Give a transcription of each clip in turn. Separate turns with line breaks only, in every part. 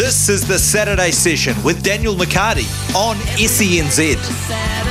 This is the Saturday session with Daniel McCarty on SENZ.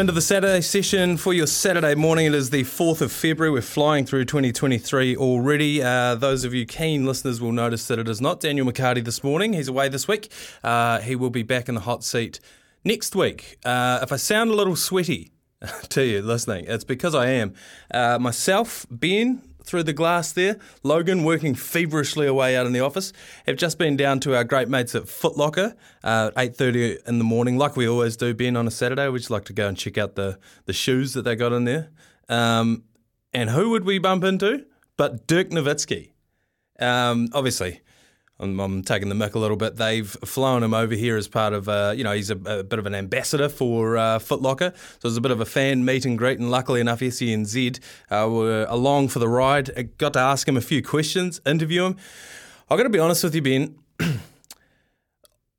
Into the Saturday session for your Saturday morning. It is the 4th of February. We're flying through 2023 already. Uh, those of you keen listeners will notice that it is not Daniel McCarty this morning. He's away this week. Uh, he will be back in the hot seat next week. Uh, if I sound a little sweaty to you listening, it's because I am. Uh, myself, Ben, through the glass there. Logan working feverishly away out in the office. Have just been down to our great mates at Footlocker uh, at 8.30 in the morning, like we always do, Ben, on a Saturday. We just like to go and check out the, the shoes that they got in there. Um, and who would we bump into? But Dirk Nowitzki. Um, obviously, I'm, I'm taking the mick a little bit. They've flown him over here as part of, uh, you know, he's a, a bit of an ambassador for uh, Footlocker. So it was a bit of a fan meet and greet. And luckily enough, SENZ uh, were along for the ride. I got to ask him a few questions, interview him. i got to be honest with you, Ben.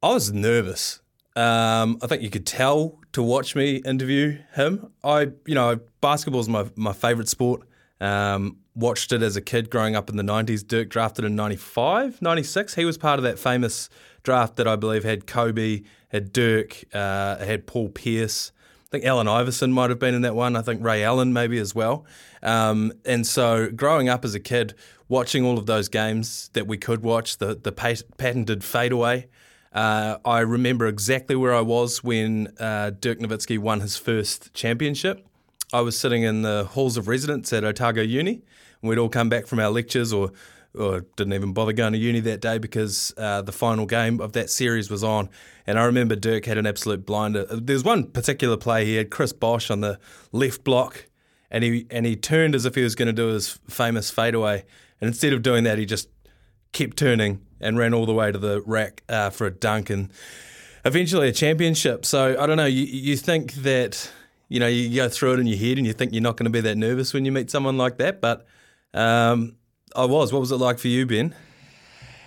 I was nervous. Um, I think you could tell to watch me interview him. I, you know, basketball's my my favourite sport. Um, watched it as a kid growing up in the 90s. Dirk drafted in 95, 96. He was part of that famous draft that I believe had Kobe, had Dirk, uh, had Paul Pierce. I think Allen Iverson might have been in that one. I think Ray Allen maybe as well. Um, and so growing up as a kid, watching all of those games that we could watch, the, the pat- patented fadeaway, uh, I remember exactly where I was when uh, Dirk Nowitzki won his first championship. I was sitting in the halls of residence at Otago Uni, and we'd all come back from our lectures or or didn't even bother going to uni that day because uh, the final game of that series was on. And I remember Dirk had an absolute blinder. There's one particular play he had Chris Bosh on the left block, and he and he turned as if he was going to do his famous fadeaway, and instead of doing that, he just kept turning and ran all the way to the rack uh, for a dunk and eventually a championship. So I don't know. You you think that you know you go through it in your head and you think you're not going to be that nervous when you meet someone like that, but um, I was. What was it like for you, Ben?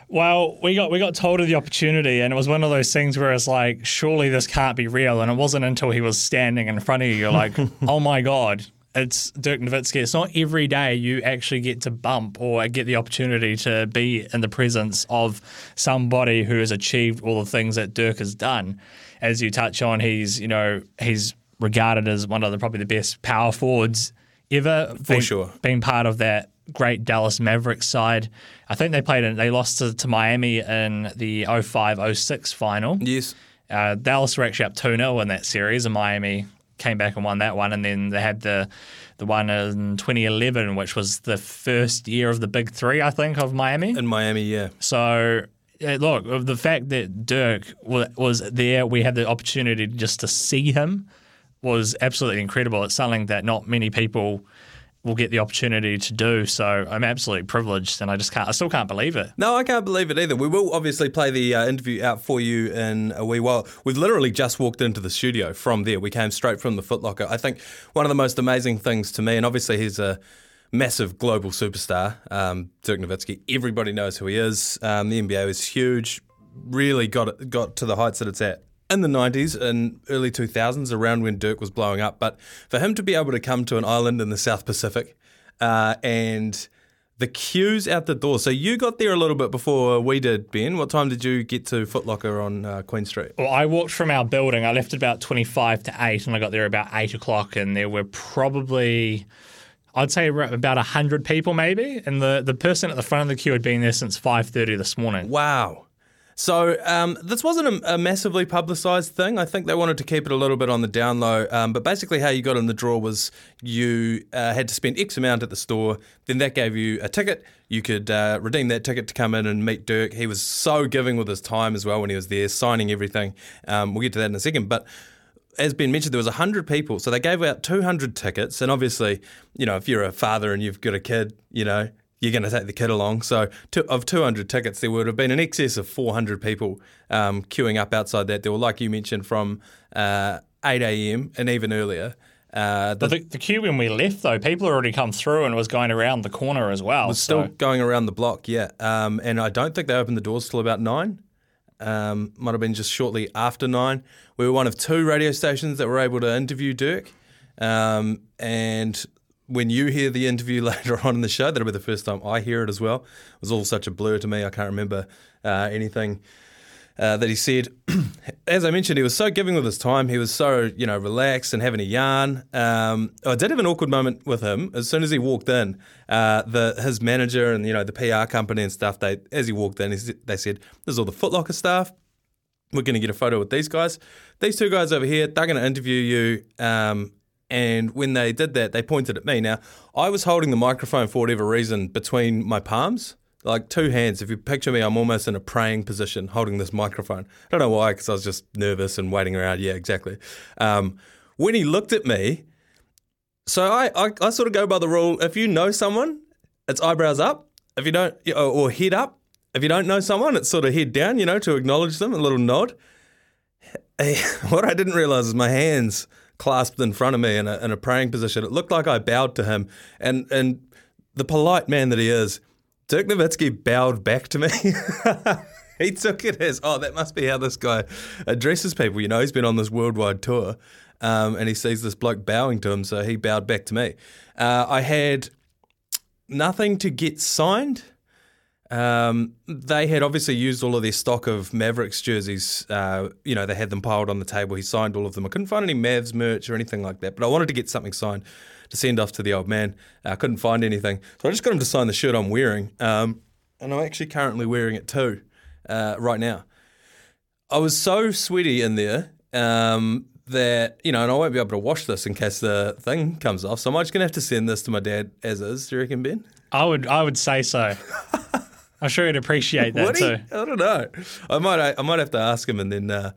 Well, we got we got told of the opportunity, and it was one of those things where it's like, surely this can't be real. And it wasn't until he was standing in front of you, you're like, oh my god, it's Dirk Nowitzki. It's not every day you actually get to bump or get the opportunity to be in the presence of somebody who has achieved all the things that Dirk has done. As you touch on, he's you know he's regarded as one of the probably the best power forwards ever.
For
Been-
sure.
Being part of that great Dallas Mavericks side. I think they played in, they lost to, to Miami in the 05 06 final.
Yes.
Uh, Dallas were actually up 2 0 in that series, and Miami came back and won that one. And then they had the the one in 2011, which was the first year of the big three, I think, of Miami.
In Miami, yeah.
So, uh, look, the fact that Dirk was there, we had the opportunity just to see him was absolutely incredible. It's something that not many people will get the opportunity to do. So I'm absolutely privileged, and I just can't, I still can't believe it.
No, I can't believe it either. We will obviously play the uh, interview out for you in a wee while. We've literally just walked into the studio from there. We came straight from the Footlocker. I think one of the most amazing things to me, and obviously he's a massive global superstar, um, Dirk Nowitzki. Everybody knows who he is. Um, the NBA is huge, really got it, got to the heights that it's at in the 90s and early 2000s, around when Dirk was blowing up. But for him to be able to come to an island in the South Pacific uh, and the queues out the door. So you got there a little bit before we did, Ben. What time did you get to Foot Locker on uh, Queen Street?
Well, I walked from our building. I left at about 25 to 8, and I got there about 8 o'clock, and there were probably, I'd say about 100 people maybe. And the, the person at the front of the queue had been there since 5.30 this morning.
Wow. So um, this wasn't a, a massively publicised thing. I think they wanted to keep it a little bit on the down low. Um, but basically, how you got in the draw was you uh, had to spend X amount at the store. Then that gave you a ticket. You could uh, redeem that ticket to come in and meet Dirk. He was so giving with his time as well when he was there, signing everything. Um, we'll get to that in a second. But as Ben mentioned, there was 100 people. So they gave out 200 tickets. And obviously, you know, if you're a father and you've got a kid, you know, you're going to take the kid along. So to, of 200 tickets, there would have been an excess of 400 people um, queuing up outside that door, like you mentioned, from uh, 8 a.m. and even earlier. Uh, the,
But the, the queue when we left, though, people had already come through and was going around the corner as well.
was still going around the block, yeah. Um, and I don't think they opened the doors till about nine. Um, might have been just shortly after nine. We were one of two radio stations that were able to interview Dirk. Um, and when you hear the interview later on in the show, that'll be the first time I hear it as well. It was all such a blur to me. I can't remember uh, anything uh, that he said. As I mentioned, he was so giving with his time. He was so you know relaxed and having a yarn. Um, I did have an awkward moment with him as soon as he walked in. Uh, the his manager and you know the PR company and stuff. They as he walked in, he, they said, "This is all the Footlocker staff. We're going to get a photo with these guys. These two guys over here. They're going to interview you." Um, and when they did that, they pointed at me. Now, I was holding the microphone for whatever reason between my palms, like two hands. If you picture me, I'm almost in a praying position holding this microphone. I don't know why, because I was just nervous and waiting around. Yeah, exactly. Um, when he looked at me, so I, I, I sort of go by the rule if you know someone, it's eyebrows up. If you don't, or, head up. If you don't know someone, it's sort of head down, you know, to acknowledge them, a little nod. What I didn't realize is my hands clasped in front of me in a, in a praying position. It looked like I bowed to him, and and the polite man that he is, Dirk Nowitzki bowed back to me. he took it as, oh, that must be how this guy addresses people. You know, he's been on this worldwide tour, um, and he sees this bloke bowing to him, so he bowed back to me. Uh, I had nothing to get signed. Um, they had obviously used all of their stock of Mavericks jerseys. Uh, you know, they had them piled on the table. He signed all of them. I couldn't find any Mavs merch or anything like that, but I wanted to get something signed to send off to the old man. I couldn't find anything, so I just got him to sign the shirt I'm wearing, um, and I'm actually currently wearing it too uh, right now. I was so sweaty in there um, that you know, and I won't be able to wash this in case the thing comes off. So I'm just gonna have to send this to my dad as is. Do you reckon, Ben?
I would I would say so. I'm sure he'd appreciate that
Would he?
too.
I don't know. I might I might have to ask him, and then uh,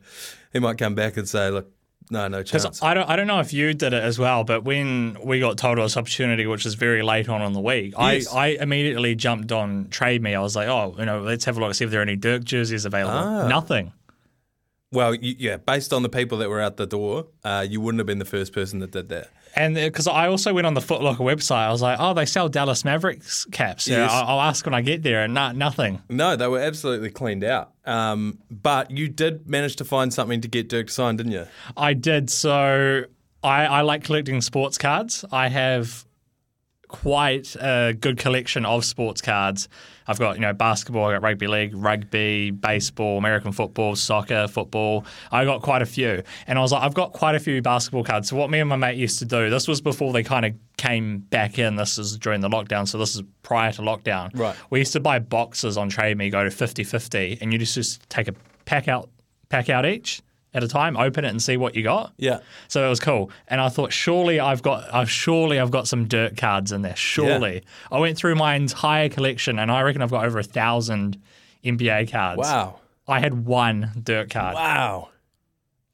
he might come back and say, "Look, no, no chance."
I don't, I don't know if you did it as well, but when we got told of this opportunity, which was very late on in the week,
Yes.
I, I immediately jumped on Trade Me. I was like, oh, you know, let's have a look, see if there are any Dirk jerseys available.
Ah.
Nothing.
Well, y- yeah, based on the people that were out the door, uh, you wouldn't have been the first person that did that.
And because I also went on the Foot Locker website, I was like, oh, they sell Dallas Mavericks caps. Yeah,
Yes.
I'll, I'll ask when I get there, and not nothing.
No, they were absolutely cleaned out. Um, but you did manage to find something to get Dirk signed, didn't you?
I did. So I, I like collecting sports cards. I have quite a good collection of sports cards. I've got, you know, basketball, I got rugby league, rugby, baseball, American football, soccer, football. I got quite a few. And I was like, I've got quite a few basketball cards. So what me and my mate used to do, this was before they kind of came back in. This is during the lockdown. So this is prior to lockdown.
Right.
We used to buy boxes on Trade Me, go to 50-50, and you just, just take a pack out pack out each at a time, open it and see what you got.
Yeah.
So it was cool, and I thought surely I've got, I've surely I've got some Dirk cards in there. Surely I went through my entire collection, and I reckon I've got over a thousand NBA cards.
Wow.
I had one Dirk card.
Wow.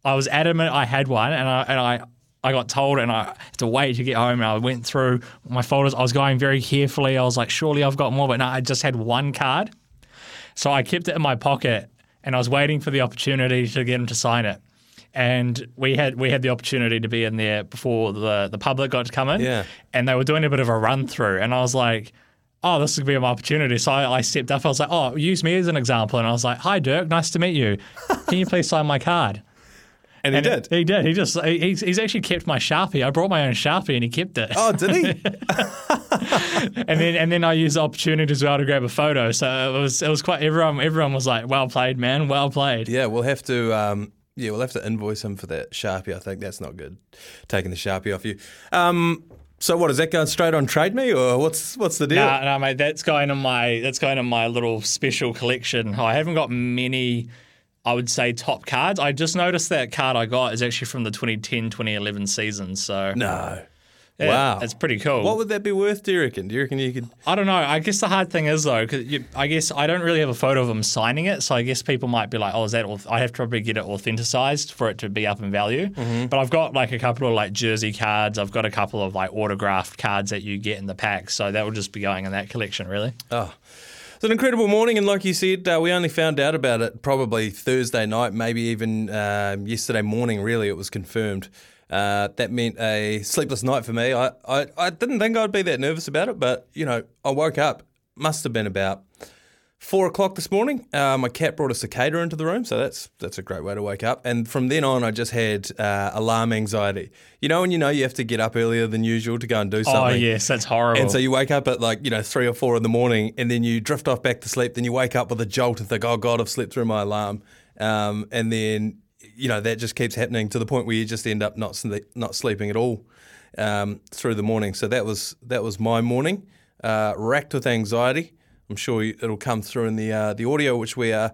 I was adamant I had one, and I and I. I got told, and I had to wait to get home. And I went through my folders. I was going very carefully. I was like, "Surely I've got more," but no, I just had one card. So I kept it in my pocket, and I was waiting for the opportunity to get him to sign it. and we had we had the opportunity to be in there before the the public got to come in.
Yeah.
and they were doing a bit of a run through, and I was like. Oh, this would be my opportunity. So I, I stepped up. I was like, "Oh, use me as an example." And I was like, "Hi, Dirk. Nice to meet you. Can you please sign my card?"
And he
And
did.
He did. He just he's, he's actually kept my sharpie. I brought my own sharpie and he kept it.
Oh, did he?
and then and then I used the opportunity as well to grab a photo. So it was it was quite everyone everyone was like, "Well played, man. Well played."
yeah, we'll have to. Um, yeah, we'll have to invoice him for that sharpie. I think that's not good. Taking the sharpie off you. Um, so what is that going straight on Trade Me or what's what's the deal?
No, no, mate. That's going in my that's going in my little special collection. I haven't got many. I would say top cards. I just noticed that card I got is actually from the 2010-2011 season. So
No.
yeah,
wow,
it's pretty cool.
What would that be worth? Do you reckon? Do you reckon you could?
I don't know. I guess the hard thing is though, because I guess I don't really have a photo of him signing it, so I guess people might be like, "Oh, is that?" auth- I have to probably get it authenticized for it to be up in value. Mm-hmm. But I've got like a couple of like jersey cards. I've got a couple of like autographed cards that you get in the pack, so that will just be going in that collection, really. Oh.
It's an incredible morning, and like you said, uh, we only found out about it probably Thursday night, maybe even um, yesterday morning. Really, it was confirmed. Uh, that meant a sleepless night for me. I, I, I didn't think I'd be that nervous about it, but you know, I woke up. Must have been about four o'clock this morning. Uh, my cat brought a cicada into the room, so that's that's a great way to wake up. And from then on, I just had uh, alarm anxiety. You know, when you know you have to get up earlier than usual to go and do something.
Oh yes, that's horrible.
And so you wake up at like, you know, three or four in the morning and then you drift off back to sleep. Then you wake up with a jolt and think, oh God, I've slept through my alarm. Um, and then, you know, that just keeps happening to the point where you just end up not, not sleeping at all um, through the morning. So that was, that was my morning, uh, racked with anxiety. I'm sure it'll come through in the uh, the audio, which we are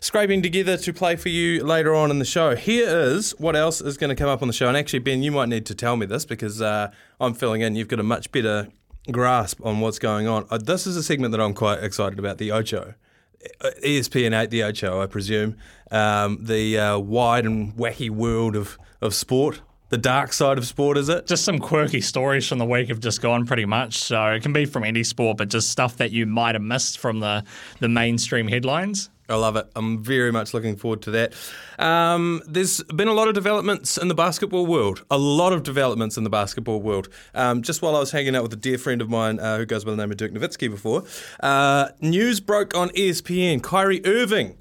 scraping together to play for you later on in the show. Here is what else is going to come up on the show. And actually, Ben, you might need to tell me this because uh, I'm filling in. You've got a much better grasp on what's going on. Uh, this is a segment that I'm quite excited about. The Ocho. Uh, ESPN 8, the Ocho, I presume. Um, the uh, wide and wacky world of, of sport. The dark side of sport, is it?
just some quirky stories from the week have just gone pretty much. So it can be from any sport, but just stuff that you might have missed from the the mainstream headlines.
I love it. I'm very much looking forward to that. Um, there's been a lot of developments in the basketball world. A lot of developments in the basketball world. Um, just while I was hanging out with a dear friend of mine uh, who goes by the name of Dirk Nowitzki before, uh, news broke on ESPN. Kyrie Irving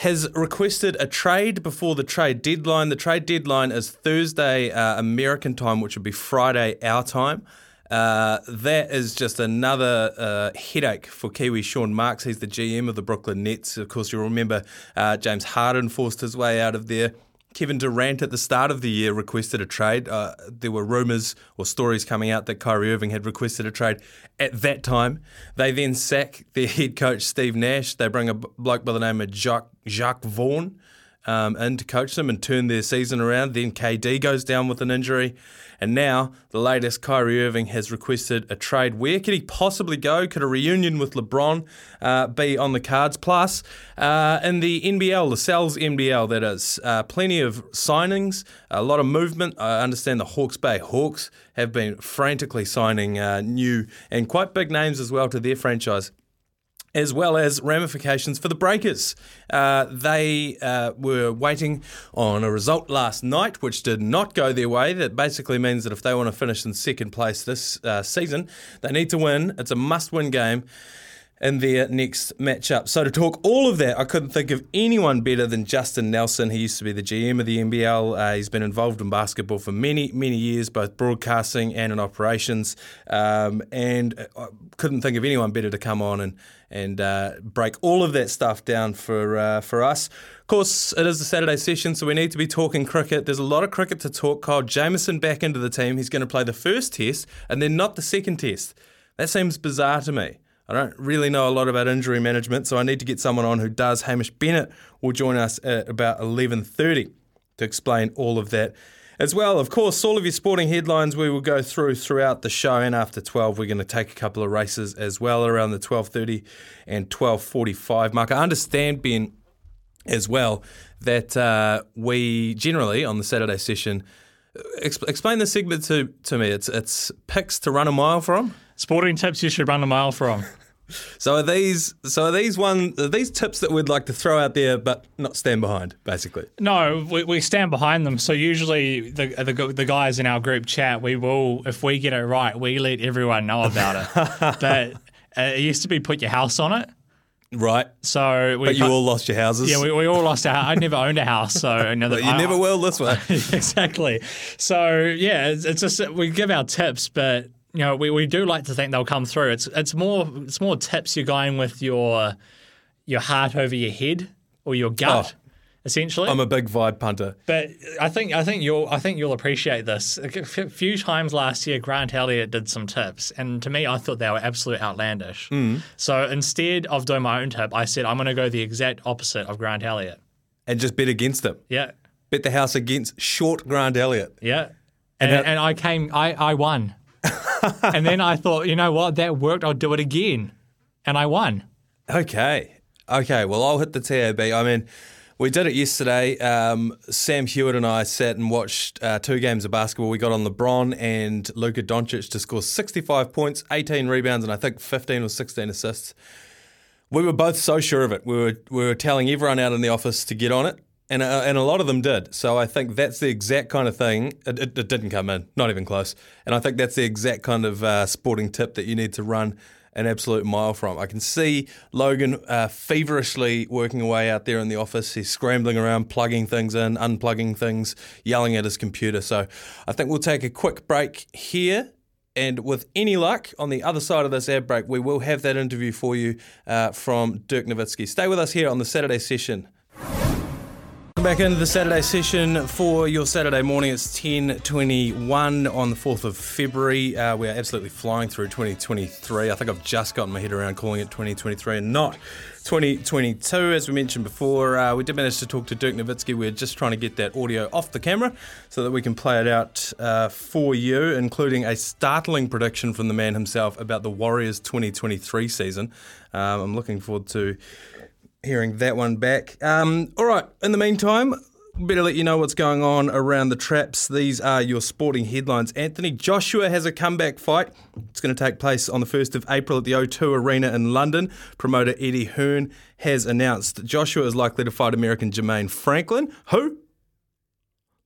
has requested a trade before the trade deadline. The trade deadline is Thursday uh, American time, which would be Friday our time. Uh, that is just another uh, headache for Kiwi Sean Marks. He's the GM of the Brooklyn Nets. Of course, you'll remember uh, James Harden forced his way out of there. Kevin Durant at the start of the year requested a trade. Uh, there were rumours or stories coming out that Kyrie Irving had requested a trade at that time. They then sack their head coach Steve Nash. They bring a bloke by the name of Jacques, Jacque Vaughn um, in to coach them and turn their season around. Then KD goes down with an injury. And now, the latest, Kyrie Irving has requested a trade. Where could he possibly go? Could a reunion with LeBron uh, be on the cards? Plus, uh, in the NBL, the Sal's NBL, that is, uh, plenty of signings, a lot of movement. I understand the Hawke's Bay Hawks have been frantically signing uh, new and quite big names as well to their franchise as well as ramifications for the Breakers. Uh, they uh, were waiting on a result last night, which did not go their way. That basically means that if they want to finish in second place this uh, season, they need to win. It's a must win game. In their next matchup. So, to talk all of that, I couldn't think of anyone better than Justin Nelson. He used to be the GM of the NBL. Uh, he's been involved in basketball for many, many years, both broadcasting and in operations. Um, and I couldn't think of anyone better to come on and and uh, break all of that stuff down for uh, for us. Of course, it is a Saturday session, so we need to be talking cricket. There's a lot of cricket to talk. Kyle Jamieson back into the team. He's going to play the first test and then not the second test. That seems bizarre to me. I don't really know a lot about injury management, so I need to get someone on who does. Hamish Bennett will join us at about 11:30 to explain all of that. As well, of course, all of your sporting headlines we will go through throughout the show, and after 12, we're going to take a couple of races as well around the 12:30 and 12:45 mark. I understand, Ben, as well, that uh, we generally on the Saturday session exp- explain the segment to, to me. It's it's picks to run a mile from.
Sporting tips you should run a mile from.
So are these so are these one are these tips that we'd like to throw out there but not stand behind, basically?
No, we, we stand behind them. So usually the, the the guys in our group chat, we will if we get it right, we let everyone know about it. but uh, it used to be put your house on it.
Right.
So we
But you all lost your houses.
yeah, we, we all lost our. I never owned a house, so another.
But you never will this way.
exactly. So yeah, it's, it's just we give our tips, but you know we, we do like to think they'll come through. It's it's more it's more tips you're going with your your heart over your head or your gut, oh, essentially.
I'm a big vibe punter.
but I think I think you'll I think you'll appreciate this. A few times last year, Grant Elliott did some tips, and to me, I thought they were absolute outlandish. Mm. So instead of doing my own tip, I said I'm going to go the exact opposite of Grant Elliott.
And just bet against them.
Yeah,
Bet the house against short Grant Elliott.
Yeah. And,
that-
and I came, I, I won. and then I thought, you know what, that worked, I'll do it again. And I won.
Okay. Okay. Well, I'll hit the TAB. I mean, we did it yesterday. Um, Sam Hewitt and I sat and watched uh, two games of basketball. We got on LeBron and Luka Doncic to score 65 points, 18 rebounds, and I think 15 or 16 assists. We were both so sure of it. We were, we were telling everyone out in the office to get on it. And, uh, and a lot of them did. So I think that's the exact kind of thing. It, it, it didn't come in, not even close. And I think that's the exact kind of uh, sporting tip that you need to run an absolute mile from. I can see Logan uh, feverishly working away out there in the office. He's scrambling around, plugging things in, unplugging things, yelling at his computer. So I think we'll take a quick break here. And with any luck, on the other side of this ad break, we will have that interview for you uh, from Dirk Nowitzki. Stay with us here on the Saturday session. Back into the Saturday session for your Saturday morning. It's 10.21 on the 4th of February. Uh, we are absolutely flying through 2023. I think I've just gotten my head around calling it 2023 and not 2022. As we mentioned before, uh, we did manage to talk to Dirk Nowitzki. We're just trying to get that audio off the camera so that we can play it out uh, for you, including a startling prediction from the man himself about the Warriors 2023 season. Um, I'm looking forward to hearing that one back. Um, all right, in the meantime, better let you know what's going on around the traps. These are your sporting headlines. Anthony Joshua has a comeback fight. It's going to take place on the 1st of April at the O2 Arena in London. Promoter Eddie Hearn has announced Joshua is likely to fight American Jermaine Franklin, who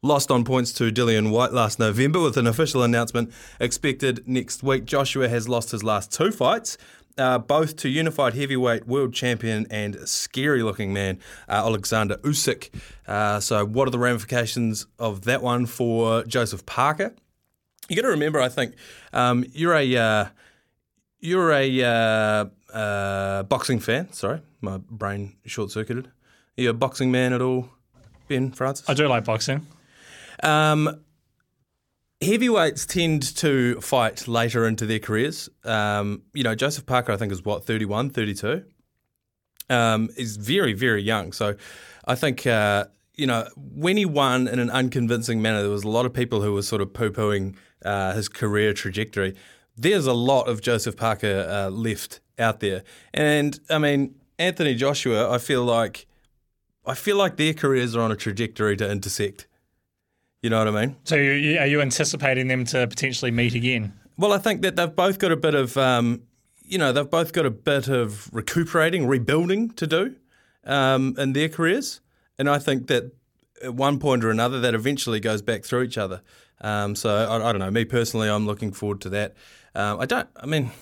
lost on points to Dillian Whyte last November with an official announcement expected next week. Joshua has lost his last two fights. Uh, both to unified heavyweight world champion and scary looking man uh, Alexander Usyk. Uh, so, what are the ramifications of that one for Joseph Parker? You got to remember, I think um, you're a uh, you're a uh, uh, boxing fan. Sorry, my brain short circuited. Are you a boxing man at all, Ben Francis?
I do like boxing.
Um, heavyweights tend to fight later into their careers. Um, you know, Joseph Parker, I think, is what, 31, 32? Um, is very, very young. So I think, uh, you know, when he won in an unconvincing manner, there was a lot of people who were sort of poo pooing uh, his career trajectory. There's a lot of Joseph Parker uh, left out there. And I mean, Anthony Joshua, I feel like. I feel like their careers are on a trajectory to intersect. You know what I mean?
So you, are you anticipating them to potentially meet again?
Well, I think that they've both got a bit of, um, you know, they've both got a bit of recuperating, rebuilding to do um, in their careers, and I think that at one point or another, that eventually goes back through each other. Um, so I, I don't know. Me personally, I'm looking forward to that. Um, I don't. I mean.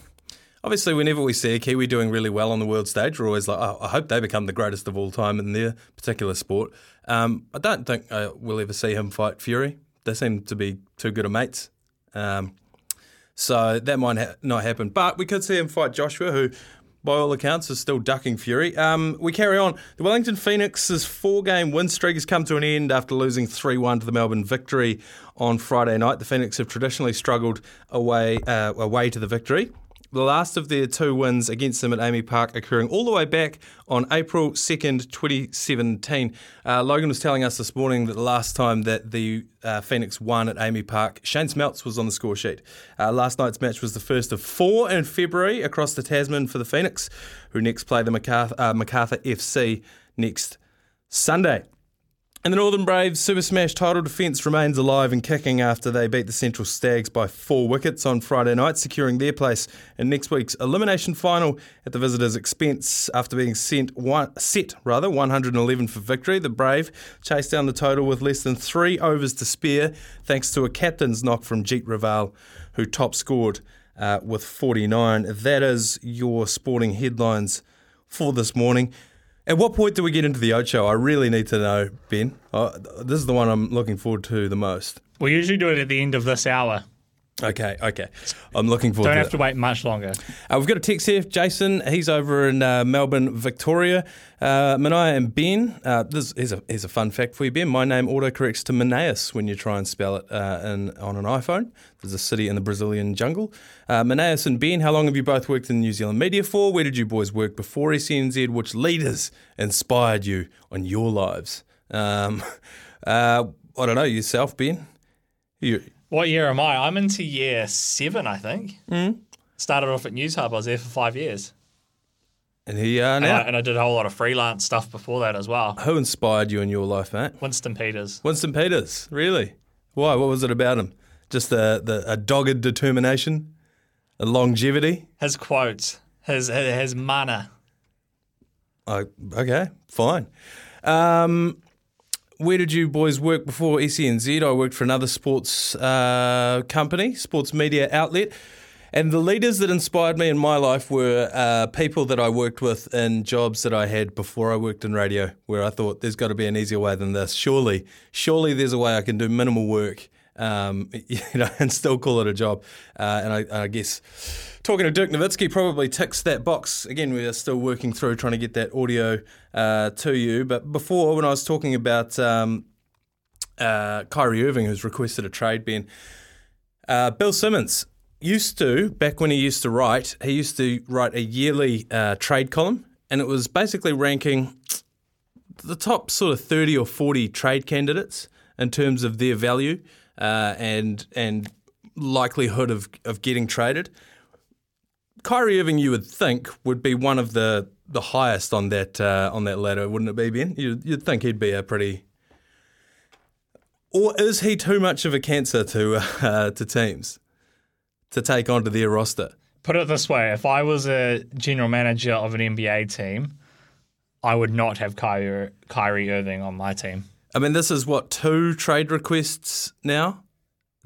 Obviously, whenever we see a Kiwi doing really well on the world stage, we're always like, oh, I hope they become the greatest of all time in their particular sport. Um, I don't think uh, we'll ever see him fight Fury. They seem to be too good of mates. Um, so that might ha- not happen. But we could see him fight Joshua, who, by all accounts, is still ducking Fury. Um, we carry on. The Wellington Phoenix's four game win streak has come to an end after losing 3 1 to the Melbourne Victory on Friday night. The Phoenix have traditionally struggled away, uh, away to the victory. The last of their two wins against them at AAMI Park occurring all the way back on April 2nd, 2017. Uh, Logan was telling us this morning that the last time that the uh, Phoenix won at AAMI Park, Shane Smeltz was on the score sheet. Uh, last night's match was the first of four in February across the Tasman for the Phoenix, who next play the MacArthur, uh, MacArthur FC next Sunday. And the Northern Braves Super Smash title defence remains alive and kicking after they beat the Central Stags by four wickets on Friday night, securing their place in next week's elimination final at the visitors' expense after being sent one, set rather 111 for victory. The Brave chased down the total with less than three overs to spare, thanks to a captain's knock from Jeet Raval, who top scored uh, with 49. That is your sporting headlines for this morning. At what point do we get into the Ocho? I really need to know, Ben. Uh, this is the one I'm looking forward to the most.
We usually do it at the end of this hour.
Okay, okay. I'm looking forward
Don't
to
have
that.
to wait much longer.
Uh, we've got a text here, Jason. He's over in uh, Melbourne, Victoria. Uh, Manaya and Ben. Uh, this is a, here's a fun fact for you, Ben. My name autocorrects to Manaus when you try and spell it uh, in, on an iPhone. There's a city in the Brazilian jungle. Uh, Manaus and Ben, how long have you both worked in New Zealand media for? Where did you boys work before SENZ? Which leaders inspired you on your lives? Um, uh, I don't know, yourself, Ben? You,
What year am I? I'm into year seven, I think. Mm. Started off at News Hub. I was there for five years.
and here you are
And,
now.
I, and I did a whole lot of freelance stuff before that as well.
Who inspired you in your life, mate?
Winston Peters.
Winston Peters, really? Why? What was it about him? Just the, the a dogged determination, a longevity.
His quotes, his his mana.
Oh, okay, fine. Um, where did you boys work before E SENZ? I worked for another sports uh, company, sports media outlet. And the leaders that inspired me in my life were uh, people that I worked with in jobs that I had before I worked in radio, where I thought there's got to be an easier way than this. Surely, surely there's a way I can do minimal work, um, you know, and still call it a job. Uh, and I, I guess talking to Dirk Nowitzki probably ticks that box. Again, we are still working through trying to get that audio uh, to you. But before, when I was talking about um, uh, Kyrie Irving, who's requested a trade, Ben, uh, Bill Simmons used to, back when he used to write, he used to write a yearly uh, trade column, and it was basically ranking the top sort of 30 or 40 trade candidates in terms of their value uh, and and likelihood of, of getting traded. Kyrie Irving, you would think, would be one of the, the highest on that uh, on that ladder, wouldn't it be, Ben? You'd, you'd think he'd be a pretty. Or is he too much of a cancer to uh, to teams to take onto their roster?
Put it this way: if I was a general manager of an NBA team, I would not have Kyrie, Kyrie Irving on my team.
I mean, this is what two trade requests now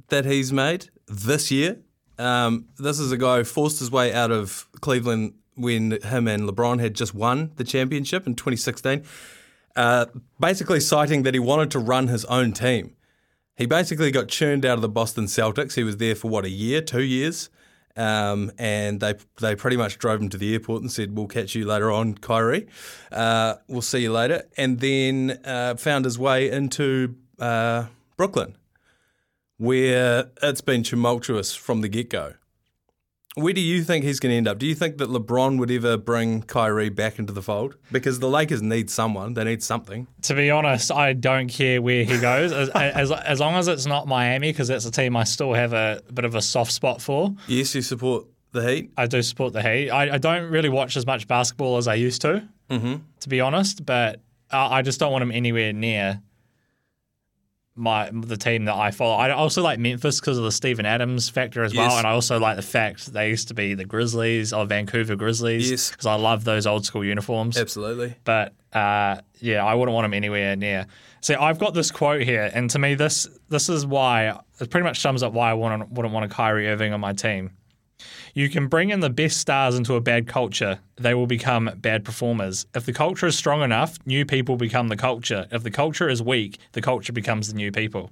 that he's made this year. Um, this is a guy who forced his way out of Cleveland when him and LeBron had just won the championship in 2016. Uh, basically, citing that he wanted to run his own team. He basically got churned out of the Boston Celtics. He was there for what a year, two years, um, and they they pretty much drove him to the airport and said, "We'll catch you later on, Kyrie. Uh, we'll see you later." And then uh, found his way into uh, Brooklyn, where it's been tumultuous from the get go. Where do you think he's going to end up? Do you think that LeBron would ever bring Kyrie back into the fold? Because the Lakers need someone. They need something.
To be honest, I don't care where he goes as as, as long as it's not Miami because that's a team I still have a bit of a soft spot for.
Yes, you support the Heat.
I do support the Heat. I, I don't really watch as much basketball as I used to, mm-hmm. to be honest. But I, I just don't want him anywhere near my the team that I follow. I also like Memphis because of the Steven Adams factor as well, and I also like the fact they used to be the Grizzlies or Vancouver Grizzlies.
Yes.
because I love those old school uniforms.
Absolutely.
But uh, yeah, I wouldn't want him anywhere near. See, I've got this quote here, and to me, this this is why it pretty much sums up why I wouldn't wouldn't want a Kyrie Irving on my team. You can bring in the best stars into a bad culture; they will become bad performers. If the culture is strong enough, new people become the culture. If the culture is weak, the culture becomes the new people.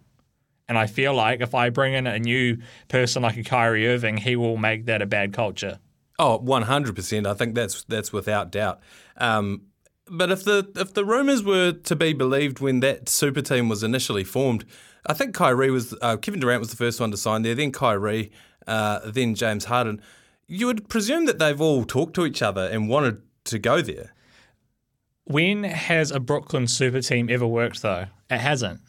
And I feel like if I bring in a new person like a Kyrie Irving, he will make that a bad culture.
Oh, Oh, one hundred percent. I think that's that's without doubt. Um, but if the if the rumours were to be believed when that super team was initially formed, I think Kyrie was uh, Kevin Durant was the first one to sign there. Then Kyrie, uh, then James Harden. You would presume that they've all talked to each other and wanted to go there.
When has a Brooklyn super team ever worked though? It hasn't.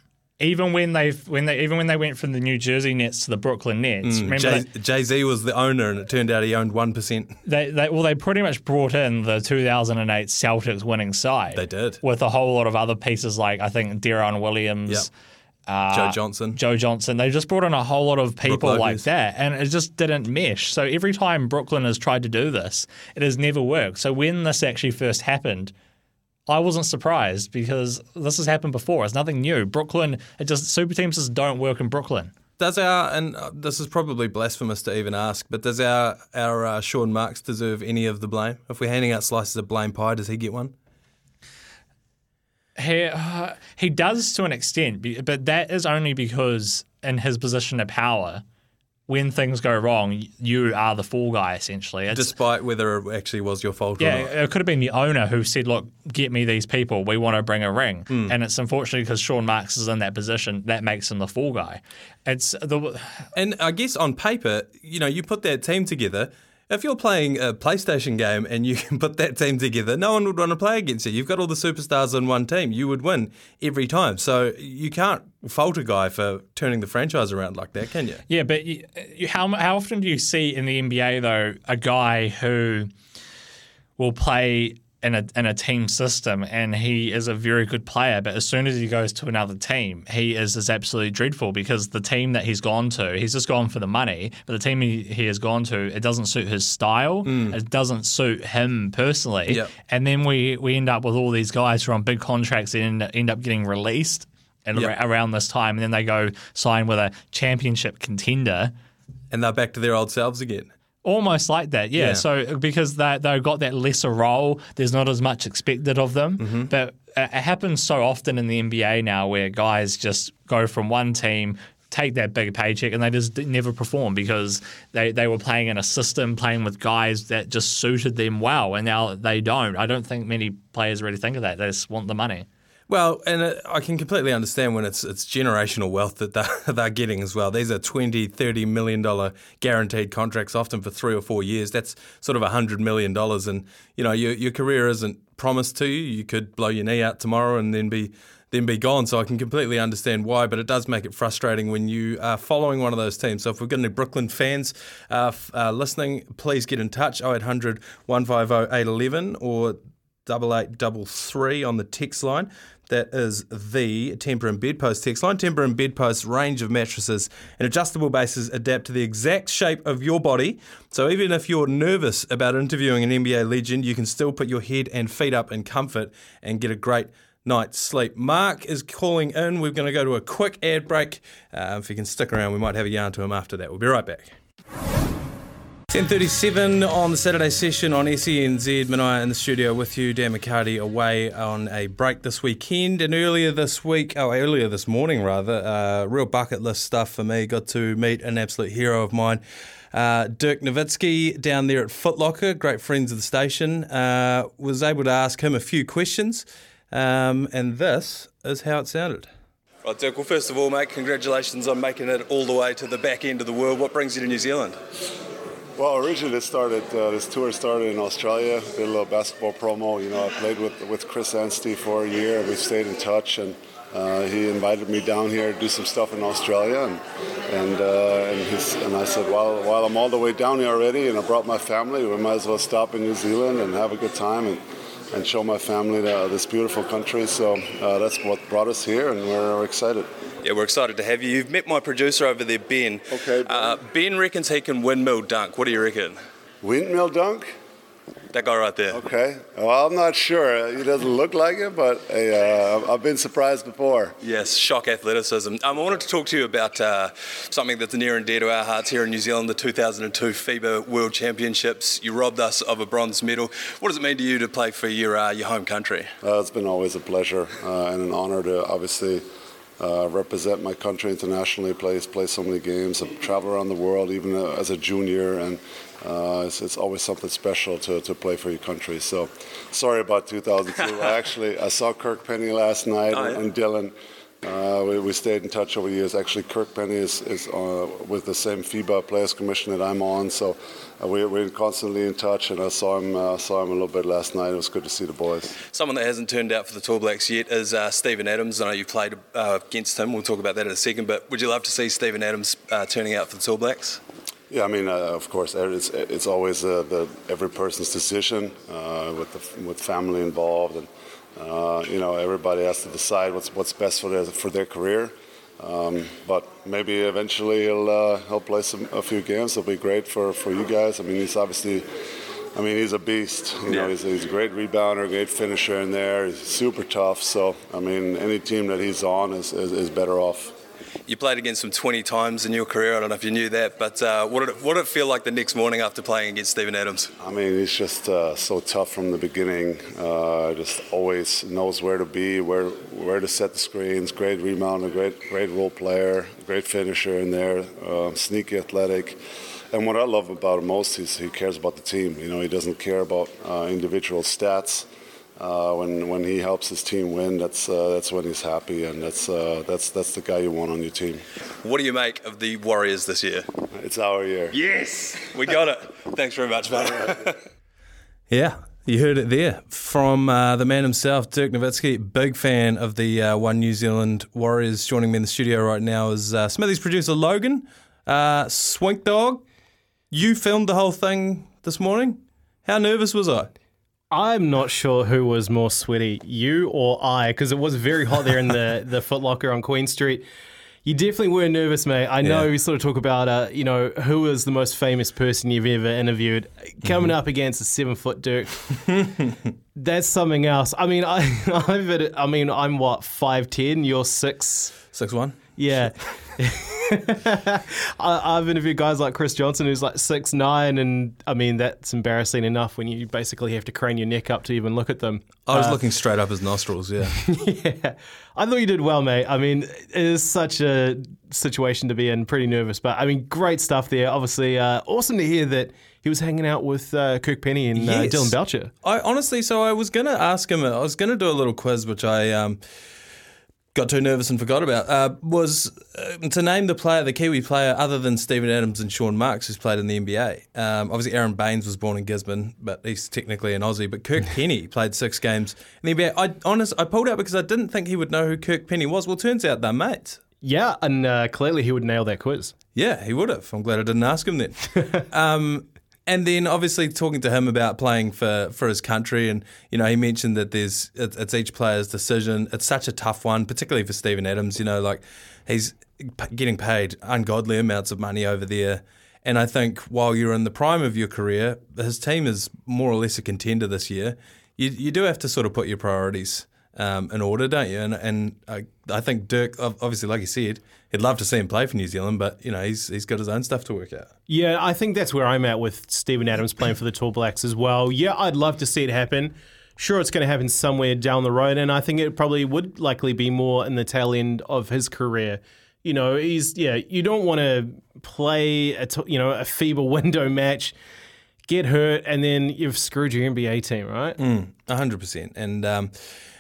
even when they when they even when they went from the New Jersey Nets to the Brooklyn Nets, they,
Jay Z was the owner, and it turned out he owned one percent.
they, they well they pretty much brought in the 2008 Celtics winning side.
They did.
with a whole lot of other pieces like I think Deron Williams.
Yep. Joe Johnson.
Joe Johnson. They just brought in a whole lot of people like that, and it just didn't mesh. So every time Brooklyn has tried to do this, it has never worked. So when this actually first happened, I wasn't surprised because this has happened before. It's nothing new. Brooklyn, it just super teams just don't work in Brooklyn.
Does our and uh, this is probably blasphemous to even ask, but does our our uh, Sean Marks deserve any of the blame? If we're handing out slices of blame pie, does he get one?
He uh, he does to an extent, but that is only because in his position of power, when things go wrong, you are the fall guy essentially. It's,
Despite whether it actually was your fault
yeah,
or not.
it could have been the owner who said, "Look, get me these people. We want to bring a ring."
Hmm.
And it's unfortunately because Sean Marks is in that position that makes him the fall guy. It's the
And I guess on paper, you know, you put that team together. If you're playing a PlayStation game and you can put that team together, no one would want to play against you. You've got all the superstars in one team. You would win every time. So you can't fault a guy for turning the franchise around like that, can you?
yeah, but you, how how often do you see in the NBA though a guy who will play in a in a team system and he is a very good player, but as soon as he goes to another team, he is is absolutely dreadful because the team that he's gone to, he's just gone for the money, but the team he, he has gone to, it doesn't suit his style, mm. it doesn't suit him personally,
Yep.
and then we we end up with all these guys who are on big contracts and end, end up getting released. And
Yep.
ar- around this time, and then they go sign with a championship contender,
And they're back to their old selves again.
Almost like that, yeah.
Yeah.
So because they they've got that lesser role, there's not as much expected of them.
Mm-hmm.
But it it happens so often in the NBA now, where guys just go from one team. Take that big paycheck and they just never perform because they, they were playing in a system, playing with guys that just suited them well, and now they don't. I don't think many players really think of that. They just want the money.
Well, and uh, I can completely understand when it's it's generational wealth that they're, they're getting as well. These are 20, 30 million dollar guaranteed contracts, often for three or four years. That's sort of hundred million dollars, and you know your your career isn't promised to you. You could blow your knee out tomorrow and then be then be gone. So I can completely understand why, but it does make it frustrating when you are following one of those teams. So if we've got any Brooklyn fans uh, uh, listening, please get in touch 0800 150 811 or double eight double three on the text line. That is the Tempur and Bedpost text line. Tempur and Bedpost range of mattresses and adjustable bases adapt to the exact shape of your body. So even if you're nervous about interviewing an NBA legend, you can still put your head and feet up in comfort and get a great night's sleep. Mark is calling in. We're going to go to a quick ad break. Uh, if you can stick around, we might have a yarn to him after that. We'll be right back. 10.37 on the Saturday session on SENZ. Manaya in the studio with you. Dan McCarty away on a break this weekend. And earlier this week, oh, earlier this morning rather, uh, real bucket list stuff for me. Got to meet an absolute hero of mine. Uh, Dirk Nowitzki down there at Footlocker, great friends of the station, uh, was able to ask him a few questions, um, and this is how it sounded. Right, Dirk, well, first of all, mate, congratulations on making it all the way to the back end of the world. What brings you to New Zealand?
Well, originally it started. Uh, this tour started in Australia. Did a little basketball promo. You know, I played with with Chris Anstey for a year. We stayed in touch, and uh, he invited me down here to do some stuff in Australia. And and uh, and, his, and I said, well, while I'm all the way down here already, and I brought my family, we might as well stop in New Zealand and have a good time and. And show my family the, this beautiful country. So uh, that's what brought us here, and we're excited.
Yeah, we're excited to have you. You've met my producer over there, Ben.
Okay, Ben.
Uh, ben reckons he can windmill dunk. What do you reckon?
Windmill dunk?
That guy right there.
Okay. Well, I'm not sure. He doesn't look like it, but uh, I've been surprised before.
Yes, shock athleticism. Um, I wanted to talk to you about uh, something that's near and dear to our hearts here in New Zealand, the 2002 FIBA World Championships. You robbed us of a bronze medal. What does it mean to you to play for your, uh, your home country?
Uh, it's been always a pleasure uh, and an honor to obviously uh, represent my country internationally, play, play so many games, I've traveled around the world even uh, as a junior, and uh, it's, it's always something special to, to play for your country. So sorry about 2002. I actually I saw Kirk Penney last night
Oh, yeah?
and Dylan. Uh, we, we stayed in touch over the years. Actually, Kirk Penney is, is uh, with the same FIBA Players Commission that I'm on, so uh, we, we're constantly in touch. And I saw him uh, saw him a little bit last night. It was good to see the boys.
Someone that hasn't turned out for the Tall Blacks yet is uh, Steven Adams. I know you played uh, against him. We'll talk about that in a second. But would you love to see Steven Adams uh, turning out for the Tall Blacks?
Yeah, I mean, uh, of course, it's, it's always uh, the every person's decision uh, with the, with family involved, and uh, you know everybody has to decide what's what's best for their for their career. Um, but maybe eventually he'll uh, he'll play some a few games. It'll be great for, for you guys. I mean, he's obviously. I mean, he's a beast. You know,
Yeah.
he's, he's a great rebounder, great finisher in there. He's super tough. So, I mean, any team that he's on is, is, is better off.
You played against him 20 times in your career. I don't know if you knew that, but uh, what, did it, what did it feel like the next morning after playing against Steven Adams?
I mean, he's just uh, so tough from the beginning. Uh, just always knows where to be, where where to set the screens. Great rebounder, great great role player, great finisher in there. Uh, sneaky, athletic. And what I love about him most is he cares about the team. You know, he doesn't care about uh, individual stats. Uh, when when he helps his team win, that's uh, that's when he's happy, and that's uh, that's that's the guy you want on your team.
What do you make of the Warriors this year?
It's our year.
Yes, we got it. Thanks very much, mate. yeah, you heard it there from uh, the man himself, Dirk Nowitzki. Big fan of the uh, One New Zealand Warriors. Joining me in the studio right now is uh, Smithy's producer Logan. Uh, Swink Dog, you filmed the whole thing this morning. How nervous was I?
I'm not sure who was more sweaty, you or I, because it was very hot there in the, the Foot Locker on Queen Street. You definitely were nervous, mate. I know
Yeah.
you sort of talk about, uh, you know, who was the most famous person you've ever interviewed. Coming up against a seven foot Dirk, that's something else. I mean, I, I've, I mean, I'm what five ten. You're six.
Six one.
Yeah. I, I've interviewed guys like Chris Johnson, who's like six nine, and I mean that's embarrassing enough when you basically have to crane your neck up to even look at them.
I was looking straight up his nostrils. Yeah.
yeah, I thought you did well, mate. I mean, it is such a situation to be in. Pretty nervous, but I mean, great stuff there. Obviously, uh, awesome to hear that he was hanging out with uh, Kirk Penney and uh,
Yes.
Dillon Boucher.
I honestly, so I was going to ask him. I was going to do a little quiz, which I um, got too nervous and forgot about. Uh, was uh, to name the player, the Kiwi player, other than Steven Adams and Sean Marks, who's played in the NBA. Um, obviously, Aron Baynes was born in Gisborne, but he's technically an Aussie. But Kirk Penney played six games in the NBA. I honest, I pulled out because I didn't think he would know who Kirk Penney was. Well, turns out they're mates.
Yeah, and uh, clearly he would nail that quiz.
Yeah, he would have. I'm glad I didn't ask him then. um, and then obviously talking to him about playing for, for his country, and you know he mentioned that there's it's, each player's decision. It's such a tough one, particularly for Steven Adams. You know, like he's getting paid ungodly amounts of money over there. And I think while you're in the prime of your career, his team is more or less a contender this year. You you do have to sort of put your priorities um, in order, don't you? And and I, I think Dirk, obviously, like you said, he'd love to see him play for New Zealand, but you know he's he's got his own stuff to work out.
Yeah, I think that's where I'm at with Steven Adams playing for the Tall Blacks as well. Yeah, I'd love to see it happen. Sure, it's going to happen somewhere down the road, and I think it probably would likely be more in the tail end of his career. You know, he's yeah. You don't want to play a t- you know a feeble window match, get hurt, and then you've screwed your NBA team, right?
A hundred percent, and um,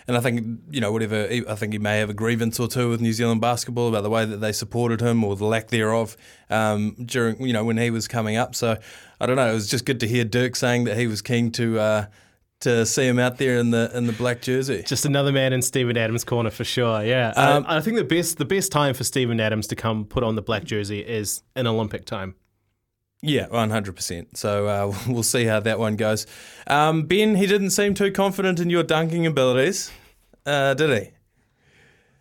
and I think you know whatever. I think he may have a grievance or two with New Zealand basketball about the way that they supported him or the lack thereof um, during you know when he was coming up. So I don't know. It was just good to hear Dirk saying that he was keen to uh, to see him out there in the in the black jersey.
Just another man in Steven Adams' corner for sure. Yeah,
Um,
I, I think the best the best time for Steven Adams to come put on the black jersey is in Olympic time.
Yeah, one hundred percent. So uh, we'll see how that one goes. Um, ben, he didn't seem too confident in your dunking abilities, uh, did he?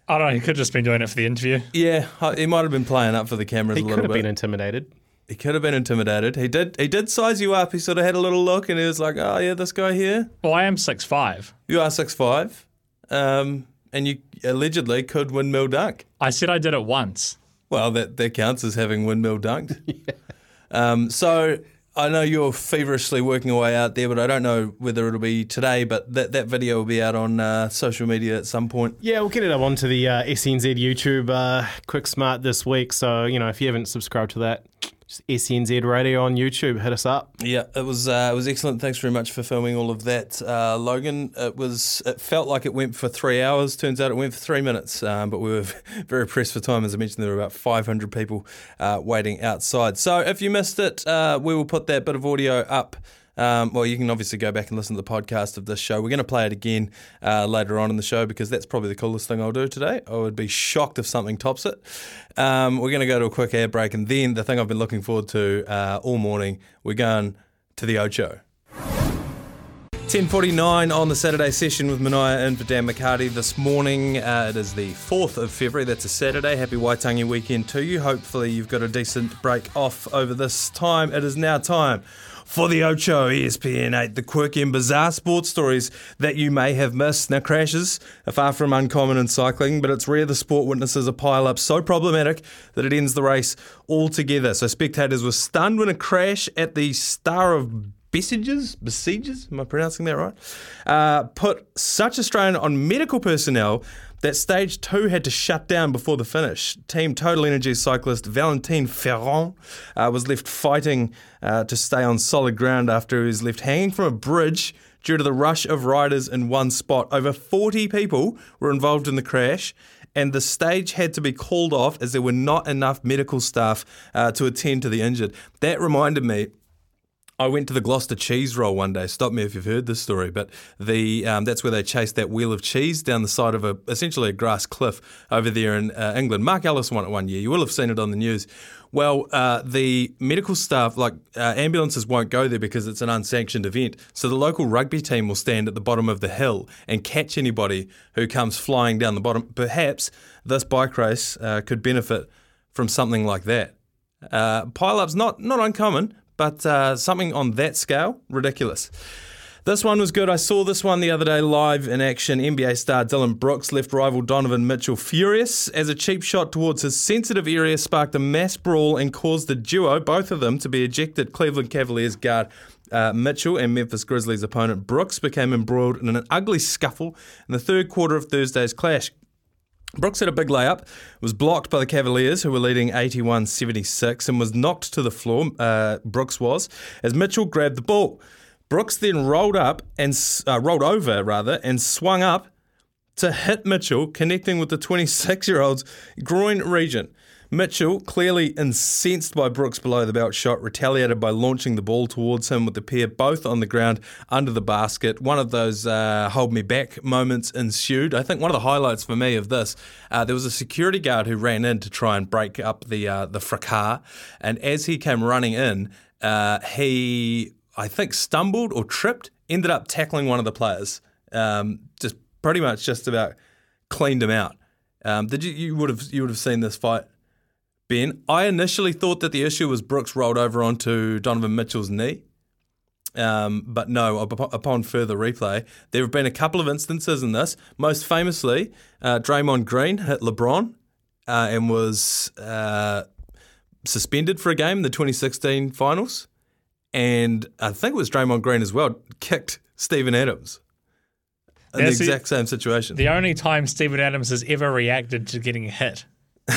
I don't know. He could have just been doing it for the interview.
Yeah, he might have been playing up for the cameras
He
a
could
little
have
bit.
been intimidated.
He could have been intimidated. He did. He did size you up. He sort of had a little look, and he was like, "Oh yeah, this guy here.
Well, I am six five.
You are six five, um, and you allegedly could windmill dunk.
I said I did it once.
Well, that that counts as having windmill dunked. um, so I know you're feverishly working away out there, but I don't know whether it'll be today. But that that video will be out on uh, social media at some point.
Yeah, we'll get it up onto the uh, SENZ YouTube uh, Quick Smart this week. So, you know, if you haven't subscribed to that, SENZ Radio on YouTube. Hit us up.
Yeah, it was uh, it was excellent. Thanks very much for filming all of that, uh, Logan. It was it felt like it went for three hours. Turns out it went for three minutes. Um, but we were very pressed for time. As I mentioned, there were about 500 people uh, waiting outside. So if you missed it, uh, we will put that bit of audio up. Um, well, you can obviously go back and listen to the podcast of this show. We're going to play it again uh, later on in the show because that's probably the coolest thing I'll do today. I would be shocked if something tops it. Um, we're going to go to a quick air break, and then the thing I've been looking forward to uh, all morning, we're going to the Ocho. 10.49 on the Saturday session with Mania and for Dan McCarty this morning. Uh, it is the 4th of February. That's a Saturday. Happy Waitangi weekend to you. Hopefully you've got a decent break off over this time. It is now time for the Ocho ESPN 8, the quirky and bizarre sports stories that you may have missed. Now, crashes are far from uncommon in cycling, but it's rare the sport witnesses a pile up so problematic that it ends the race altogether. So, spectators were stunned when a crash at the Star of Besieges, Besieges, am I pronouncing that right? Uh, put such a strain on medical personnel that stage two had to shut down before the finish. Team Total Energy cyclist Valentin Ferron uh, was left fighting uh, to stay on solid ground after he was left hanging from a bridge due to the rush of riders in one spot. Over 40 people were involved in the crash. And the stage had to be called off as there were not enough medical staff uh, to attend to the injured. That reminded me I went to the Gloucester cheese roll one day. Stop me if you've heard this story, but the um, that's where they chased that wheel of cheese down the side of a essentially a grass cliff over there in uh, England. Mark Ellis won it one year. You will have seen it on the news. Well, uh, the medical staff, like uh, ambulances, won't go there because it's an unsanctioned event. So the local rugby team will stand at the bottom of the hill and catch anybody who comes flying down the bottom. Perhaps this bike race uh, could benefit from something like that. Uh, pile-ups not not uncommon, but uh, something on that scale, ridiculous. This one was good. I saw this one the other day live in action. NBA star Dillon Brooks left rival Donovan Mitchell furious as a cheap shot towards his sensitive area sparked a mass brawl and caused the duo, both of them, to be ejected. Cleveland Cavaliers guard uh, Mitchell and Memphis Grizzlies opponent Brooks became embroiled in an ugly scuffle in the third quarter of Thursday's clash. Brooks had a big layup, was blocked by the Cavaliers, who were leading 81 76, and was knocked to the floor. Uh, Brooks was, as Mitchell grabbed the ball. Brooks then rolled up and uh, rolled over, rather, and swung up to hit Mitchell, connecting with the 26 year old's groin region. Mitchell, clearly incensed by Brooks' below the belt shot, retaliated by launching the ball towards him with the pair both on the ground under the basket. One of those uh, hold me back moments ensued. I think one of the highlights for me of this, uh, there was a security guard who ran in to try and break up the uh, the fracas, and as he came running in, uh, he I think stumbled or tripped, ended up tackling one of the players. Um, just pretty much just about cleaned him out. Um, did you you would have you would have seen this fight? Ben, I initially thought that the issue was Brooks rolled over onto Donovan Mitchell's knee. Um, but no, upon further replay, there have been a couple of instances in this. Most famously, uh, Draymond Green hit LeBron uh, and was uh, suspended for a game in the 2016 finals. And I think it was Draymond Green as well, kicked Steven Adams in the
That's the-
exact same situation.
The only time Steven Adams has ever reacted to getting hit.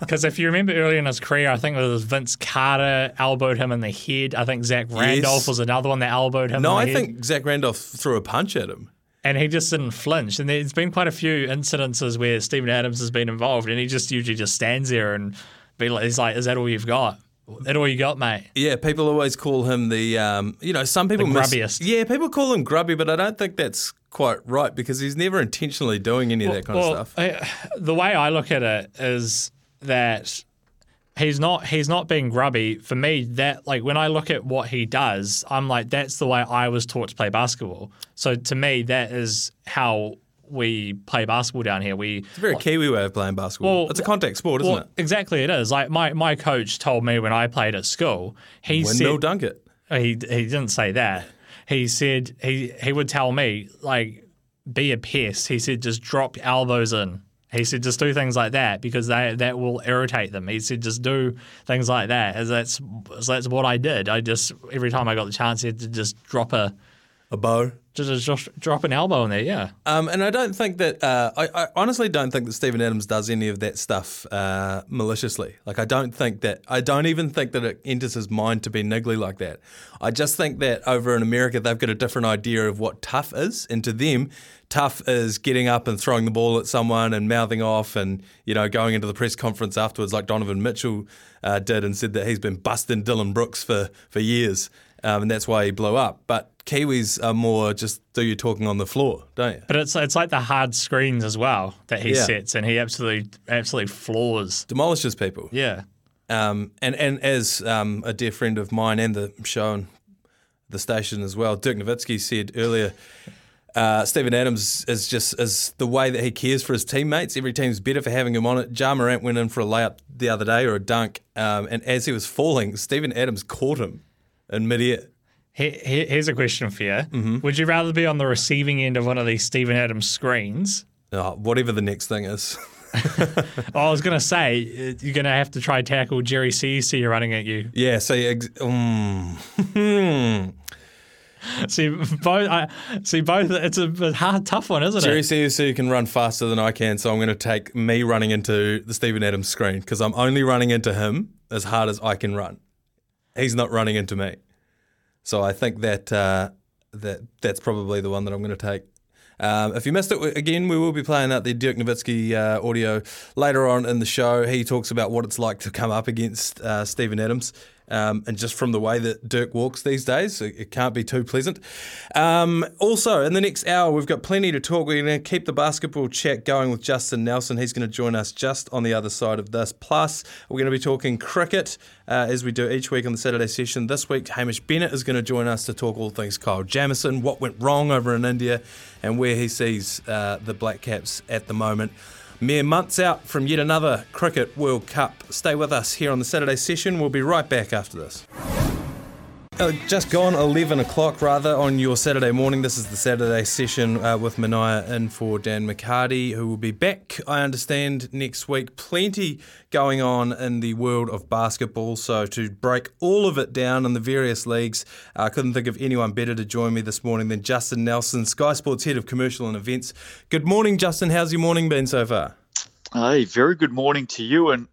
Because if you remember earlier in his career, I think it was Vince Carter elbowed him in the head. I think Zach Randolph
Yes.
was another one that elbowed him.
no,
in
I
head.
think Zach Randolph threw a punch at him.
and he just didn't flinch. And there's been quite a few incidences where Steven Adams has been involved, and he just usually just stands there and be like, "He's like, is that all you've got? That all you got, mate?"
Yeah, people always call him the, um, you know, some people
The grubbiest.
yeah, people call him grubby, but I don't think that's quite right because he's never intentionally doing any of that kind
well,
of stuff.
I- the way I look at it is that he's not he's not being grubby. For me, that like when I look at what he does, I'm like, that's the way I was taught to play basketball. So to me, that is how we play basketball down here. We
It's a very Kiwi way of playing basketball.
Well,
it's a contact sport, isn't
well,
it?
exactly it is. Like my, my coach told me when I played at school, he
Windmill
said
dunk it.
he he didn't say that. He said he he would tell me like be a pest. He said just drop elbows in. He said just do things like that because they that will irritate them. He said just do things like that. As that's so that's what I did. I just every time I got the chance, I had to just drop a
A bow.
Just, just drop an elbow in there, yeah.
Um, and I don't think that uh, I, I honestly don't think that Steven Adams does any of that stuff uh, maliciously. Like I don't think that I don't even think that it enters his mind to be niggly like that. I just think that over in America they've got a different idea of what tough is, and to them, tough is getting up and throwing the ball at someone and mouthing off, and you know going into the press conference afterwards like Donovan Mitchell uh, did and said that he's been busting Dillon Brooks for for years, um, and that's why he blow up. But Kiwis are more just do your talking on the floor, don't you?
But it's it's like the hard screens as well that he
Yeah.
sets, and he absolutely absolutely floors.
Demolishes people.
Yeah,
Um, and and as um, a dear friend of mine and the show and the station as well, Dirk Nowitzki said earlier, uh, Steven Adams is just is the way that he cares for his teammates. Every team's better for having him on it. Ja Morant went in for a layup the other day or a dunk, um, and as he was falling, Steven Adams caught him
Here, here- here's a question for you:
Mm-hmm.
Would you rather be on the receiving end of one of these Steven Adams screens?
Oh, whatever the next thing is.
I was going to say uh, you're going to have to try tackle Jerry CC running at you.
yeah. So ex- um,
See both. I see both. It's a, hard, tough one, isn't it?
Jerry
it?
CUC can run faster than I can, so I'm going to take me running into the Steven Adams screen because I'm only running into him as hard as I can run. He's not running into me, so I think that uh, that that's probably the one that I'm going to take. Um, if you missed it again, we will be playing out the Dirk Nowitzki uh, audio later on in the show. He talks about what it's like to come up against uh, Steven Adams. Um, and just from the way that Dirk walks these days, it, it can't be too pleasant. Um, also, in the next hour, we've got plenty to talk. We're going to keep the basketball chat going with Justin Nelson. He's going to join us just on the other side of this. Plus, we're going to be talking cricket uh, as we do each week on the Saturday session. This week, Hamish Bennett is going to join us to talk all things Kyle Jamieson, what went wrong over in India, and where he sees uh, the Black Caps at the moment. Mere months out from yet another Cricket World Cup. Stay with us here on the Saturday session. We'll be right back after this. Uh, just gone 11 o'clock rather on your Saturday morning. This is the Saturday session uh, with Mania in for Dan McCarty, who will be back, I understand, next week. Plenty going on in the world of basketball. So, to break all of it down in the various leagues, I couldn't think of anyone better to join me this morning than Justin Nelson, Sky Sports Head of Commercial and Events. Good morning, Justin. How's your morning been so far?
Hey, very good morning to you. And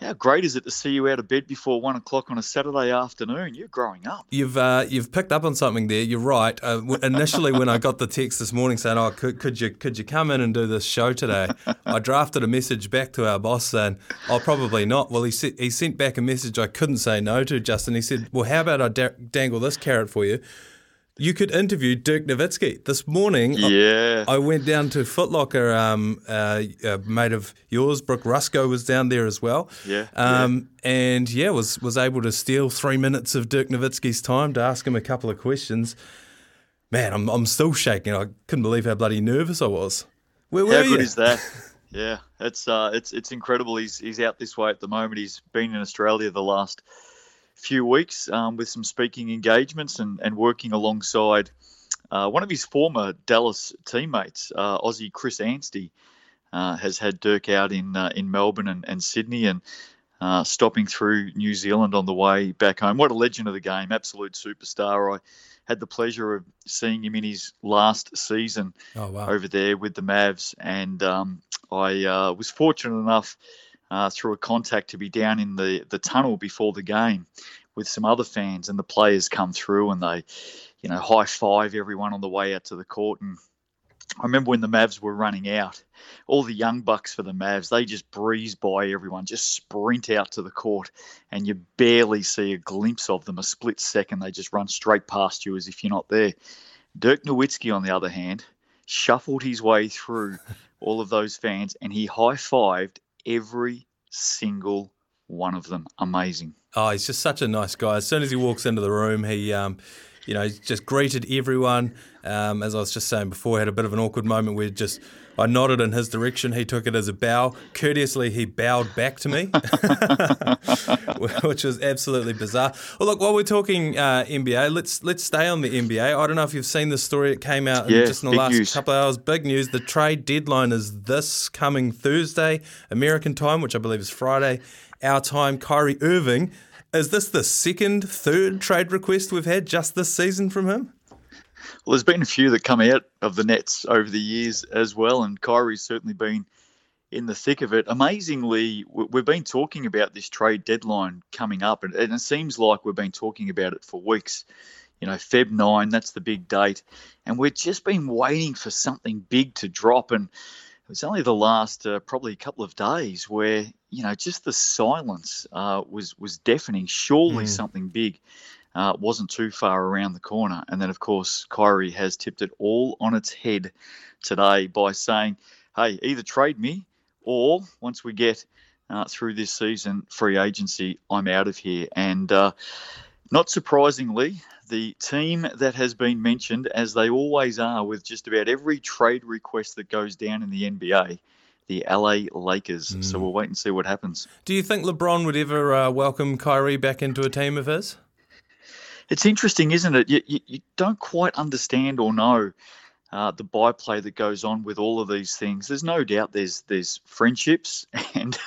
how great is it to see you out of bed before one o'clock on a Saturday afternoon? You're growing up.
You've uh, you've picked up on something there. You're right. Uh, initially, when I got the text this morning saying, "Oh, could, could you could you come in and do this show today?" I drafted a message back to our boss saying, "Oh, probably not." Well, he said he sent back a message I couldn't say no to. Justin, he said, "Well, how about I da- dangle this carrot for you? You could interview Dirk Nowitzki this morning." I-
Yeah.
I went down to Footlocker. Um, uh, a mate of yours, Brook Ruscoe, was down there as well.
Yeah,
Um, And yeah, was was able to steal three minutes of Dirk Nowitzki's time to ask him a couple of questions. Man, I'm I'm still shaking. I couldn't believe how bloody nervous I was. Where were
How
you?
good is that? Yeah, it's uh, it's it's incredible. He's he's out this way at the moment. He's been in Australia the last few weeks um, with some speaking engagements and and working alongside uh, one of his former Dallas teammates, uh, Aussie Chris Anstey, uh, has had Dirk out in uh, in Melbourne and, and Sydney and. Uh, stopping through New Zealand on the way back home. What a legend of the game, absolute superstar. I had the pleasure of seeing him in his last season
Oh wow.
over there with the Mavs, and um, I uh, was fortunate enough uh, through a contact to be down in the the tunnel before the game with some other fans, and the players come through and they, you know, high five everyone on the way out to the court. And I remember when the Mavs were running out, all the young bucks for the Mavs, they just breeze by everyone, just sprint out to the court, and you barely see a glimpse of them. A split second, they just run straight past you as if you're not there. Dirk Nowitzki, on the other hand, shuffled his way through all of those fans and he high fived every single one of them. Amazing.
Oh, he's just such a nice guy. As soon as he walks into the room, he, um, you know, he's just greeted everyone. Um, as I was just saying before, had a bit of an awkward moment where just I nodded in his direction. He took it as a bow. Courteously, he bowed back to me, which was absolutely bizarre. Well, look, while we're talking uh, NBA, let's let's stay on the NBA. I don't know if you've seen this story. It came out
Yeah,
just in the last
news.
couple of hours. Big news. The trade deadline is this coming Thursday, American time, which I believe is Friday, our time. Kyrie Irving. Is this the second, third trade request we've had just this season from him?
Well, there's been a few that come out of the nets over the years as well, and Kyrie's certainly been in the thick of it. Amazingly, we- we've been talking about this trade deadline coming up, and it seems like we've been talking about it for weeks. You know, Feb 9, that's the big date. And we've just been waiting for something big to drop. And was only the last uh, probably a couple of days where, you know, just the silence uh, was, was deafening. Surely something big uh, wasn't too far around the corner. And then, of course, Kyrie has tipped it all on its head today by saying, hey, either trade me or once we get uh, through this season, free agency, I'm out of here. And uh, not surprisingly, the team that has been mentioned, as they always are with just about every trade request that goes down in the NBA, the LA Lakers. So we'll wait and see what happens.
Do you think LeBron would ever uh, welcome Kyrie back into a team of his?
It's interesting, isn't it? You, you, you don't quite understand or know uh, the byplay that goes on with all of these things. There's no doubt there's there's friendships and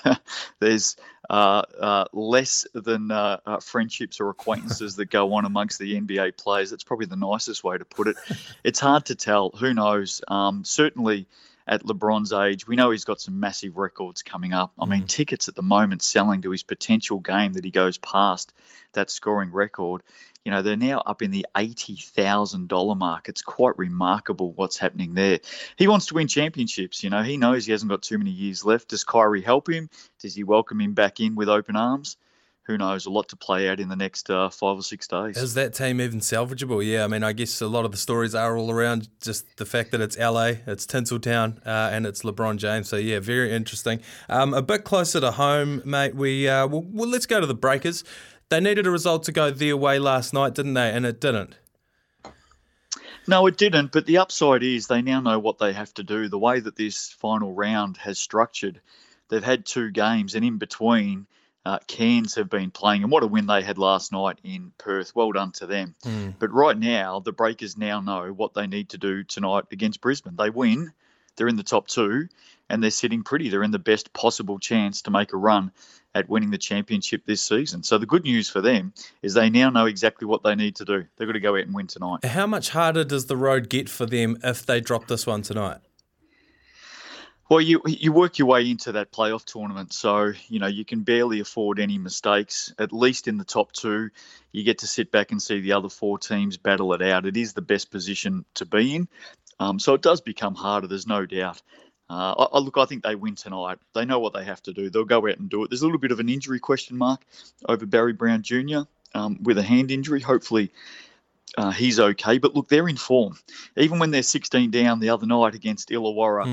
there's uh, uh, less than uh, uh, friendships or acquaintances that go on amongst the NBA players. That's probably the nicest way to put it. It's hard to tell. Who knows? Um, certainly. At LeBron's age, we know he's got some massive records coming up. I mean, tickets at the moment selling to his potential game that he goes past that scoring record you know they're now up in the eighty thousand dollar mark. It's quite remarkable what's happening there. He wants to win championships. You know he knows he hasn't got too many years left. Does Kyrie help him? Does he welcome him back in with open arms? Who knows? A lot to play out in the next uh, five or six days.
Is that team even salvageable? Yeah, I mean, I guess a lot of the stories are all around just the fact that it's LA, it's Tinseltown, uh, and it's LeBron James. So yeah, very interesting. Um, a bit closer to home, mate. We uh, well, well, let's go to the Breakers. They needed a result to go their way last night, didn't they? And it didn't.
No, it didn't. But the upside is they now know what they have to do. The way that this final round has structured, they've had two games, and in between, uh, Cairns have been playing. And what a win they had last night in Perth. Well done to them. But right now, the Breakers now know what they need to do tonight against Brisbane. They win, they're in the top two, and they're sitting pretty. They're in the best possible chance to make a run at winning the championship this season. So the good news for them is they now know exactly what they need to do. They've got to go out and win tonight.
How much harder does the road get for them if they drop this one tonight?
Well, you you work your way into that playoff tournament, so you know you can barely afford any mistakes. At least in the top two, you get to sit back and see the other four teams battle it out. It is the best position to be in, um, so it does become harder. There's no doubt. Uh, I, I look, I think they win tonight. They know what they have to do. They'll go out and do it. There's a little bit of an injury question mark over Barry Brown Jr. Um, with a hand injury. Hopefully, uh, he's okay. But look, they're in form. Even when they're 16 down the other night against Illawarra,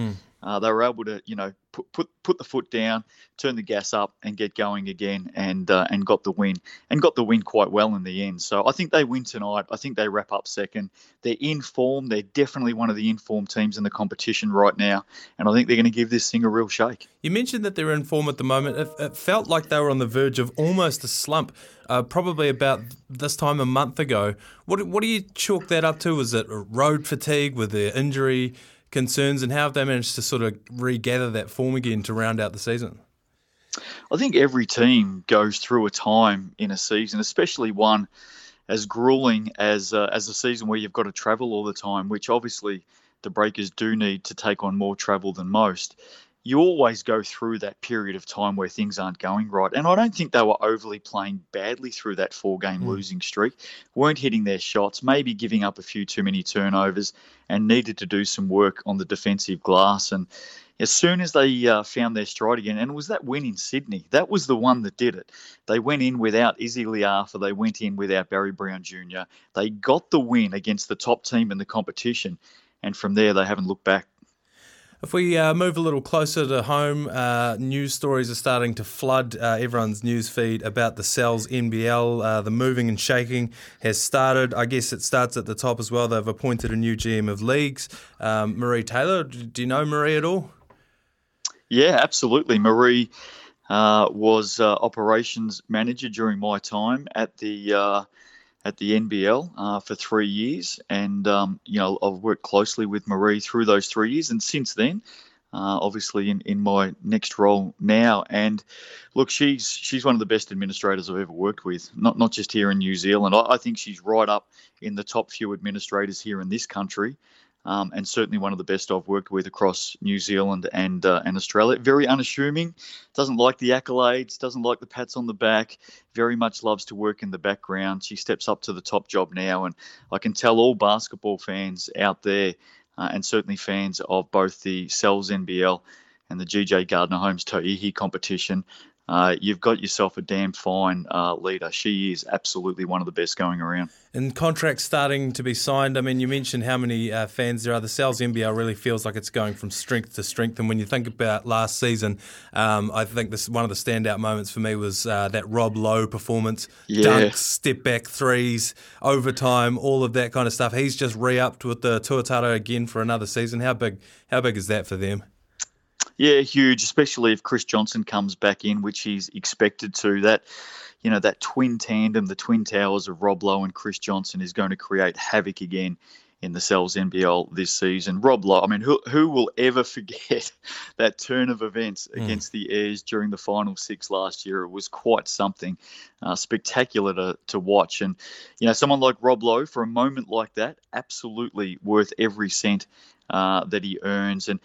uh, they were able to, you know, put, put put the foot down, turn the gas up, and get going again, and uh, and got the win, and got the win quite well in the end. So I think they win tonight. I think they wrap up second. They're in form. They're definitely one of the informed teams in the competition right now, and I think they're going to give this thing a real shake.
You mentioned that they're in form at the moment. It, it felt like they were on the verge of almost a slump, uh, probably about this time a month ago. What what do you chalk that up to? Was it road fatigue with their injury concerns, and how have they managed to sort of regather that form again to round out the season?
I think every team goes through a time in a season, especially one as grueling as uh, as a season where you've got to travel all the time, which obviously the Breakers do need to take on more travel than most. You always go through that period of time where things aren't going right, and I don't think they were overly playing badly through that four-game losing streak. weren't hitting their shots, maybe giving up a few too many turnovers, and needed to do some work on the defensive glass. And as soon as they uh, found their stride again, and it was that win in Sydney, that was the one that did it. They went in without Izzy Le'afa, they went in without Barry Brown Jr. They got the win against the top team in the competition, and from there they haven't looked back.
If we uh, move a little closer to home, uh, news stories are starting to flood uh, everyone's news feed about the Sal's NBL. Uh, the moving and shaking has started. I guess it starts at the top as well. They've appointed a new GM of leagues, um, Marie Taylor. Do you know Marie at all?
Yeah, absolutely. Marie uh, was uh, operations manager during my time at the at the NBL uh, for three years, and um, you know I've worked closely with Marie through those three years, and since then. uh, obviously in, in my next role now. And look, she's she's one of the best administrators I've ever worked with, not not just here in New Zealand. I, I think she's right up in the top few administrators here in this country. Um, and certainly one of the best I've worked with across New Zealand and uh, and Australia. Very unassuming, doesn't like the accolades, doesn't like the pats on the back. Very much loves to work in the background. She steps up to the top job now, and I can tell all basketball fans out there, uh, and certainly fans of both the Sal's NBL and the GJ Gardner Homes Tauihi competition. Uh, you've got yourself a damn fine uh, leader. She is absolutely one of the best going around.
And contracts starting to be signed. I mean, you mentioned how many uh, fans there are. The Sal's NBL really feels like it's going from strength to strength. And when you think about last season, um, I think this one of the standout moments for me was uh, that Rob Loe performance.
Yeah.
Dunks, step back threes, overtime, all of that kind of stuff. He's just re-upped with the Tuatara again for another season. How big? How big is that for them?
Yeah, huge, especially if Chris Johnson comes back in, which he's expected to. That, you know, that twin tandem, the twin towers of Rob Loe and Chris Johnson is going to create havoc again in the Sal's NBL this season. Rob Loe, I mean, who, who will ever forget that turn of events against the Airs during the final six last year? It was quite something uh, spectacular to, to watch. And, you know, someone like Rob Loe, for a moment like that, absolutely worth every cent uh, that he earns. And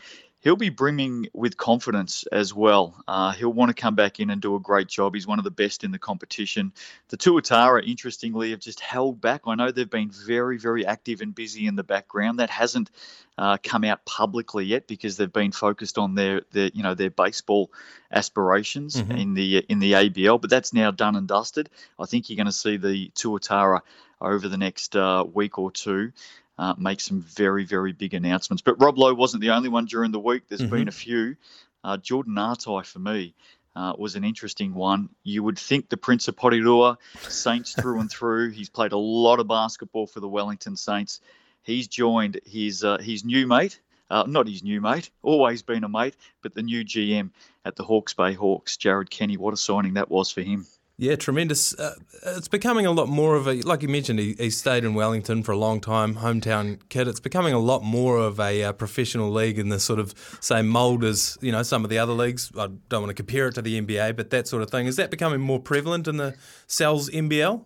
he'll be brimming with confidence as well. Uh, he'll want to come back in and do a great job. He's one of the best in the competition. The Tuatara, interestingly, have just held back. I know they've been very, very active and busy in the background. That hasn't uh, come out publicly yet because they've been focused on their, their you know, their baseball aspirations in the in the ABL. But that's now done and dusted. I think you're going to see the Tuatara over the next uh, week or two uh, make some very, very big announcements. But Rob Loe wasn't the only one during the week. There's been a few. Uh, Jordan Ngatai, for me, uh, was an interesting one. You would think the Prince of Porirua, Saints through and through. He's played a lot of basketball for the Wellington Saints. He's joined his uh, his new mate, uh, not his new mate, always been a mate, but the new GM at the Hawke's Bay Hawks, Jarrod Kenny. What a signing that was for him.
Yeah, tremendous. Uh, it's becoming a lot more of a, like you mentioned, he, he stayed in Wellington for a long time, hometown kid. It's becoming a lot more of a uh, professional league in the sort of same mould as, you know, some of the other leagues. I don't want to compare it to the NBA, but that sort of thing. Is that becoming more prevalent in the Sal's NBL?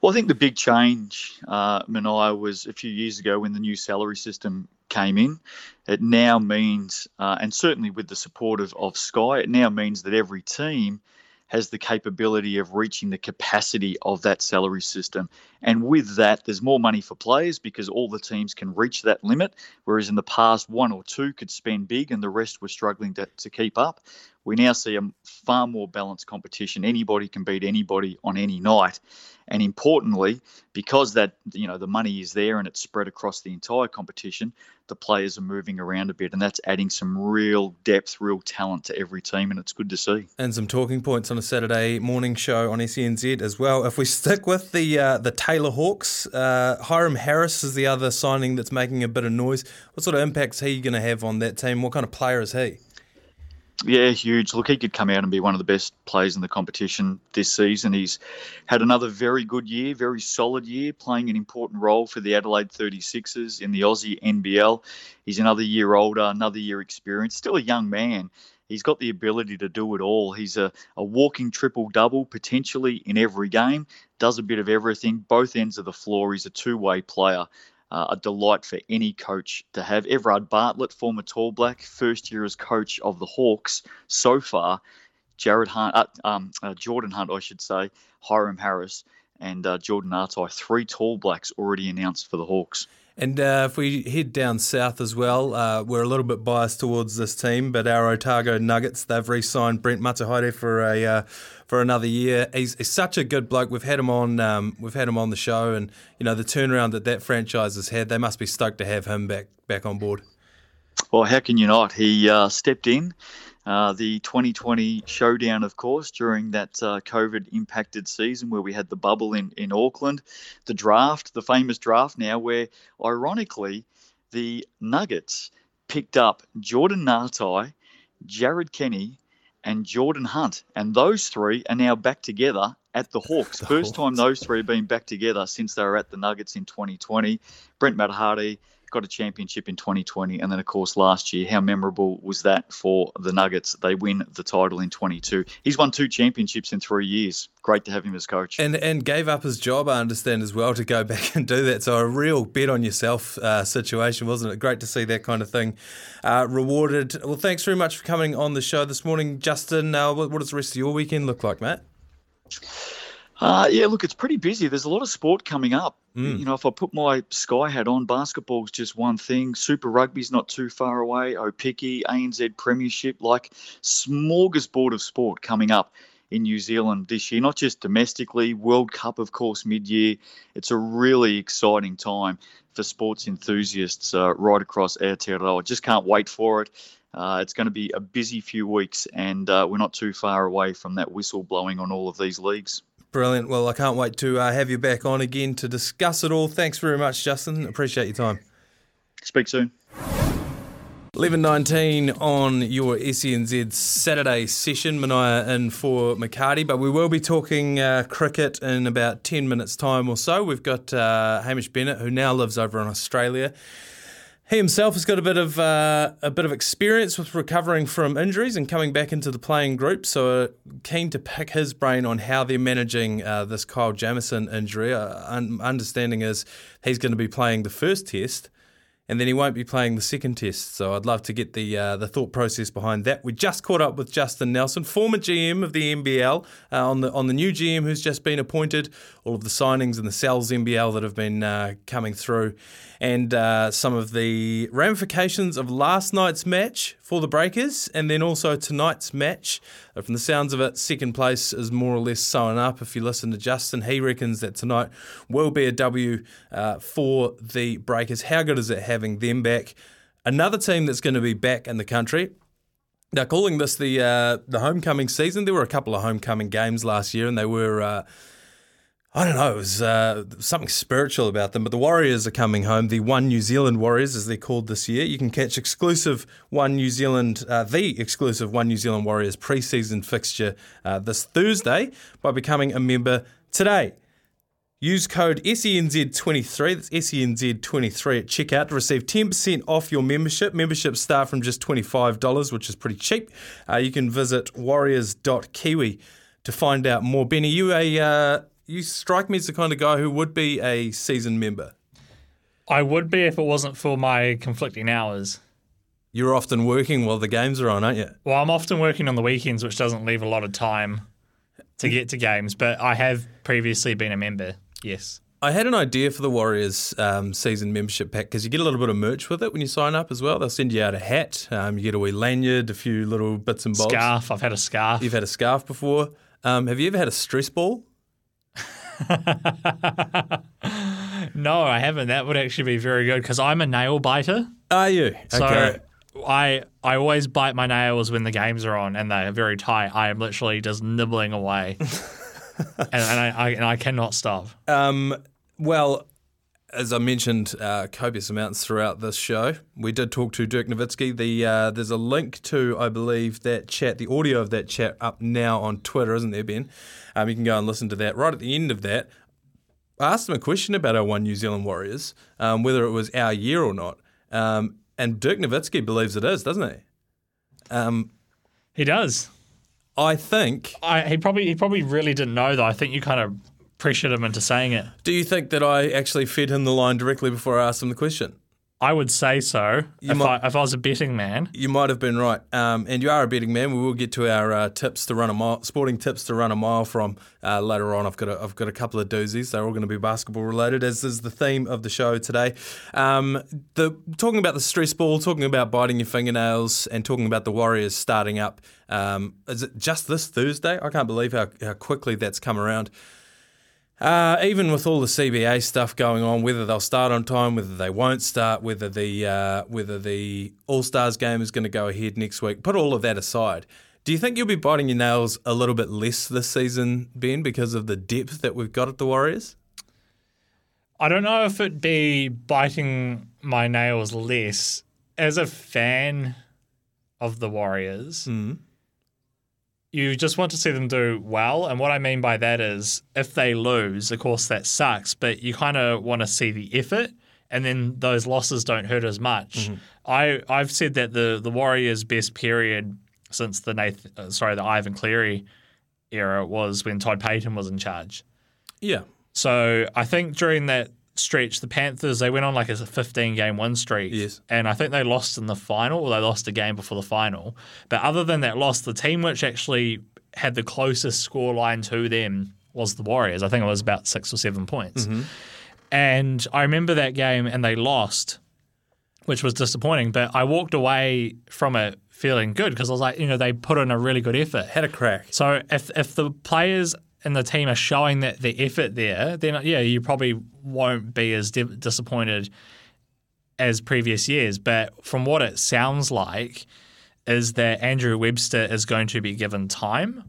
Well, I think the big change, uh, was a few years ago when the new salary system came in. It now means, uh, and certainly with the support of, of Sky, it now means that every team has the capability of reaching the capacity of that salary system. And with that, there's more money for players because all the teams can reach that limit. Whereas in the past, one or two could spend big and the rest were struggling to, to keep up. We now see a far more balanced competition. Anybody can beat anybody on any night. And importantly, because that you know the money is there and it's spread across the entire competition, the players are moving around a bit, and that's adding some real depth, real talent to every team, and it's good to see.
And some talking points on a Saturday morning show on SENZ as well. If we stick with the uh, the Taylor Hawks, uh, Hyrum Harris is the other signing that's making a bit of noise. What sort of impact impact's he going to have on that team? What kind of player is he?
Yeah, huge. Look, he could come out and be one of the best players in the competition this season. He's had another very good year, very solid year, playing an important role for the Adelaide 36ers in the Aussie NBL. He's another year older, another year experienced, still a young man. He's got the ability to do it all. He's a, a walking triple double potentially in every game, does a bit of everything, both ends of the floor. He's a two way player uh, a delight for any coach to have. Everard Bartlett, former Tall Black, first year as coach of the Hawks so far. Jared Hunt, uh, um, uh, Jordan Hunt, I should say, Hyrum Harris, and uh, Jordan Ngatai, three Tall Blacks already announced for the Hawks.
And uh, if we head down south as well, uh, we're a little bit biased towards this team, but our Otago Nuggets, they've re-signed Brent Matehaere for a uh, for another year. He's, he's such a good bloke. We've had him on um, we've had him on the show, and you know the turnaround that that franchise has had. They must be stoked to have him back back on board.
Well, how can you not? He uh, stepped in uh, the 2020 showdown, of course, during that uh, COVID impacted season where we had the bubble in, in Auckland, the draft, the famous draft now, where ironically the Nuggets picked up Jordan Ngatai, Jarrod Kenny, and Jordan Hunt. And those three are now back together at the Hawks. First time those three have been back together since they were at the Nuggets in 2020. Brent Matehaere, got a championship in 2020, and then of course last year, how memorable was that for the Nuggets? They win the title in 22. He's won two championships in three years. Great to have him as coach.
And and gave up his job, I understand as well, to go back and do that. So a real bet on yourself uh, situation, wasn't it? Great to see that kind of thing uh, rewarded. Well, thanks very much for coming on the show this morning, Justin. Uh, what, what does the rest of your weekend look like, Matt?
Uh, yeah, look, it's pretty busy. There's a lot of sport coming up. You know, if I put my Sky hat on, basketball's just one thing. Super Rugby's not too far away. Aupiki, ANZ Premiership, like smorgasbord of sport coming up in New Zealand this year. Not just domestically, World Cup, of course, mid-year. It's a really exciting time for sports enthusiasts uh, right across Aotearoa. Just can't wait for it. Uh, it's going to be a busy few weeks, and uh, we're not too far away from that whistle blowing on all of these leagues.
Brilliant. Well, I can't wait to uh, have you back on again to discuss it all. Thanks very much, Justin. Appreciate your time.
Speak soon.
11.19 on your SENZ Saturday session. Mania in for McCarty, but we will be talking uh, cricket in about 10 minutes' time or so. We've got uh, Hamish Bennett, who now lives over in Australia. He himself has got a bit of uh, a bit of experience with recovering from injuries and coming back into the playing group. So uh, keen to pick his brain on how they're managing uh, this Kyle Jamieson injury. Uh, un- understanding is he's going to be playing the first test, and then he won't be playing the second test. So I'd love to get the uh, the thought process behind that. We just caught up with Justin Nelson, former GM of the NBL, on the on the new GM who's just been appointed. All of the signings and the Sal's NBL that have been coming through, and uh, some of the ramifications of last night's match for the Breakers, and then also tonight's match. Uh, From the sounds of it, second place is more or less sewn up. If you listen to Justin, he reckons that tonight will be a W uh, for the Breakers. How good is it having them back? Another team that's going to be back in the country. They're calling this the uh, the homecoming season. There were a couple of homecoming games last year, and they were. I don't know, it was uh, something spiritual about them. But the Warriors are coming home, the One New Zealand Warriors, as they're called this year. You can catch exclusive One New Zealand, uh, the exclusive One New Zealand Warriors preseason fixture uh, this Thursday by becoming a member today. Use code E SENZ23, that's E SENZ23 at checkout to receive 10% off your membership. Memberships start from just $25, which is pretty cheap. Uh, you can visit warriors.kiwi to find out more. Benny, you a uh, you strike me as the kind of guy who would be a season member.
I would be if it wasn't for my conflicting hours.
You're often working while the games are on, aren't you?
Well, I'm often working on the weekends, which doesn't leave a lot of time to get to games, but I have previously been a member. Yes.
I had an idea for the Warriors um, season membership pack because you get a little bit of merch with it when you sign up as well. They'll send you out a hat, um, you get a wee lanyard, a few little bits and bobs.
Scarf. I've had a scarf.
You've had a scarf before. Um, have you ever had a stress ball?
No, I haven't. That would actually be very good because I'm a nail biter.
Are you?
So
okay.
I I always bite my nails when the games are on and they're very tight. I am literally just nibbling away, and, and I, I and I cannot stop.
Um, well, as I mentioned, uh, copious amounts throughout this show. We did talk to Dirk Nowitzki. The uh, there's a link to, I believe, that chat, the audio of that chat, up now on Twitter, isn't there, Ben? Um, you can go and listen to that. Right at the end of that, I asked him a question about our One New Zealand Warriors, um, whether it was our year or not. Um, and Dirk Nowitzki believes it is, doesn't he? Um,
He does.
I think.
I he probably he probably really didn't know though. I think you kind of pressured him into saying it.
Do you think that I actually fed him the line directly before I asked him the question?
I would say so. If,
might-
I, if I was a betting man,
You might have been right, um, and you are a betting man. We will get to our uh, tips to run a mile, sporting tips to run a mile from uh, later on. I've got a, I've got a couple of doozies. They're all going to be basketball related, as is the theme of the show today. Um, the talking about the stress ball, talking about biting your fingernails, and talking about the Warriors starting up. Um, is it just this Thursday? I can't believe how, how quickly that's come around. Uh, even with all the CBA stuff going on, whether they'll start on time, whether they won't start, whether the uh, whether the All Stars game is going to go ahead next week, put all of that aside. Do you think you'll be biting your nails a little bit less this season, Ben, because of the depth that we've got at the Warriors?
I don't know if it'd be biting my nails less. As a fan of the Warriors,
Mm.
You just want to see them do well. And what I mean by that is if they lose, of course, that sucks, but you kind of want to see the effort and then those losses don't hurt as much.
Mm-hmm.
I I've said that the the Warriors' best period since the Nathan, uh, sorry the Ivan Cleary era was when Todd Payten was in charge.
Yeah.
So I think during that stretch, the Panthers they went on like a 15 game win streak.
Yes.
and I think they lost in the final, or they lost a game before the final. But other than that loss, the team which actually had the closest score line to them was the Warriors. I think it was about six or seven points. Mm-hmm. And I remember that game, and they lost, which was disappointing. But I walked away from it feeling good because I was like, you know, they put in a really good effort.
Had a crack.
So if if the players and the team are showing that the effort there, then yeah, you probably won't be as di- disappointed as previous years. But from what it sounds like, is that Andrew Webster is going to be given time,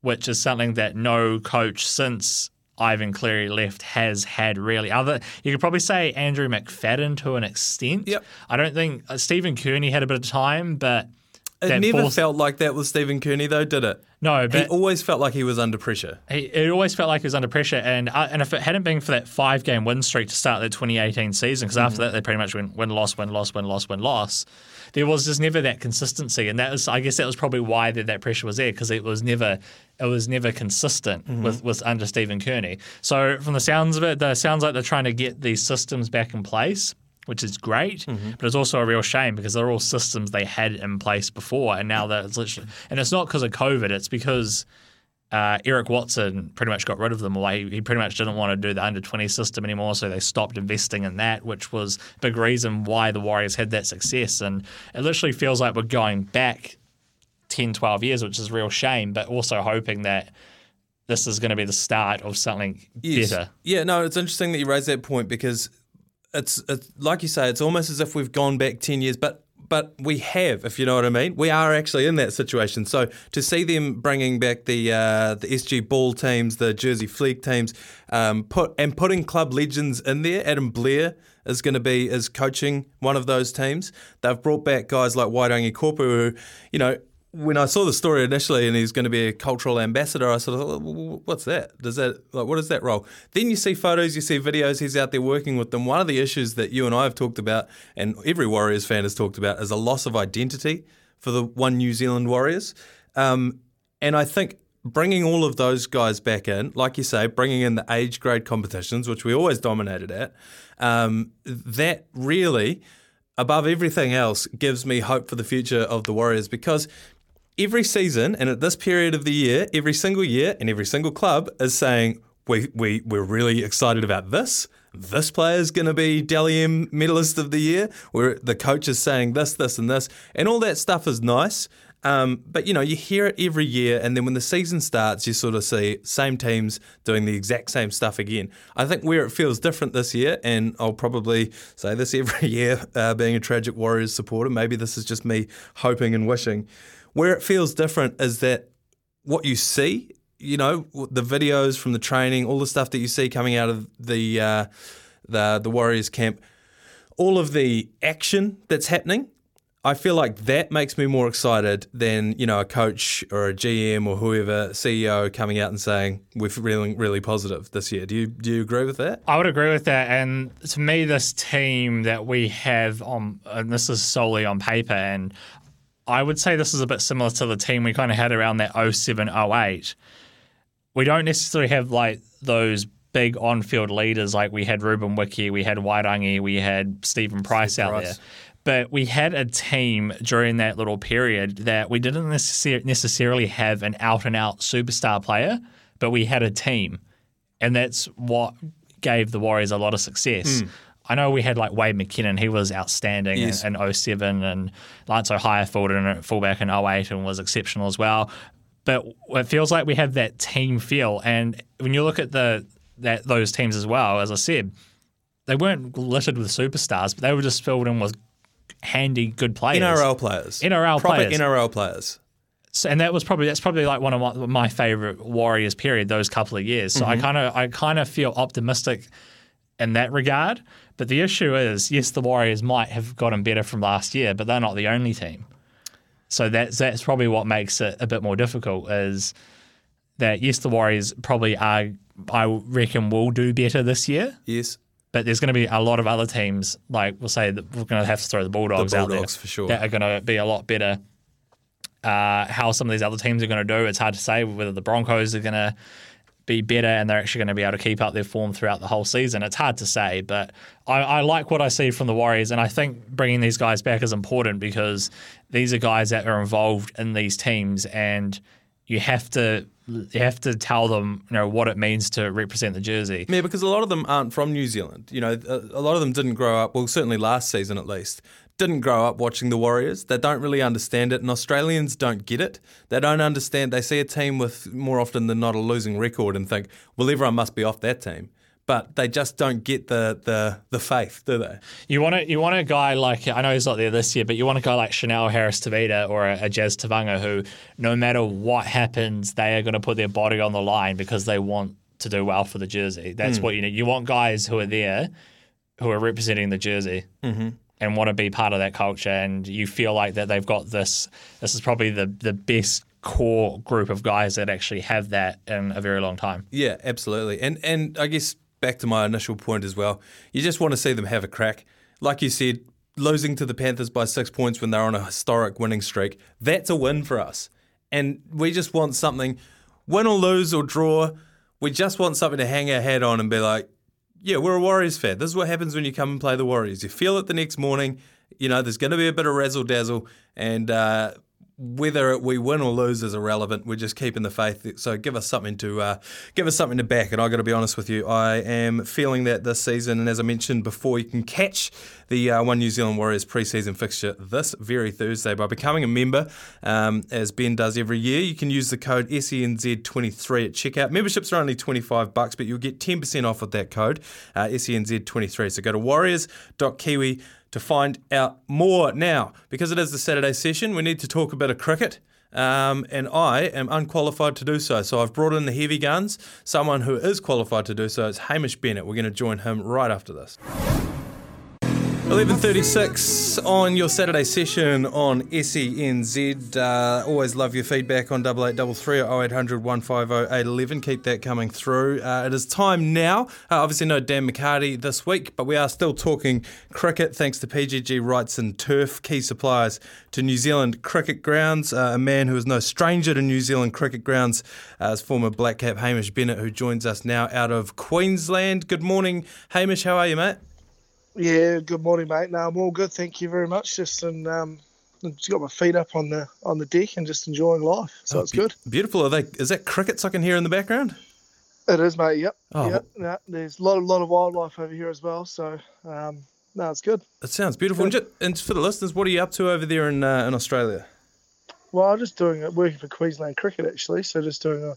which is something that no coach since Ivan Cleary left has had really. Other you could probably say Andrew McFadden to an extent.
Yep.
I don't think uh, Stephen Kearney had a bit of time, but
It never
fourth-
felt like that with Stephen Kearney, though, did it?
no,
He
but
always felt like he was under pressure.
He, it always felt like he was under pressure, and uh, and if it hadn't been for that five game win streak to start the 2018 season, because after that they pretty much went win loss win loss win loss win loss, there was just never that consistency, and that was I guess that was probably why that, that pressure was there because it was never it was never consistent with with under Stephen Kearney. So from the sounds of it, the sounds like they're trying to get these systems back in place. Which is great, but it's also a real shame because they're all systems they had in place before, and now that it's literally, and it's not because of COVID, it's because uh, Eric Watson pretty much got rid of them away. He, he pretty much didn't want to do the under 20 system anymore, so they stopped investing in that, which was a big reason why the Warriors had that success. And it literally feels like we're going back 10, 12 years, which is a real shame, but also hoping that this is going to be the start of something better.
Yeah, no, it's interesting that you raise that point because it's, it's like you say, it's almost as if we've gone back ten years, but but we have, if you know what I mean. We are actually in that situation. So to see them bringing back the uh, the SG Ball teams, the Jersey Flegg teams, um, put and putting club legends in there, Adam Blair is going to be is coaching one of those teams. They've brought back guys like Wairangi Koopu, who, you know, when I saw the story initially and he's going to be a cultural ambassador, I sort of thought, "Well, what's that? Does that like what is that role? Then you see photos, you see videos. He's out there working with them. One of the issues that you and I have talked about, and every Warriors fan has talked about, is a loss of identity for the one New Zealand Warriors. Um, and I think bringing all of those guys back in, like you say, bringing in the age grade competitions, which we always dominated at, um, that really, above everything else, gives me hope for the future of the Warriors because every season and at this period of the year, every single year and every single club is saying, we, we, we're really excited about this. This player is going to be Dally M medalist of the year. Where the coach is saying this, this, and this, and all that stuff is nice. Um, but you know, you hear it every year, and then when the season starts, you sort of see same teams doing the exact same stuff again. I think where it feels different this year, and I'll probably say this every year, uh, being a tragic Warriors supporter, maybe this is just me hoping and wishing. Where it feels different is that what you see, you know, the videos from the training, all the stuff that you see coming out of the uh, the the Warriors camp, all of the action that's happening. I feel like that makes me more excited than you know a coach or a GM or whoever CEO coming out and saying we're feeling really positive this year. Do you do you agree with that?
I would agree with that. And to me, this team that we have on, and this is solely on paper, and I would say this is a bit similar to the team we kind of had around that 07 08. We don't necessarily have like those big on field leaders like we had Ruben Wiki, we had Wairangi, we had Stephen Price out
Price.
there. But we had a team during that little period that we didn't necessar- necessarily have an out and out superstar player, but we had a team. And that's what gave the Warriors a lot of success. Hmm. I know we had like Wade McKinnon, he was outstanding
Yes.
in, in 07, and Lance Hohaia filled in at fullback in 08 and was exceptional as well. But it feels like we have that team feel. And when you look at the that those teams as well, as I said, they weren't littered with superstars, but they were just filled in with handy, good players.
NRL players,
NRL players
proper
players.
NRL players.
So- and that was probably that's probably like one of my, my favorite Warriors period those couple of years. So I mm-hmm. kind of I kind of feel optimistic in that regard. But the issue is, yes, the Warriors might have gotten better from last year, but they're not the only team. So that's that's probably what makes it a bit more difficult. Is that yes, the Warriors probably are. I reckon will do better this year,
Yes.
But there's going to be a lot of other teams, like we'll say that we're going to have to throw the Bulldogs, out there,
Bulldogs, for sure.
that are going to be a lot better. Uh, how some of these other teams are going to do, it's hard to say whether the Broncos are going to be better and they're actually going to be able to keep up their form throughout the whole season. It's hard to say, but I, I like what I see from the Warriors, and I think bringing these guys back is important because these are guys that are involved in these teams, and you have to you have to tell them you know what it means to represent the jersey.
Yeah, because a lot of them aren't from New Zealand. You know, a, a lot of them didn't grow up, well, certainly last season at least, didn't grow up watching the Warriors. They don't really understand it, and Australians don't get it. They don't understand. They see a team with more often than not a losing record and think, well, everyone must be off that team. But they just don't get the the, the faith, do they?
You want to you want a guy like I know he's not there this year, but you want a guy like Chanel Harris Tavita or a, a Jazz Tevaga who, no matter what happens, they are going to put their body on the line because they want to do well for the jersey. That's mm. what you need. You want guys who are there, who are representing the jersey. Mm-hmm. And want to be part of that culture, and you feel like that they've got this. This is probably the the best core group of guys that actually have that in a very long time.
Yeah, absolutely. And and I guess back to my initial point as well. You just want to see them have a crack. Like you said, losing to the Panthers by six points when they're on a historic winning streak, that's a win for us. And we just want something, win or lose or draw, we just want something to hang our hat on and be like, yeah, we're a Warriors fan. This is what happens when you come and play the Warriors. You feel it the next morning. You know, there's going to be a bit of razzle dazzle, and uh, whether we win or lose is irrelevant. We're just keeping the faith. So give us something to uh, give us something to back. And I got to be honest with you, I am feeling that this season. And as I mentioned before, you can catch the uh, One New Zealand Warriors preseason fixture this very Thursday by becoming a member, um, as Ben does every year. You can use the code E SENZ23 at checkout. Memberships are only 25 bucks, but you'll get 10% off with that code, uh, SENZ23. So go to warriors.kiwi to find out more. Now, because it is the Saturday session, we need to talk a bit of cricket. Um, and I am unqualified to do so. So I've brought in the heavy guns. Someone who is qualified to do so is Hamish Bennett. We're going to join him right after this. 11.36 on your Saturday session on SENZ. Uh, always love your feedback on 8833 or 0800 150 811. Keep that coming through. Uh, it is time now. Uh, obviously, no Dan McCarty this week, but we are still talking cricket thanks to PGG Wrightson Turf, key suppliers to New Zealand cricket grounds. Uh, a man who is no stranger to New Zealand cricket grounds uh, is former Black Cap Hamish Bennett, who joins us now out of Queensland. Good morning, Hamish. How are you, mate?
Yeah, good morning, mate. No, I'm all good. Thank you very much. Just and um, just got my feet up on the on the deck and just enjoying life. So
Oh,
it's
be-
good.
Beautiful. Are they? Is that crickets I can hear in the background?
It is, mate. Yep.
Oh,
yep. No, there's a lot, lot of wildlife over here as well. So um, no, it's good.
It sounds beautiful. And, ju- and for the listeners, what are you up to over there in uh, in Australia?
Well, I'm just doing it, working for Queensland Cricket actually. So just doing a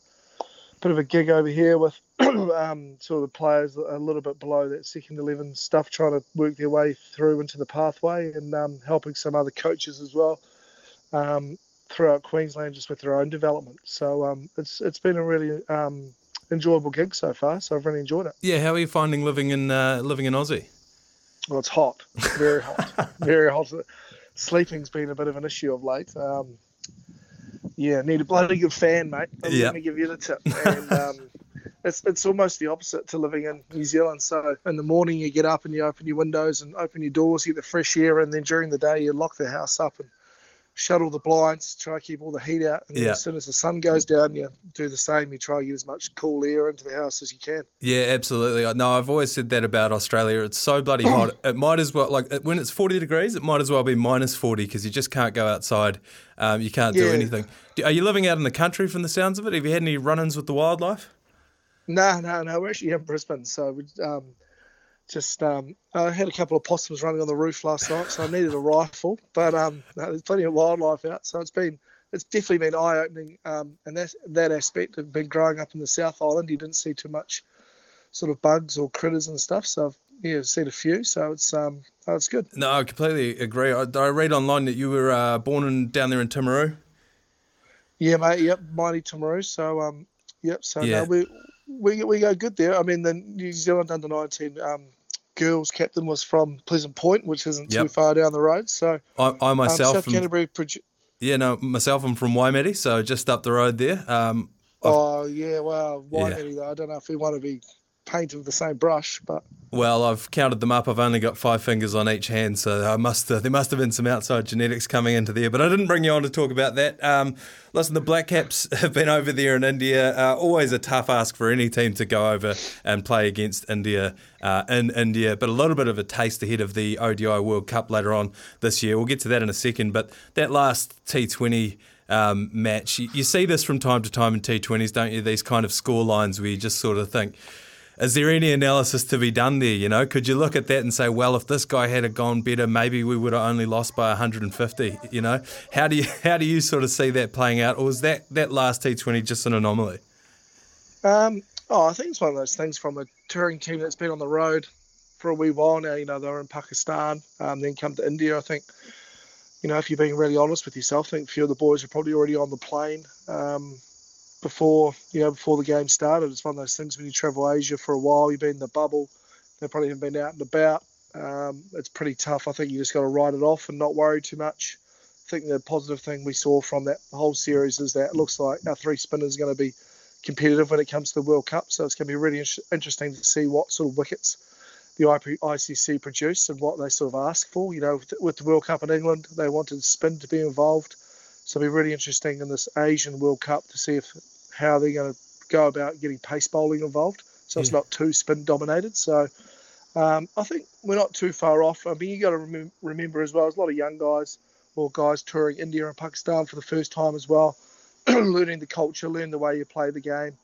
bit of a gig over here with um, sort of the players a little bit below that second eleven stuff, trying to work their way through into the pathway and um, helping some other coaches as well um, throughout Queensland just with their own development. So um, it's it's been a really um, enjoyable gig so far. So I've really enjoyed it.
Yeah, how are you finding living in uh, living in Aussie?
Well, it's hot, very hot, very hot. Sleeping's been a bit of an issue of late. Yeah, need a bloody good fan, mate. I'm
Yeah.
going to give you the tip. And um, it's it's almost the opposite to living in New Zealand. So in the morning you get up and you open your windows and open your doors, you get the fresh air, and then during the day you lock the house up and shut all the blinds, try to keep all the heat out. And
Yeah.
as soon as the sun goes down, you do the same. You try to get as much cool air into the house as you can.
Yeah, absolutely. I- No, I've always said that about Australia. It's so bloody hot. It might as well like when it's forty degrees, it might as well be minus forty because you just can't go outside. Um, you can't do anything. Are you living out in the country from the sounds of it? Have you had any run-ins with the wildlife?
No, no, no. We're actually in Brisbane, so we um, just um, I had a couple of possums running on the roof last night, so I needed a rifle. But um, no, there's plenty of wildlife out, so it's been it's definitely been eye opening. Um, and that that aspect of been growing up in the South Island, you didn't see too much sort of bugs or critters and stuff. So I've yeah seen a few, so it's um, oh, it's good.
No, I completely agree. I, I read online that you were uh, born in, down there in Timaru.
Yeah, mate. Yep, mighty Timaru. So um, yep. So
Yeah.
no, we we we go good there. I mean, the New Zealand under nineteen um, girls captain was from Pleasant Point, which isn't too far down the road. So
I, I
um,
myself,
South
am-
Canterbury. Produ-
yeah, no, myself, I'm from Waimate, so just up the road there. Um,
oh yeah, well,
Yeah.
Waimate. though, I don't know if we want to be painted with the same brush, but
Well, I've counted them up. I've only got five fingers on each hand, so I must uh, there must have been some outside genetics coming into there. But I didn't bring you on to talk about that. Um, listen, the Black Caps have been over there in India. Uh, always a tough ask for any team to go over and play against India uh, in India, but a little bit of a taste ahead of the ODI World Cup later on this year. We'll get to that in a second. But that last T20 um, match, you, you see this from time to time in T20s, don't you? These kind of score lines where you just sort of think is there any analysis to be done there? You know, could you look at that and say, well, if this guy had gone better, maybe we would have only lost by 150. You know, how do you how do you sort of see that playing out, or was that that last T20 just an anomaly?
Um, oh, I think it's one of those things from a touring team that's been on the road for a wee while now. You know, they were in Pakistan, um, then come to India. I think, you know, if you're being really honest with yourself, I think a few of the boys are probably already on the plane um, before you know before the game started. It's one of those things when you travel Asia for a while, you've been in the bubble. They probably haven't been out and about. Um, it's pretty tough. I think you just got to write it off and not worry too much. I think the positive thing we saw from that whole series is that it looks like our three spinners are going to be competitive when it comes to the World Cup. So it's going to be really in- interesting to see what sort of wickets the IP- ICC produce and what they sort of ask for. You know, with, with the World Cup in England, they wanted spin to be involved. So it'll be really interesting in this Asian World Cup to see if how they're going to go about getting pace bowling involved. So it's not too spin dominated. So um, I think we're not too far off. I mean, you got to remem- remember as well, there's a lot of young guys or guys touring India and Pakistan for the first time as well, learning the culture, learning the way you play the game.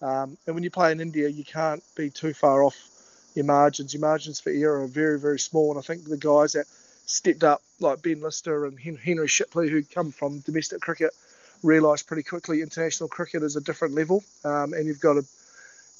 Um, and when you play in India, you can't be too far off your margins. Your margins for error are very, very small. And I think the guys that stepped up, like Ben Lister and Henry Shipley, who come from domestic cricket, realised pretty quickly international cricket is a different level, um, and you've got to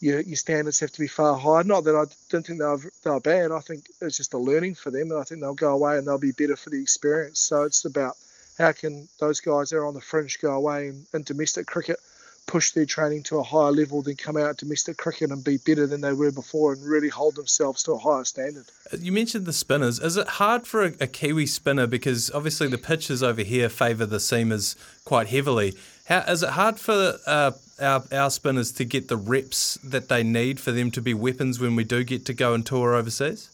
your, your standards have to be far higher. Not that I didn't think they were, they bad. I think it's just a learning for them, and I think they'll go away and they'll be better for the experience. So it's about how can those guys that are on the fringe go away and in domestic cricket push their training to a higher level, then come out at domestic cricket and be better than they were before, and really hold themselves to a higher standard.
You mentioned the spinners. Is it hard for a, a Kiwi spinner because obviously the pitches over here favour the seamers quite heavily? How is it hard for uh, our, our spinners to get the reps that they need for them to be weapons when we do get to go and tour overseas?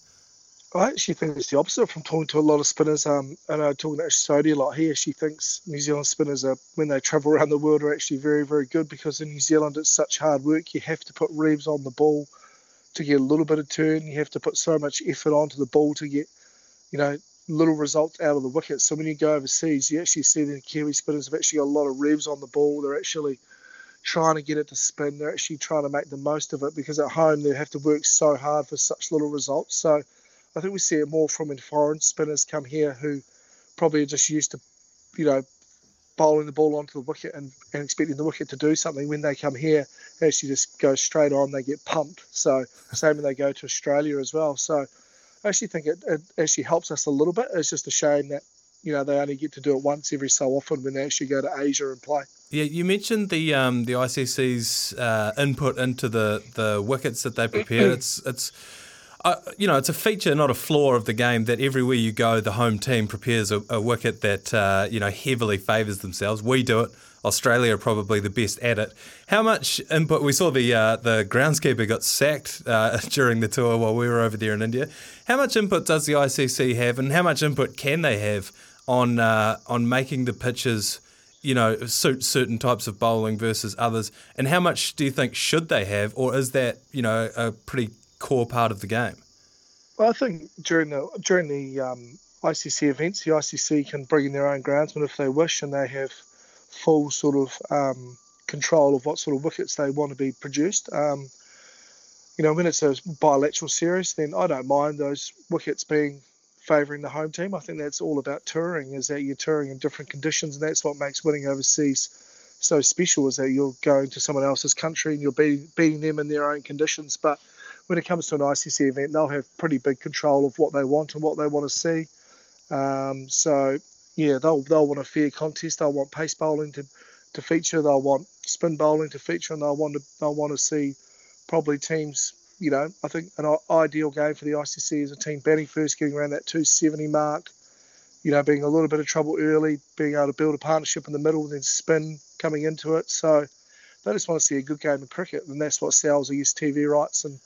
I actually think it's the opposite from talking to a lot of spinners. Um, and I'm talking to Sodhi a lot here, she thinks New Zealand spinners are, when they travel around the world, are actually very, very good because in New Zealand it's such hard work. You have to put revs on the ball to get a little bit of turn. You have to put so much effort onto the ball to get, you know, little results out of the wickets. So when you go overseas, you actually see the Kiwi spinners have actually got a lot of revs on the ball. They're actually trying to get it to spin. They're actually trying to make the most of it because at home they have to work so hard for such little results. So I think we see it more from when foreign spinners come here who probably are just used to, you know, bowling the ball onto the wicket and, and expecting the wicket to do something. When they come here, they actually just go straight on. They get pumped. So same when they go to Australia as well. So I actually think it, it actually helps us a little bit. It's just a shame that you know they only get to do it once every so often when they actually go to Asia and play.
Yeah, you mentioned the um, the ICC's uh, input into the, the wickets that they prepare. It's it's you know it's a feature, not a flaw of the game that everywhere you go, the home team prepares a, a wicket that uh, you know heavily favours themselves. We do it. Australia are probably the best at it. How much input? We saw the uh, the groundskeeper got sacked uh, during the tour while we were over there in India. How much input does the ICC have, and how much input can they have on uh, on making the pitches? you know, suit certain types of bowling versus others? And how much do you think should they have, or is that, you know, a pretty core part of the game?
Well, I think during the during the um, ICC events, the ICC can bring in their own groundsmen if they wish, and they have full sort of um, control of what sort of wickets they want to be produced. Um, you know, when it's a bilateral series, then I don't mind those wickets being favouring the home team. I think that's all about touring, is that you're touring in different conditions, and that's what makes winning overseas so special, is that you're going to someone else's country and you're beating, beating them in their own conditions. But when it comes to an ICC event, they'll have pretty big control of what they want and what they want to see. Um, so, yeah, they'll, they'll want a fair contest. They'll want pace bowling to, to feature. They'll want spin bowling to feature, and they'll want to they'll want to see probably teams. You know, I think an ideal game for the ICC is a team batting first, getting around that 270 mark. You know, being a little bit of trouble early, being able to build a partnership in the middle, then spin coming into it. So they just want to see a good game of cricket, and that's what sells these TV rights and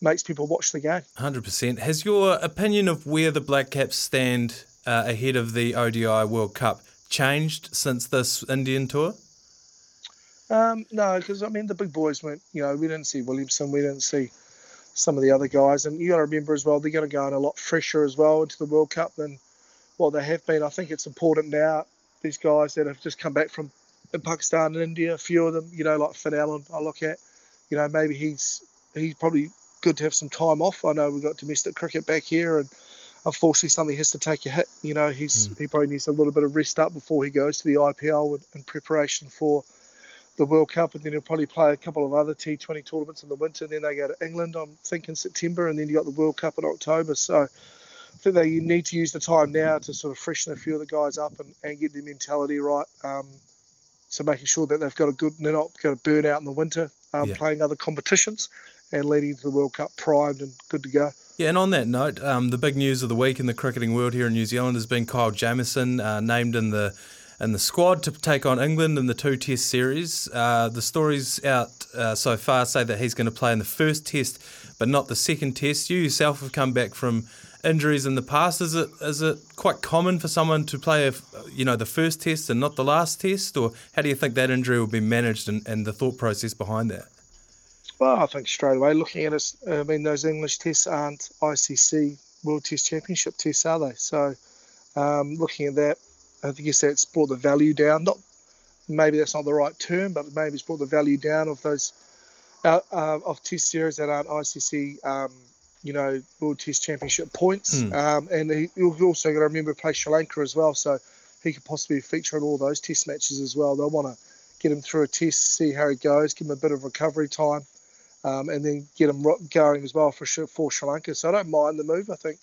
makes people watch the game.
Hundred percent. Has your opinion of where the Black Caps stand uh, ahead of the ODI World Cup changed since this Indian tour?
Um, no, because I mean the big boys went. You know, we didn't see Williamson, we didn't see some of the other guys, and you got to remember as well they're going to go in a lot fresher as well into the World Cup than what they have been. I think it's important now these guys that have just come back from Pakistan and India, a few of them, you know, like Finn Allen, I look at, you know, maybe he's he's probably good to have some time off. I know we've got domestic cricket back here, and unfortunately something has to take a hit. You know, he's he probably needs a little bit of rest up before he goes to the IPL in, in preparation for the World Cup, and then he'll probably play a couple of other T20 tournaments in the winter. And then they go to England, I'm thinking September, and then you got the World Cup in October. So I think they need to use the time now to sort of freshen a few of the guys up and, and get their mentality right. Um, so making sure that they've got a good, they're not going to burn out in the winter um,
Yeah.
playing other competitions and leading to the World Cup primed and good to go.
Yeah, and on that note, um, the big news of the week in the cricketing world here in New Zealand has been Kyle Jamieson uh, named in the in the squad to take on England in the two Test series. Uh, the stories out uh, so far say that he's going to play in the first Test, but not the second Test. You yourself have come back from injuries in the past. Is it is it quite common for someone to play, a, you know, the first Test and not the last Test, or how do you think that injury will be managed and, and the thought process behind that?
Well, I think straight away looking at us, I mean, those English tests aren't ICC World Test Championship tests, are they? So, um, looking at that, I guess that's brought the value down. Not maybe that's not the right term, but maybe it's brought the value down of those uh, uh, of test series that aren't ICC, um, you know, World Test Championship points.
Hmm.
Um, and he, you've also got to remember play Sri Lanka as well, so he could possibly feature in all those test matches as well. They'll want to get him through a test, see how he goes, give him a bit of recovery time um, and then get them going as well for Sri- for Sri Lanka. So I don't mind the move. I think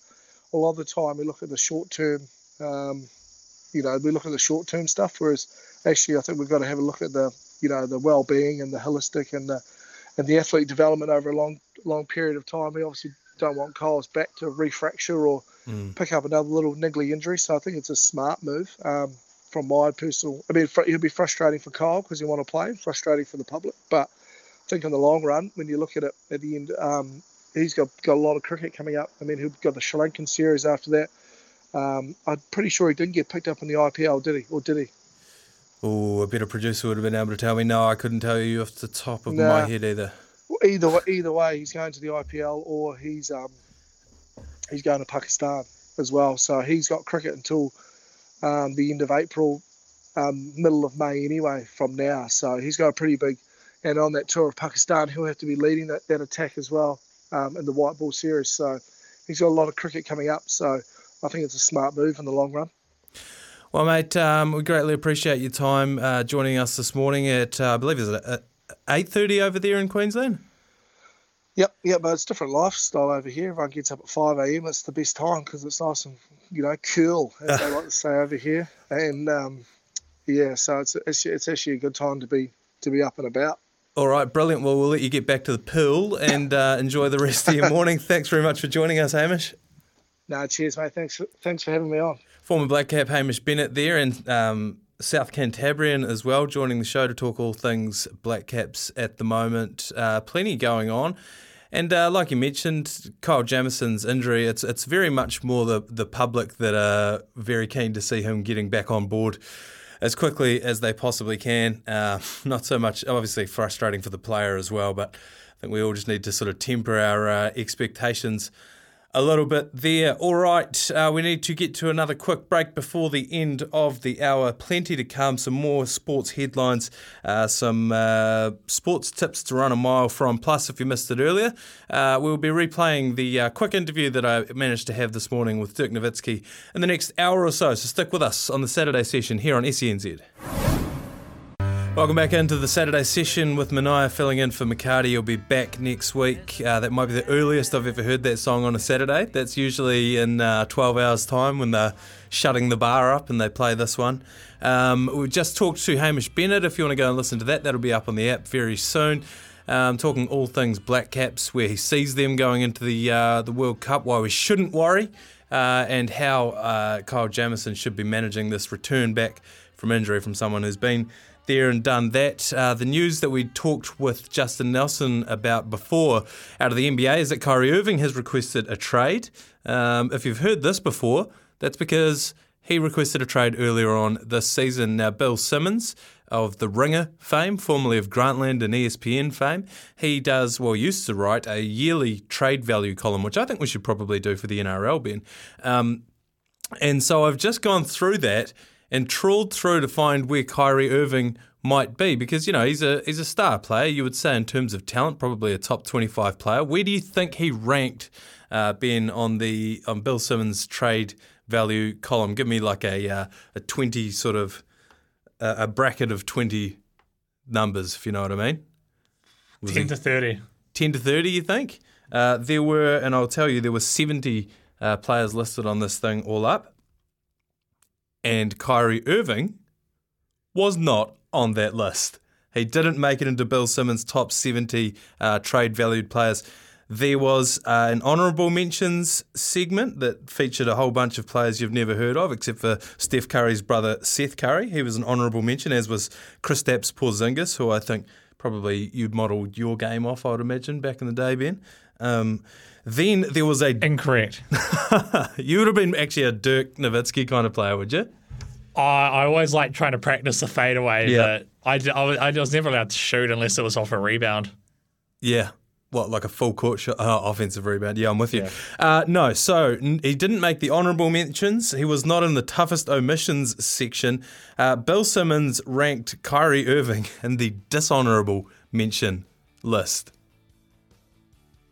a lot of the time we look at the short term, um, you know, we look at the short term stuff. Whereas actually, I think we've got to have a look at the, you know, the well being and the holistic and the and the athlete development over a long long period of time. We obviously don't want Kyle's back to refracture or pick up another little niggly injury. So I think it's a smart move. Um, from my personal, I mean, it'll be frustrating for Kyle because he want to play, frustrating for the public, but think in the long run, when you look at it at the end, um, he's got, got a lot of cricket coming up. I mean, he's got the Sri Lankan series after that. Um, I'm pretty sure he didn't get picked up in the IPL, did he? Or did he?
Oh, a better producer would have been able to tell me. No, I couldn't tell you off the top of
Nah.
my head either.
Well, either way, either way, he's going to the IPL or he's um, he's going to Pakistan as well. So he's got cricket until um, the end of April, um, middle of May anyway. From now, so he's got a pretty big. And on that tour of Pakistan, he'll have to be leading that, that attack as well um, in the white ball series. So he's got a lot of cricket coming up. So I think it's a smart move in the long run.
Well, mate, um, we greatly appreciate your time uh, joining us this morning at, uh, I believe, is it at 8.30 over there in Queensland?
Yep, yep, but it's different lifestyle over here. Everyone gets up at 5 a.m. It's the best time because it's nice and, you know, cool, as they like to say over here. And, um, yeah, so it's, it's, it's actually a good time to be to be up and about.
All right, brilliant. Well, we'll let you get back to the pool and uh, enjoy the rest of your morning. Thanks very much for joining us, Hamish.
No, cheers, mate. Thanks for, thanks for having me on.
Former Black Cap Hamish Bennett there and um, South Cantabrian as well, joining the show to talk all things Black Caps at the moment. Uh, plenty going on. And uh, like you mentioned, Kyle Jamieson's injury, it's it's very much more the, the public that are very keen to see him getting back on board as quickly as they possibly can. Uh, not so much, obviously, frustrating for the player as well, but I think we all just need to sort of temper our uh, expectations a little bit there. All right, uh, we need to get to another quick break before the end of the hour. Plenty to come, some more sports headlines, uh, some uh, sports tips to run a mile from. Plus, if you missed it earlier, uh, we'll be replaying the uh, quick interview that I managed to have this morning with Dirk Nowitzki in the next hour or so. So stick with us on the Saturday session here on SENZ. Welcome back into the Saturday session with Mania filling in for McCarty. He'll be back next week. Uh, that might be the earliest I've ever heard that song on a Saturday. That's usually in uh, 12 hours' time when they're shutting the bar up and they play this one. Um, we just talked to Hamish Bennett. If you want to go and listen to that, that'll be up on the app very soon. Um, talking all things Black Caps, where he sees them going into the uh, the World Cup, why we shouldn't worry, uh, and how uh, Kyle Jamieson should be managing this return back from injury from someone who's been there and done that. Uh, the news that we talked with Justin Nelson about before out of the NBA is that Kyrie Irving has requested a trade. Um, if you've heard this before, that's because he requested a trade earlier on this season. Now, Bill Simmons of the Ringer fame, formerly of Grantland and ESPN fame, he does, well, used to write a yearly trade value column, which I think we should probably do for the NRL, Ben. Um, and so I've just gone through that and trawled through to find where Kyrie Irving might be because you know he's a he's a star player. You would say in terms of talent, probably a top twenty five player. Where do you think he ranked, uh, Ben, on the on Bill Simmons trade value column? Give me like a uh, a twenty sort of uh, a bracket of twenty numbers, if you know what I mean. Was
10
he-
to 30.
10 to 30, you think? Uh, there were, and I'll tell you, there were 70 uh, players listed on this thing all up. And Kyrie Irving was not on that list. He didn't make it into Bill Simmons' top 70 uh, trade valued players. There was uh, an honourable mentions segment that featured a whole bunch of players you've never heard of, except for Steph Curry's brother Seth Curry. He was an honourable mention, as was Kristaps Porzingis, who I think probably you'd modelled your game off, I would imagine, back in the day, Ben. Um, then there was a
Incorrect.
you would have been actually a Dirk Nowitzki kind of player, would you?
I, I always like trying to practice the fadeaway,
Yeah.
but I, I was- I was never allowed to shoot unless it was off a rebound.
Yeah. What, like a full court shot? Oh, offensive rebound. Yeah, I'm with you. Uh, no, so n- he didn't make the honourable mentions. He was not in the toughest omissions section. Uh, Bill Simmons ranked Kyrie Irving in the dishonourable mention list.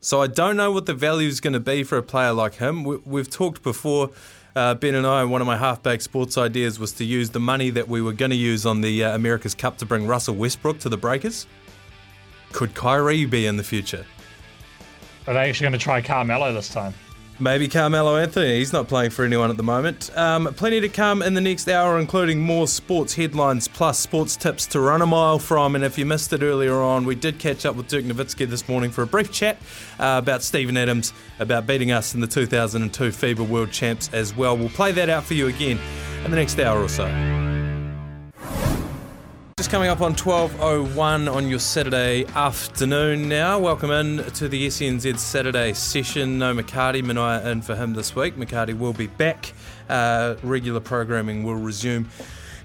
So I don't know what the value is going to be for a player like him. We, we've talked before. Uh, ben and I, one of my half-baked sports ideas was to use the money that we were going to use on the uh, America's Cup to bring Russell Westbrook to the Breakers. Could Kyrie be in the future?
Are they actually going to try Carmelo this time?
Maybe Carmelo Anthony. He's not playing for anyone at the moment. Um, plenty to come in the next hour, including more sports headlines plus sports tips to run a mile from. And if you missed it earlier on, we did catch up with Dirk Nowitzki this morning for a brief chat uh, about Steven Adams, about beating us in the 2002 FIBA World Champs as well. We'll play that out for you again in the next hour or so. Just coming up on 12.01 on your Saturday afternoon now. Welcome in to the SENZ Saturday session. No McCarty, Mania in for him this week. McCarty will be back. Uh, regular programming will resume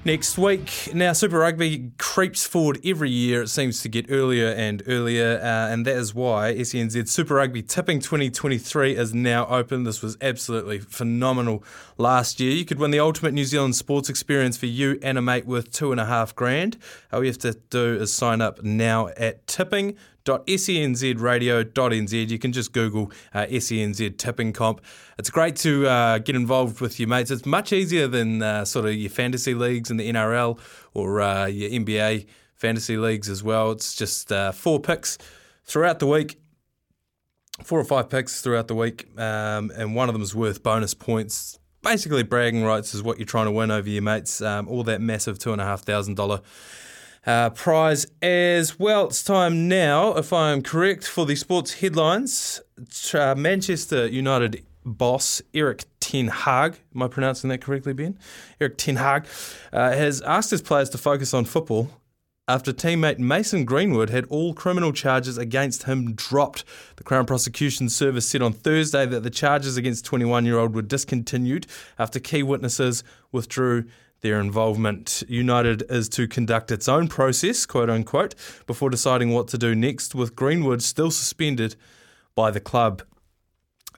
next week. Now, Super Rugby creeps forward every year. It seems to get earlier and earlier, uh, and that is why SENZ Super Rugby Tipping 2023 is now open. This was absolutely phenomenal last year. You could win the ultimate New Zealand sports experience for you and a mate worth two and a half grand. All you have to do is sign up now at tipping senzradio.nz. You can just Google uh, SENZ tipping comp. It's great to uh, get involved with your mates. It's much easier than uh, sort of your fantasy leagues in the NRL or uh, your NBA fantasy leagues as well. It's just uh, four picks throughout the week. Four or five picks throughout the week, um, and one of them is worth bonus points. Basically, bragging rights is what you're trying to win over your mates. Um, all that massive two and a half thousand dollar uh, prize as well. It's time now, if I am correct, for the sports headlines. Uh, Manchester United boss Erik Ten Hag, am I pronouncing that correctly, Ben? Erik Ten Hag uh, has asked his players to focus on football after teammate Mason Greenwood had all criminal charges against him dropped. The Crown Prosecution Service said on Thursday that the charges against 21 year old were discontinued after key witnesses withdrew their involvement. United is to conduct its own process, quote unquote, before deciding what to do next, with Greenwood still suspended by the club.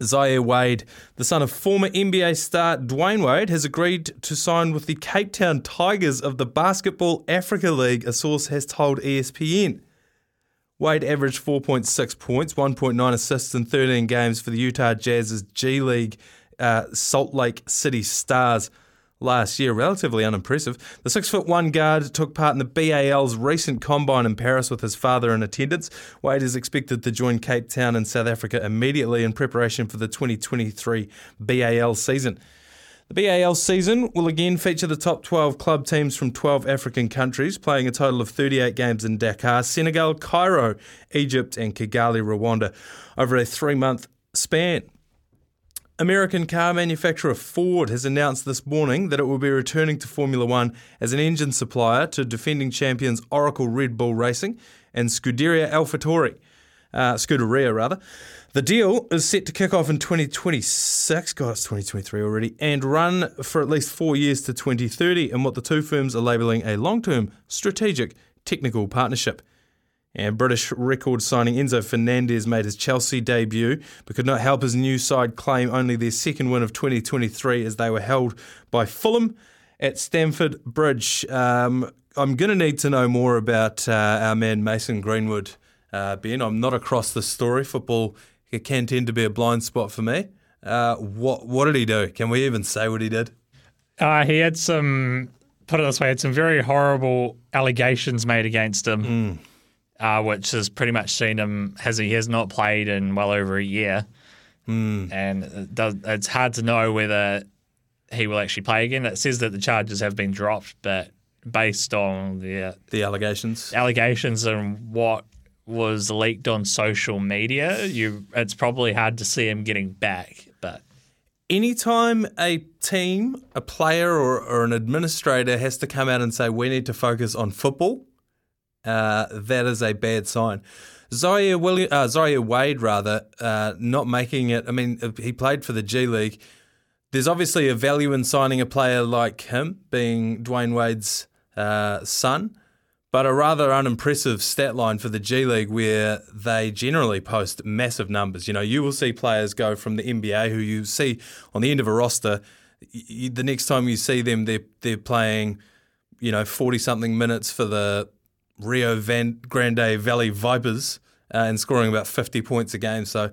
Zaire Wade, the son of former NBA star Dwyane Wade, has agreed to sign with the Cape Town Tigers of the Basketball Africa League, a source has told ESPN. Wade averaged 4.6 points, 1.9 assists in 13 games for the Utah Jazz's G League uh, Salt Lake City Stars last year. Relatively unimpressive. The six foot one guard took part in the BAL's recent combine in Paris with his father in attendance. Wade is expected to join Cape Town in South Africa immediately in preparation for the 2023 BAL season. The BAL season will again feature the top 12 club teams from 12 African countries, playing a total of 38 games in Dakar, Senegal, Cairo, Egypt, and Kigali, Rwanda, over a three month span. American car manufacturer Ford has announced this morning that it will be returning to Formula One as an engine supplier to defending champions Oracle Red Bull Racing and Scuderia AlphaTauri, uh, Scuderia rather. The deal is set to kick off in 2026, God, it's 2023 already, and run for at least four years to 2030 in what the two firms are labelling a long term strategic technical partnership. And British record signing Enzo Fernandez made his Chelsea debut, but could not help his new side claim only their second win of 2023 as they were held by Fulham at Stamford Bridge. Um, I'm going to need to know more about uh, our man Mason Greenwood, uh, Ben. I'm not across the story. Football can tend to be a blind spot for me. Uh, what what did he do? Can we even say what he did?
Uh, he had some, put it this way, had some very horrible allegations made against him, uh, which has pretty much seen him, has he has not played in well over a year. And it does, it's hard to know whether he will actually play again. It says that the charges have been dropped, but based on the
The allegations.
allegations and what was leaked on social media, you it's probably hard to see him getting back. But
anytime a team, a player, or, or an administrator has to come out and say we need to focus on football, uh, that is a bad sign. Zaire, William, uh, Wade, rather, uh, not making it. I mean, he played for the G League. There's obviously a value in signing a player like him, being Dwyane Wade's uh, son, but a rather unimpressive stat line for the G League where they generally post massive numbers. You know, you will see players go from the NBA who you see on the end of a roster. y- The next time you see them, they're they're playing, you know, forty something minutes for the Rio Van Grande Valley Vipers uh, and scoring about fifty points a game. So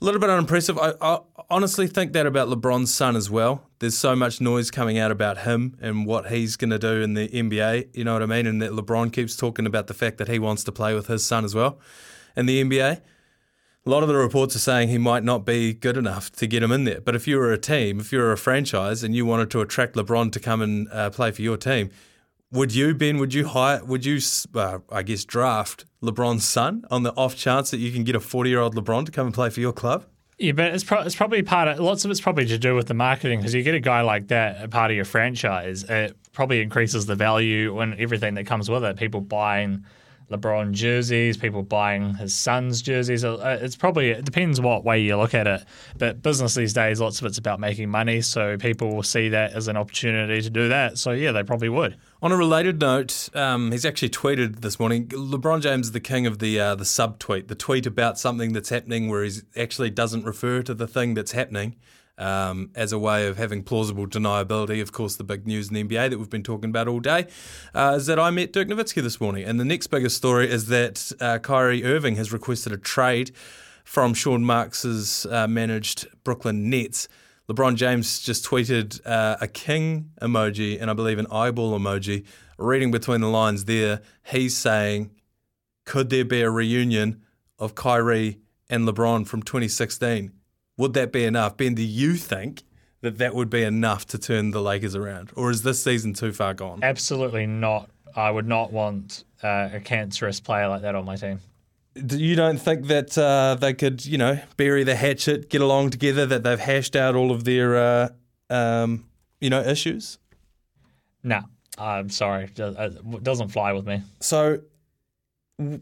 a little bit unimpressive. I, I honestly think that about LeBron's son as well. There's so much noise coming out about him and what he's going to do in the NBA. You know what I mean? And that LeBron keeps talking about the fact that he wants to play with his son as well in the NBA. A lot of the reports are saying he might not be good enough to get him in there. But if you were a team, if you were a franchise, and you wanted to attract LeBron to come and uh, play for your team, would you, Ben? Would you hire? Would you, uh, I guess, draft LeBron's son on the off chance that you can get a forty-year-old LeBron to come and play for your club?
yeah, but it's, pro- it's probably part of lots of it's probably to do with the marketing because you get a guy like that, a part of your franchise, it probably increases the value and everything that comes with it. People buying LeBron jerseys, people buying his son's jerseys. Uh, It's probably it depends what way you look at it. But business these days, lots of it's about making money, so people will see that as an opportunity to do that. So yeah, they probably would.
On a related note, um, he's actually tweeted this morning. LeBron James is the king of the uh, the subtweet, the tweet about something that's happening where he actually doesn't refer to the thing that's happening um, as a way of having plausible deniability. Of course, the big news in the NBA that we've been talking about all day uh, is that I met Dirk Nowitzki this morning, and the next biggest story is that uh, Kyrie Irving has requested a trade from Sean Marks's uh, managed Brooklyn Nets. LeBron James just tweeted uh, a king emoji and I believe an eyeball emoji. Reading between the lines there, he's saying, Could there be a reunion of Kyrie and LeBron from 2016? Would that be enough? Ben, do you think that that would be enough to turn the Lakers around? Or is this season too far gone?
Absolutely not. I would not want uh, a cancerous player like that on my team.
You don't think that uh, they could, you know, bury the hatchet, get along together, that they've hashed out all of their, uh, um, you know, issues?
No, I'm sorry. It doesn't fly with me.
So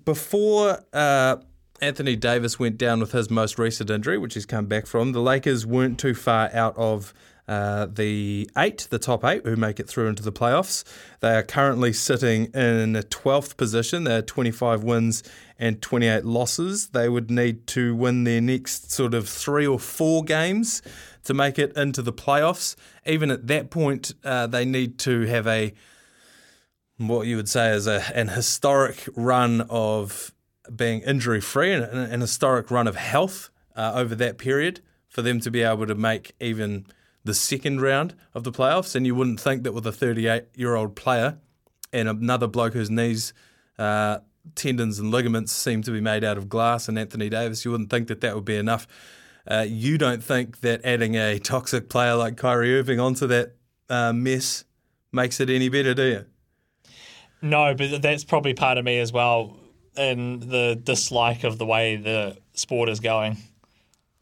before uh, Anthony Davis went down with his most recent injury, which he's come back from, the Lakers weren't too far out of uh, the eight, the top eight, who make it through into the playoffs. They are currently sitting in a 12th position. They're 25 wins and 28 losses. They would need to win their next sort of three or four games to make it into the playoffs. Even at that point, uh, they need to have a what you would say is a, an historic run of being injury free and an, historic run of health uh, over that period for them to be able to make even the second round of the playoffs. And you wouldn't think that with a 38 year old player and another bloke whose knees, uh, tendons, and ligaments seem to be made out of glass, and Anthony Davis, you wouldn't think that that would be enough. Uh, you don't think that adding a toxic player like Kyrie Irving onto that uh, mess makes it any better, do you?
No, but that's probably part of me as well, and the dislike of the way the sport is going.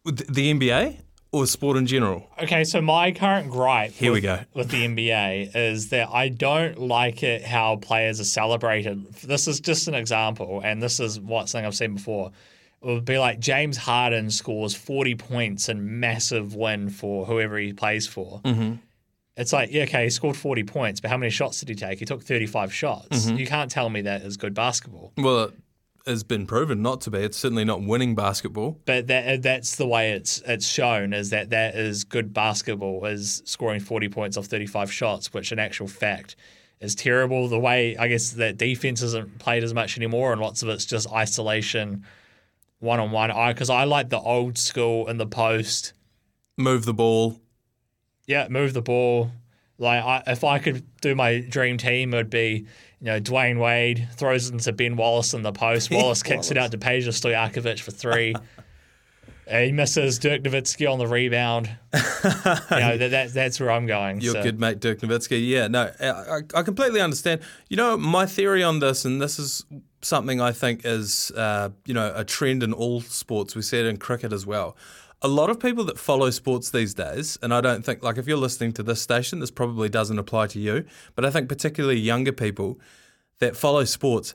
The the NBA or sport in general?
Okay, so my current gripe
Here we go.
with the NBA is that I don't like it how players are celebrated. This is just an example, and this is what something I've seen before. It would be like James Harden scores 40 points and massive win for whoever he plays for.
Mm-hmm.
It's like, yeah, okay, he scored 40 points, but how many shots did he take? He took 35 shots.
Mhm.
You can't tell me that is good basketball.
Well, has been proven not to be. It's certainly not winning basketball.
But that uh, that's the way it's it's shown is that that is good basketball is scoring 40 points off 35 shots, which in actual fact is terrible. The way I guess that defense isn't played as much anymore, and lots of it's just isolation, one on one. I because I like the old school in the post.
Move the ball.
Yeah, move the ball. Like I, if I could do my dream team, it would be you know Dwyane Wade throws it into Ben Wallace in the post. Wallace kicks it out to Peja Stojakovic for three. He misses Dirk Nowitzki on the rebound. you know that, that that's where I'm going.
Your
so.
good mate Dirk Nowitzki. Yeah, no, I, I completely understand. You know, my theory on this, and this is something I think is, uh, you know, a trend in all sports. We see it in cricket as well. A lot of people that follow sports these days, and I don't think, like, if you're listening to this station, this probably doesn't apply to you, but I think particularly younger people that follow sports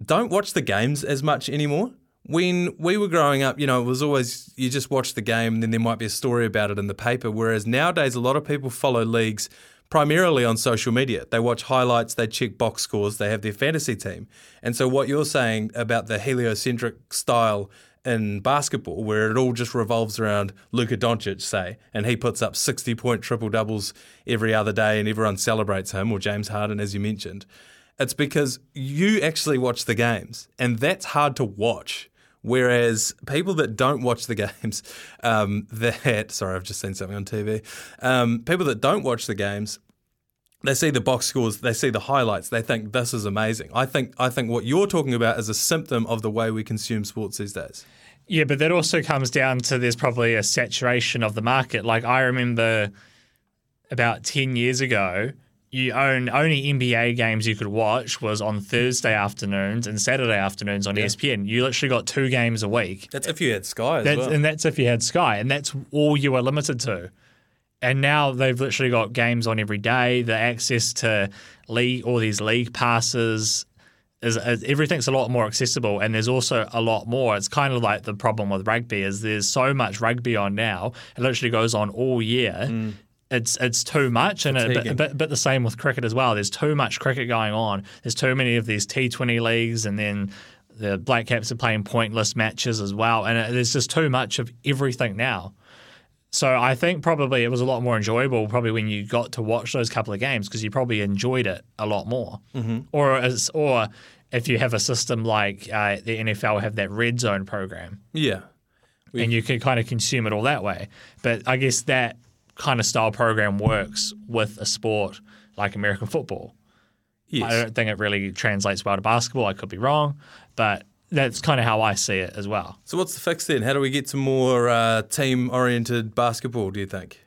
don't watch the games as much anymore. When we were growing up, you know, it was always you just watch the game and then there might be a story about it in the paper. Whereas nowadays, a lot of people follow leagues primarily on social media. They watch highlights, they check box scores, they have their fantasy team. And so, what you're saying about the heliocentric style in basketball, where it all just revolves around Luka Doncic, say, and he puts up 60 point triple doubles every other day and everyone celebrates him, or James Harden, as you mentioned. It's because you actually watch the games, and that's hard to watch. Whereas people that don't watch the games, um, that sorry, I've just seen something on TV. Um, people that don't watch the games, they see the box scores, they see the highlights, they think this is amazing. I think I think what you're talking about is a symptom of the way we consume sports these days.
Yeah, but that also comes down to there's probably a saturation of the market. Like I remember about 10 years ago, you own only NBA games you could watch was on Thursday afternoons and Saturday afternoons on E ESPN. You literally got two games a week.
That's if you had Sky well.
And that's if you had Sky, and that's all you were limited to. And now they've literally got games on every day. The access to league, all these league passes, is, is everything's a lot more accessible. And there's also a lot more. It's kind of like the problem with rugby is there's so much rugby on now. It literally goes on all year. Mm. It's it's too much, and it,
Fatiguing.
but, but but the same with cricket as well. There's too much cricket going on. There's too many of these T20 leagues, and then the Black Caps are playing pointless matches as well. And it, there's just too much of everything now. So I think probably it was a lot more enjoyable probably when you got to watch those couple of games because you probably enjoyed it a lot more.
Mhm.
Or as or if you have a system like uh, the NFL have that red zone program
Yeah.
and you can kind of consume it all that way. But I guess that kind of style program works with a sport like American football.
Yes.
I don't think it really translates well to basketball. I could be wrong, but that's kind of how I see it as well.
So what's the fix then? How do we get to more uh, team-oriented basketball? Do you think?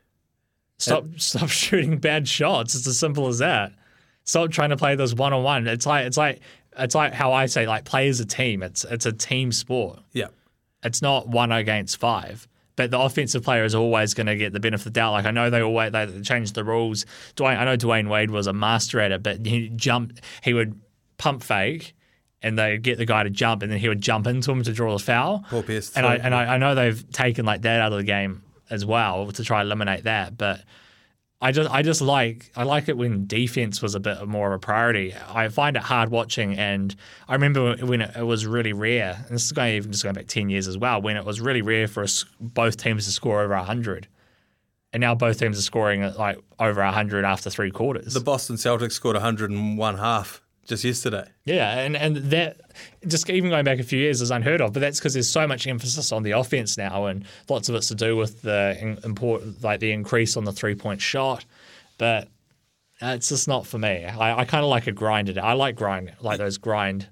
Stop stop shooting bad shots. It's as simple as that. Stop trying to play those one on one. It's like it's like it's like how I say like play as a team. It's it's a team sport.
Yeah.
It's not one against five. But the offensive player is always going to get the benefit of the doubt. Like I know they always they changed the rules. Dwyane, I know Dwyane Wade was a master at it, but he jumped. He would pump fake, and they get the guy to jump, and then he would jump into him to draw the foul.
Poor PS3.
And I and I, I know they've taken like that out of the game as well to try to eliminate that. But I just I just like I like it when defense was a bit more of a priority. I find it hard watching, and I remember when it, it was really rare. And this is going even just going back ten years as well. When it was really rare for us, both teams to score over hundred. And now both teams are scoring at like over 100 after three quarters.
The Boston Celtics scored 101 half just yesterday.
Yeah, and, and that just even going back a few years is unheard of. But that's because there's so much emphasis on the offense now, and lots of it's to do with the important, like the increase on the three point shot. But uh, it's just not for me. I, I kind of like a grinded. I like grind, like those grind.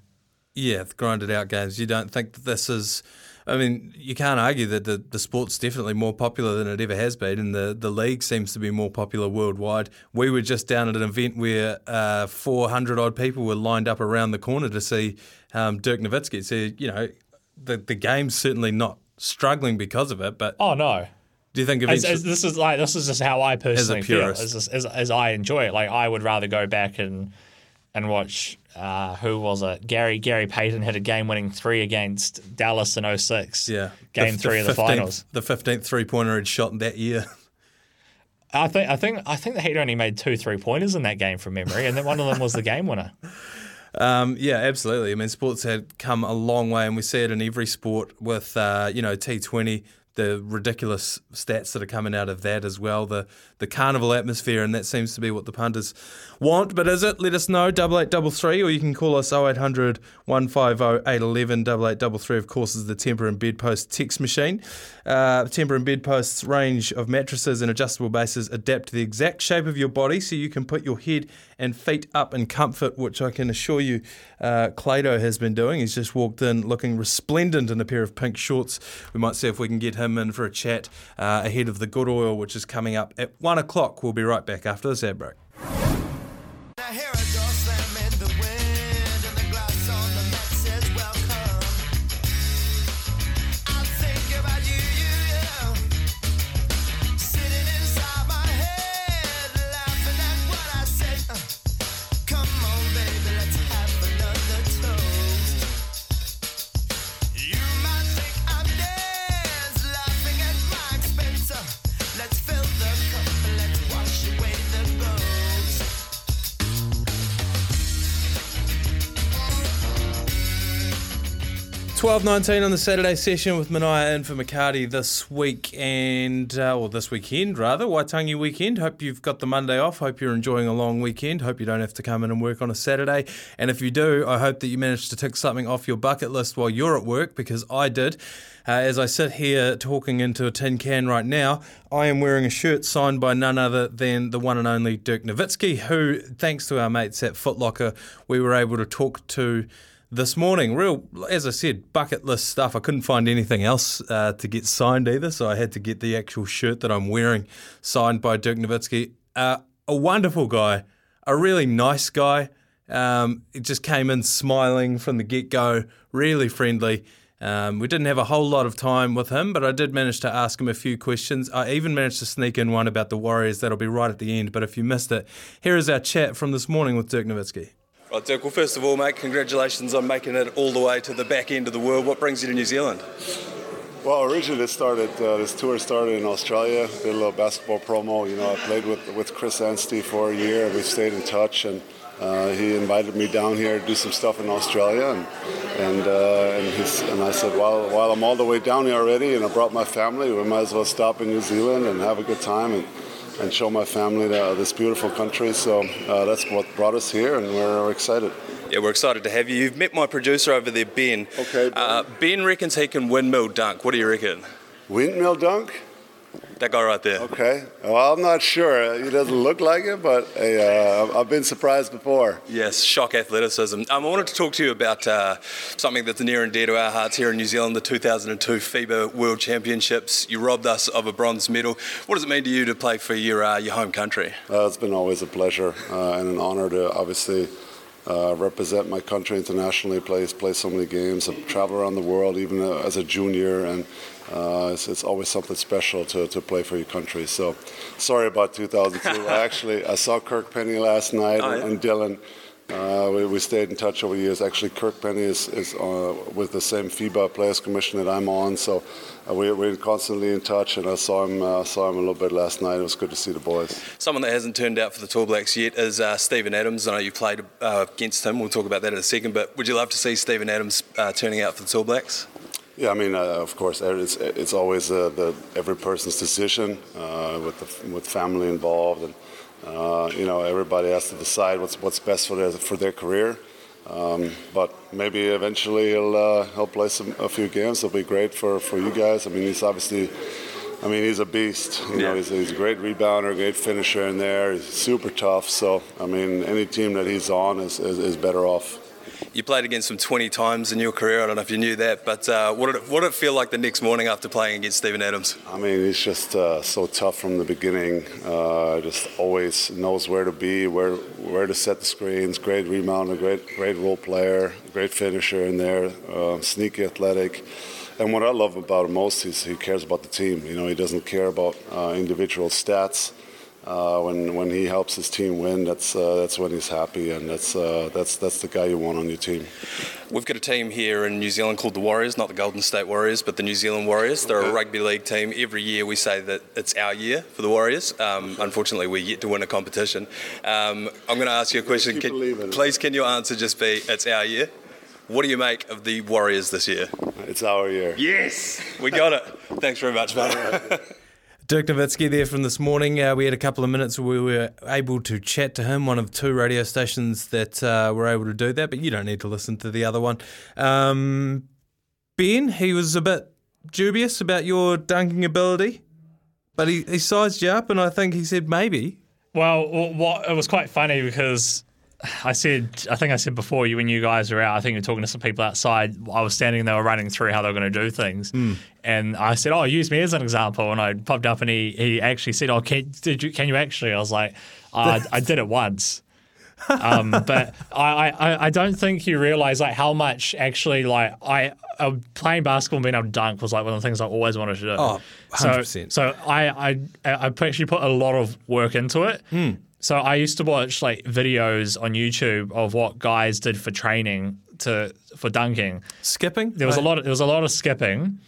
Yeah, the grinded out games. You don't think that this is. I mean, you can't argue that the, the sport's definitely more popular than it ever has been, and the, the league seems to be more popular worldwide. We were just down at an event where uh, 400 odd people were lined up around the corner to see um, Dirk Nowitzki. So, you know, the, the game's certainly not struggling because of it, but
Oh no,
Do you think
As, as this is like this is just how I personally as
feel.
As, as, as I enjoy it, like I would rather go back and and watch. Uh, who was it? Gary Gary Payton hit a game-winning three against Dallas in 06.
yeah,
game three of the
15th
finals.
The fifteenth three pointer he'd shot in that year.
I think I think I think the Heat only made two three pointers in that game from memory, and then one of them was the game winner.
Um, yeah, absolutely. I mean, sports had come a long way, and we see it in every sport with, uh, you know, T20, the ridiculous stats that are coming out of that as well, the the carnival atmosphere, and that seems to be what the punters want. But is it? Let us know, double eight double three, or you can call us 0800 150 811. Double eight double three, of course, is the Tempur and Bedpost text machine. Uh, Tempur and Bedpost's range of mattresses and adjustable bases adapt to the exact shape of your body, so you can put your head and feet up in comfort, which I can assure you, uh, Clado has been doing. He's just walked in looking resplendent in a pair of pink shorts. We might see if we can get him in for a chat uh, ahead of the good oil, which is coming up at one o'clock. We'll be right back after this ad break.
12.19 on the
Saturday session with Mania in for McCarty this week and, uh, or this weekend rather, Waitangi weekend. Hope you've got the Monday off. Hope you're enjoying a long weekend. Hope you don't have to come in and work on a Saturday. And if you do, I hope that you managed to tick something off your bucket list while you're at work because I did. Uh, as I sit here talking into a tin can right now, I am wearing a shirt signed by none other than the one and only Dirk Nowitzki, who, thanks to our mates at Footlocker, we were able to talk to this morning. Real, as I said, bucket list stuff. I couldn't find anything else uh, to get signed either, so I had to get the actual shirt that I'm wearing signed by Dirk Nowitzki. Uh, a wonderful guy, a really nice guy. Um, it just came in smiling from the get go, really friendly. Um, we didn't have a whole lot of time with him, but I did manage to ask him a few questions. I even managed to sneak in one about the Warriors that'll be right at the end. But if you missed it, here is our chat from this morning with Dirk Nowitzki. Right, Dirk, well, first of all, mate, congratulations on making it all the way to the back end of the world. What brings you to New Zealand?
Well, originally it started. Uh, this tour started in Australia. Did a little basketball promo. You know, I played with with Chris Anstey for a year. We stayed in touch, and uh, he invited me down here to do some stuff in Australia. And and uh, and, he's, and I said, well, while I'm all the way down here already, and I brought my family, we might as well stop in New Zealand and have a good time and. And show my family the, this beautiful country. So uh, that's what brought us here, and we're excited.
Yeah, we're excited to have you. You've met my producer over there, Ben.
Okay, Ben.
Uh, ben reckons he can windmill dunk. What do you reckon?
Windmill dunk?
That guy right there.
Okay. Well, I'm not sure. He doesn't look like it, but hey, uh, I've been surprised before.
Yes, shock athleticism. Um, I wanted to talk to you about uh, something that's near and dear to our hearts here in New Zealand, the 2002 FIBA World Championships. You robbed us of a bronze medal. What does it mean to you to play for your, uh, your home country?
Uh, it's been always a pleasure uh, and an honor to obviously uh, represent my country internationally, play, play so many games, I've traveled around the world even uh, as a junior, and uh, it's, it's always something special to, to play for your country. So sorry about 2002. I actually I saw Kirk Penney last night
Oh, yeah?
and Dillon. Uh, we, we stayed in touch over the years. Actually, Kirk Penney is, is uh, with the same FIBA Players Commission that I'm on, so uh, we, we're constantly in touch. And I saw him uh, saw him a little bit last night. It was good to see the boys.
Someone that hasn't turned out for the Tall Blacks yet is uh, Steven Adams. I know you played uh, against him. We'll talk about that in a second. But would you love to see Steven Adams uh, turning out for the Tall Blacks?
Yeah, I mean, uh, of course, it's, it's always uh, the every person's decision uh, with the, with family involved, and uh, you know everybody has to decide what's what's best for their for their career. Um, but maybe eventually he'll uh, he'll play some a few games. It'll be great for, for you guys. I mean, he's obviously. I mean, he's a beast. You know,
Yeah.
he's, he's a great rebounder, great finisher in there. He's super tough. So, I mean, any team that he's on is, is, is better off.
You played against him 20 times in your career. I don't know if you knew that, but uh, what, did it, what did it feel like the next morning after playing against Steven Adams?
I mean, he's just uh, so tough from the beginning. Uh, just always knows where to be, where where to set the screens. Great rebounder, great great role player, great finisher in there. Uh, sneaky, athletic, and what I love about him most is he cares about the team. You know, he doesn't care about uh, individual stats. Uh, when when he helps his team win, that's uh, that's when he's happy, and that's uh, that's that's the guy you want on your team.
We've got a team here in New Zealand called the Warriors, not the Golden State Warriors, but the New Zealand Warriors. They're a rugby league team. Every year we say that it's our year for the Warriors. Um, unfortunately, we're yet to win a competition. Um, I'm going to ask you a question. Can- please, can your answer just be it's our year? What do you make of the Warriors this year?
It's our year.
Yes, we got it. Thanks very much, mate. Dirk Nowitzki there from this morning. Uh, we had a couple of minutes where we were able to chat to him, one of two radio stations that uh, were able to do that, but you don't need to listen to the other one. Um, ben, he was a bit dubious about your dunking ability, but he, he sized you up, and I think he said maybe.
Well, what it was quite funny because I said, I think I said before you when you guys were out, I think you were talking to some people outside. I was standing, and they were running through how they were going to do things, and I said, "Oh, use me as an example." And I popped up, and he he actually said, "Oh, can did you can you actually?" I was like, "I I did it once." um, but I, I, I don't think you realize like how much actually like I uh, playing basketball and being able to dunk was like one of the things I always wanted to do.
Oh,
So,
100%.
so I, I I actually put a lot of work into it.
Hmm.
So I used to watch like videos on YouTube of what guys did for training to for dunking.
Skipping?
There was a lot. Of, there was a lot of skipping,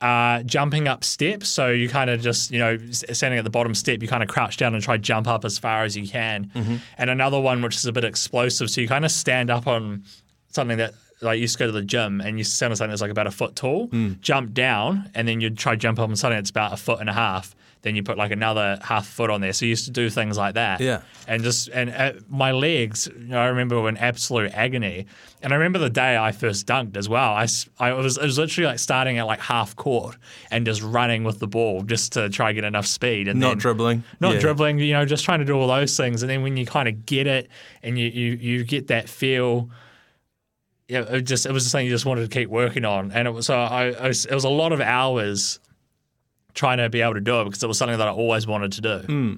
uh, jumping up steps. So you kind of just you know standing at the bottom step, you kind of crouch down and try to jump up as far as you can.
Mm-hmm.
And another one which is a bit explosive. So you kind of stand up on something that. Like you used to go to the gym and you stand on something that's like about a foot tall,
Mm.
jump down, and then you'd try to jump up on something that's about a foot and a half. Then you put like another half foot on there. So you used to do things like that
Yeah.
and just and uh, my legs you know, I remember were in absolute agony and I remember the day I first dunked as well I was, it was literally like starting at like half court and just running with the ball just to try and get enough speed and
Not
then,
dribbling.
not
Yeah.
dribbling you know just trying to do all those things and then when you kind of get it and you, you, you get that feel yeah, it just it was something you just wanted to keep working on, and it was so I, I was, it was a lot of hours trying to be able to do it because it was something that I always wanted to do. Hmm.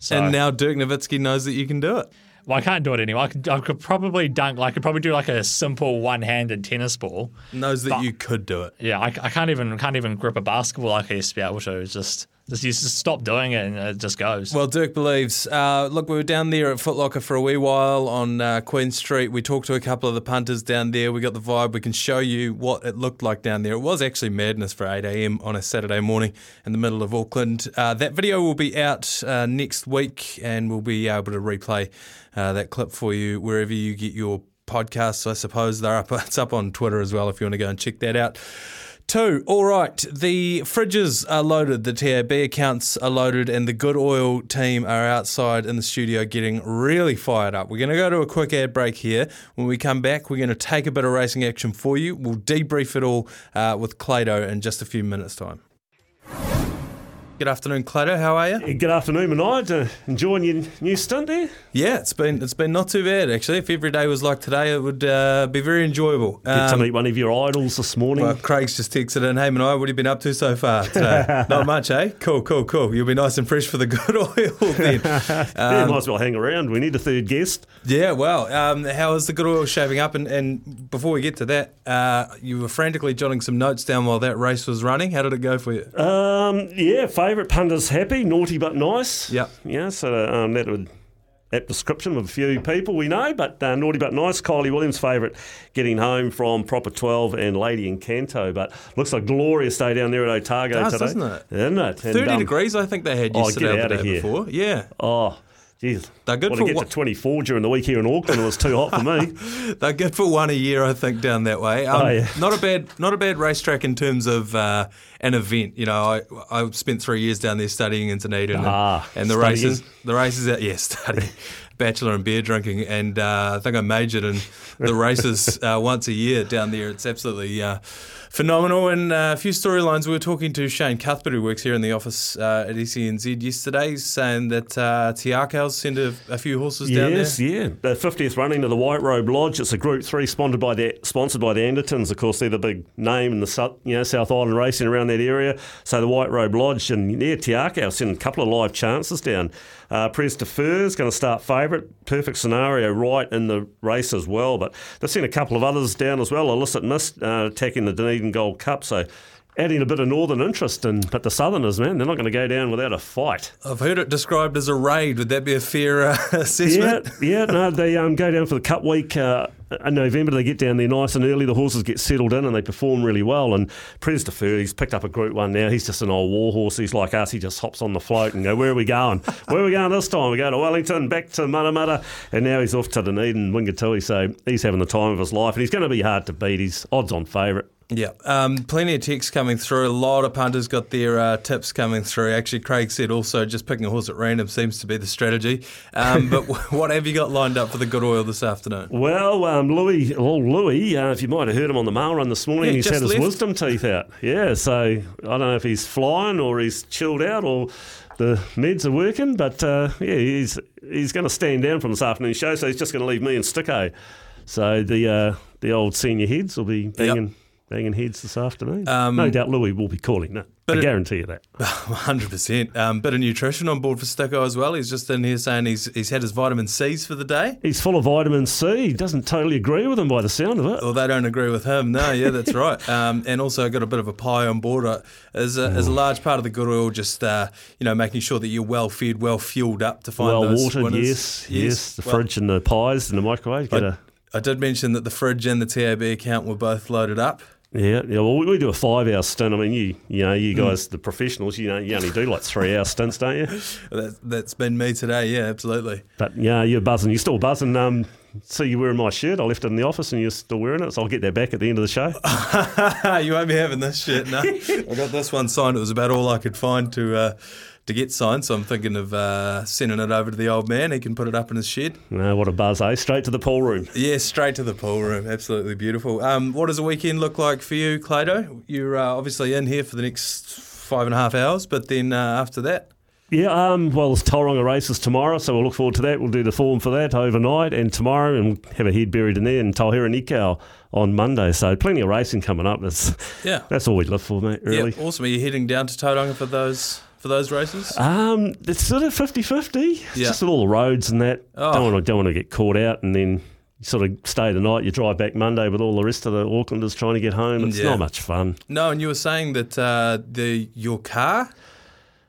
So,
And now Dirk Nowitzki knows that you can do it.
well, I can't do it anymore. I could, I could probably dunk. Like, I could probably do like a simple one-handed tennis ball.
Knows that you could do it.
Yeah, I, I can't even can't even grip a basketball like I used to be able to. It's just just you just stop doing it and it just goes.
Well, Dirk believes. Uh, look, we were down there at Footlocker for a wee while on uh, Queen Street. We talked to a couple of the punters down there. We got the vibe. We can show you what it looked like down there. It was actually madness for 8 a.m. on a Saturday morning in the middle of Auckland. Uh, that video will be out uh, next week, and we'll be able to replay uh, that clip for you wherever you get your podcasts. I suppose they're up. It's up on Twitter as well if you want to go and check that out. Two. All right. The fridges are loaded. The TAB accounts are loaded, and the Good Oil team are outside in the studio getting really fired up. We're going to go to a quick ad break here. When we come back, we're going to take a bit of racing action for you. We'll debrief it all uh, with Clado in just a few minutes' time. Good afternoon, Clado. How are you?
Good afternoon, Menard. Uh, enjoying your new stunt there?
Yeah, it's been it's been not too bad actually. If every day was like today, it would uh, be very enjoyable.
Get to
Um,
meet one of your idols this morning.
Well, Craig's just texted in, hey, Manai, what have you been up to so far today? Not much, eh? Cool, cool, cool. You'll be nice and fresh for the good oil then.
yeah, might as well hang around. We need a third guest.
Yeah, well, um, how is the good oil shaping up? And, and before we get to that, uh, you were frantically jotting some notes down while that race was running. How did it go for you?
Um, yeah, favourite punter's happy, naughty but nice.
Yeah,
Yeah, so um, that would apt description of a few people we know, but uh, naughty but nice. Kylie Williams' favourite getting home from proper 12 and Lady in Canto, but looks like glorious day down there at Otago
Does,
today.
doesn't it?
Isn't it? And,
30
um,
degrees, I think they had
oh,
yesterday
get
or
out
the
of
day
here.
before. Yeah.
Oh, geez.
They're good for
to get
what-
to 24 during the week here in Auckland. It was too hot for me.
They're good for one a year, I think, down that way. Um,
Oh, yeah.
Not a bad, not a bad racetrack in terms of uh, an event. You know, I, I spent three years down there studying in Dunedin, and,
Ah,
and the
studying.
races, the races out, yeah, studying, bachelor and beer drinking, and uh, I think I majored in the races uh, once a year down there. It's absolutely. Uh, Phenomenal and uh, a few storylines. We were talking to Shane Cuthbert, who works here in the office uh, at ECNZ yesterday, saying that uh, Te Akau's sent a, a few horses down there.
Yes, yeah. The 50th running of the White Robe Lodge. It's a Group 3 sponsored by the, sponsored by the Andertons. Of course, they're the big name in the South, you know, South Island racing around that area. So the White Robe Lodge and yeah, Tiako sent a couple of live chances down. Uh, Prise de Fer is going to start favourite. favourite. Perfect scenario right in the race as well. But they've seen a couple of others down as well. Illicit Mist uh, attacking the Dunedin Gold Cup. So adding a bit of northern interest in. But the Southerners, man, they're not going to go down without a fight.
I've heard it described as a raid. Would that be a fair uh,
Yeah,
assessment?
yeah, no, they um, go down for the Cup week uh, in November. They get down there nice and early. The horses get settled in and they perform really well. And Prise de Fer, he's picked up a Group One now. He's just an old war horse. He's like us. He just hops on the float and go, "Where are we going? Where are we going this time? We go to Wellington, back to Matamata, and now he's off to Dunedin, Wingatui. So he's having the time of his life, and he's going to be hard to beat. He's odds-on favourite.
Yeah, um, plenty of texts coming through. A lot of punters got their uh, tips coming through. Actually, Craig said also just picking a horse at random seems to be the strategy. Um, but what have you got lined up for the good oil this afternoon?
Well, um, Louis, well, Louis, uh, if you might have heard him on the mail run this morning,
Yeah,
he's had his
left.
wisdom teeth out. Yeah, so I don't know if he's flying or he's chilled out or the meds are working, but uh, yeah, he's he's going to stand down from this afternoon show, so he's just going to leave me and Sticko. So the uh, the old senior heads will be banging banging heads this afternoon.
Um,
no doubt Louis will be calling that. I guarantee you that.
100%. Um, bit of nutrition on board for Sticko as well. He's just in here saying he's, he's had his vitamin C's for the day.
He's full of vitamin C. He doesn't totally agree with him by the sound of it.
Well, they don't agree with him. No, yeah, that's right. Um, and also got a bit of a pie on board. Uh, As a, as a large part of the good oil, just uh, you know, making sure that you're well fed, well fueled up to find
Well
those
watered,
winners.
yes, yes. The
Well,
fridge and the pies and the microwave. Get a
I did mention that the fridge and the TAB account were both loaded up.
Yeah, yeah. Well, we, do a five-hour stint. I mean, you, you know, you
Hmm.
guys, the professionals, you know, you only do like three-hour stints, don't you?
That, that's been me today. Yeah, absolutely.
But yeah, you're buzzing. You're still buzzing. Um, see, you wearing my shirt. I left it in the office, and you're still wearing it. So I'll get that back at the end of the show.
you won't be having this shit. No, I got this one signed. It was about all I could find to uh, to get signed. So I'm thinking of uh, sending it over to the old man. He can put it up in his shed.
no, what a buzz, eh? Straight to the pool room.
Yeah, straight to the pool room. Absolutely beautiful. Um, what does a weekend look like for you, Clado? You're uh, obviously in here for the next five and a half hours, but then uh, after that,
Yeah, um, well, it's Tauranga races tomorrow, so we'll look forward to that. We'll do the form for that overnight and tomorrow, and we'll have a head buried in there, and Tauhera Nikau on Monday. So plenty of racing coming up. That's
yeah,
that's all we live for, mate. Really.
yeah, awesome. Are you heading down to Tauranga for those for those races?
Um, it's sort of 50-50. It's
Yeah.
just all the roads and that.
Oh.
Don't want to don't want to get caught out and then you sort of stay the night. You drive back Monday with all the rest of the Aucklanders trying to get home. It's
Yeah.
not much fun.
No, and you were saying that uh, the your car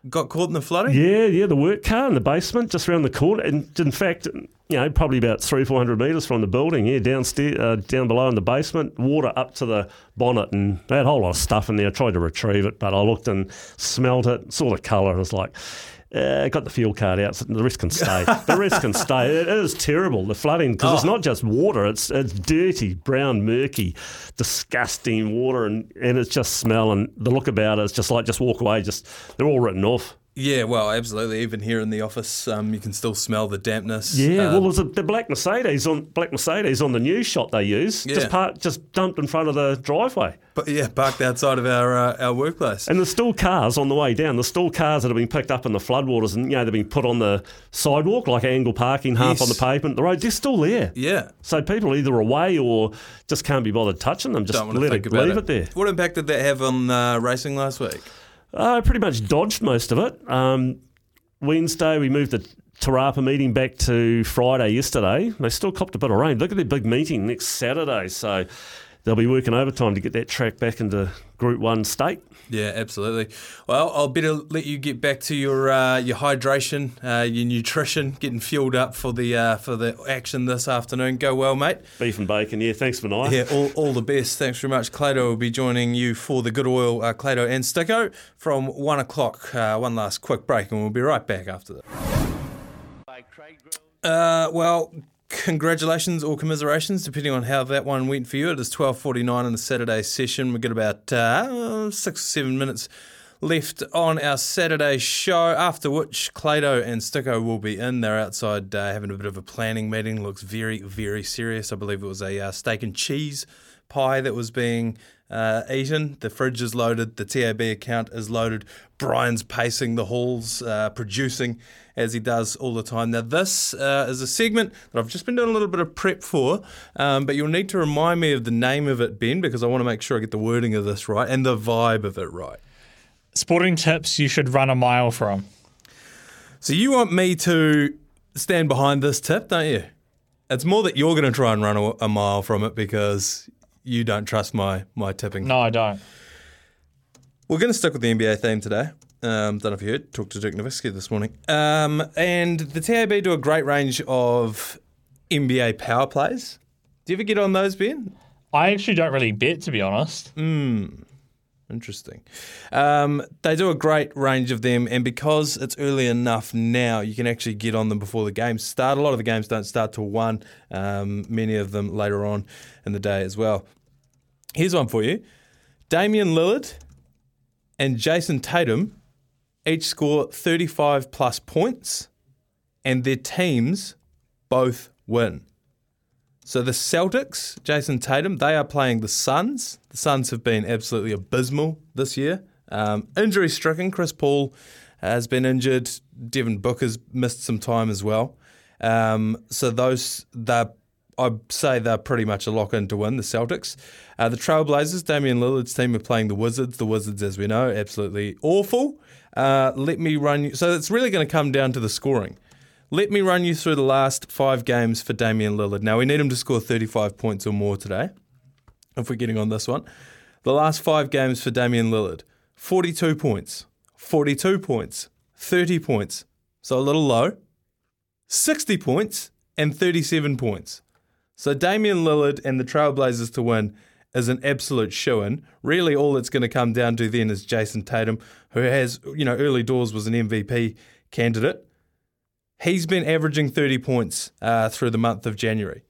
got caught in the flooding.
Yeah, yeah, the work car in the basement, just around the corner, and in fact, you know, probably about three, four hundred metres from the building. Yeah, downstairs, uh, down below in the basement, water up to the bonnet, and they had a whole lot of stuff in there. I tried to retrieve it, but I looked and smelt it, saw the colour, and was like. Uh, got the fuel card out. So the rest can stay. the rest can stay. It is terrible. The flooding because it's
Oh.
not just water. It's it's dirty, brown, murky, disgusting water, and, and it's just smell and the look about it. It's just like just walk away. Just they're all written off.
Yeah, well, absolutely. Even here in the office, um, you can still smell the dampness.
Yeah,
Uh,
well, there's a, the black Mercedes on black Mercedes on the news shot they use.
Yeah.
Just parked, just dumped in front of the driveway,
but yeah, parked outside of our uh, our workplace.
and there's still cars on the way down. There's still cars that have been picked up in the floodwaters, and you know they've been put on the sidewalk like angle parking, half
Yes.
on the pavement. The road, they're still there.
yeah,
So people either away or just can't be bothered touching them. Just
don't want to
let it, leave
it.
it there.
What impact did that have on uh, racing last week?
I pretty much dodged most of it. Um, Wednesday, we moved the Te Rapa meeting back to Friday yesterday. They still copped a bit of rain. Look at their big meeting next Saturday. So they'll be working overtime to get that track back into Group 1 state.
Yeah, absolutely. Well, I'll better let you get back to your uh, your hydration, uh, your nutrition, getting fueled up for the uh, for the action this afternoon. Go well, mate.
Beef and bacon, yeah. Thanks, Vinay.
Yeah, all, all the best. Thanks very much. Clado will be joining you for the Good Oil, uh, Clado and Sticko from one o'clock. Uh, one last quick break, and we'll be right back after that. Uh, well, congratulations or commiserations, depending on how that one went for you. It is twelve forty nine in the Saturday session. We've got about uh, six or seven minutes left on our Saturday show. After which, Clado and Sticko will be in. They're outside uh, having a bit of a planning meeting. Looks very, very serious. I believe it was a uh, steak and cheese pie that was being uh, eaten. The fridge is loaded. The TAB account is loaded. Brian's pacing the halls, uh, producing as he does all the time. Now, this uh, is a segment that I've just been doing a little bit of prep for, um, but you'll need to remind me of the name of it, Ben, because I want to make sure I get the wording of this right and the vibe of it right.
Sporting tips you should run a mile from.
So you want me to stand behind this tip, don't you? It's more that you're going to try and run a, a mile from it because you don't trust my my tipping.
No, I don't.
We're going to stick with the NBA theme today. Um, don't know if you heard. Talked to Dirk Nowitzki this morning. Um, and the TAB do a great range of NBA power plays. Do you ever get on those, Ben?
I actually don't really bet, to be honest. Hmm.
Interesting. Um, they do a great range of them, and because it's early enough now, you can actually get on them before the games start. A lot of the games don't start till one. Um, many of them later on in the day as well. Here's one for you: Damian Lillard and Jayson Tatum each score 35 plus points, and their teams both win. So the Celtics, Jayson Tatum, they are playing the Suns. The Suns have been absolutely abysmal this year. Um, injury stricken. Chris Paul has been injured. Devin Booker's missed some time as well. Um, so those, I'd say they're pretty much a lock in to win, the Celtics. Uh, the Trailblazers, Damian Lillard's team are playing the Wizards. The Wizards, as we know, absolutely awful. Uh, let me run you. So it's really going to come down to the scoring. Let me run you through the last five games for Damian Lillard. Now, we need him to score 35 points or more today, if we're getting on this one. The last five games for Damian Lillard 42 points, 42 points, 30 points, so a little low, 60 points, and 37 points. So Damian Lillard and the Trailblazers to win is an absolute shoe in. Really, all it's going to come down to then is Jayson Tatum, who has, you know, early doors was an MVP candidate. He's been averaging 30 points uh, through the month of January.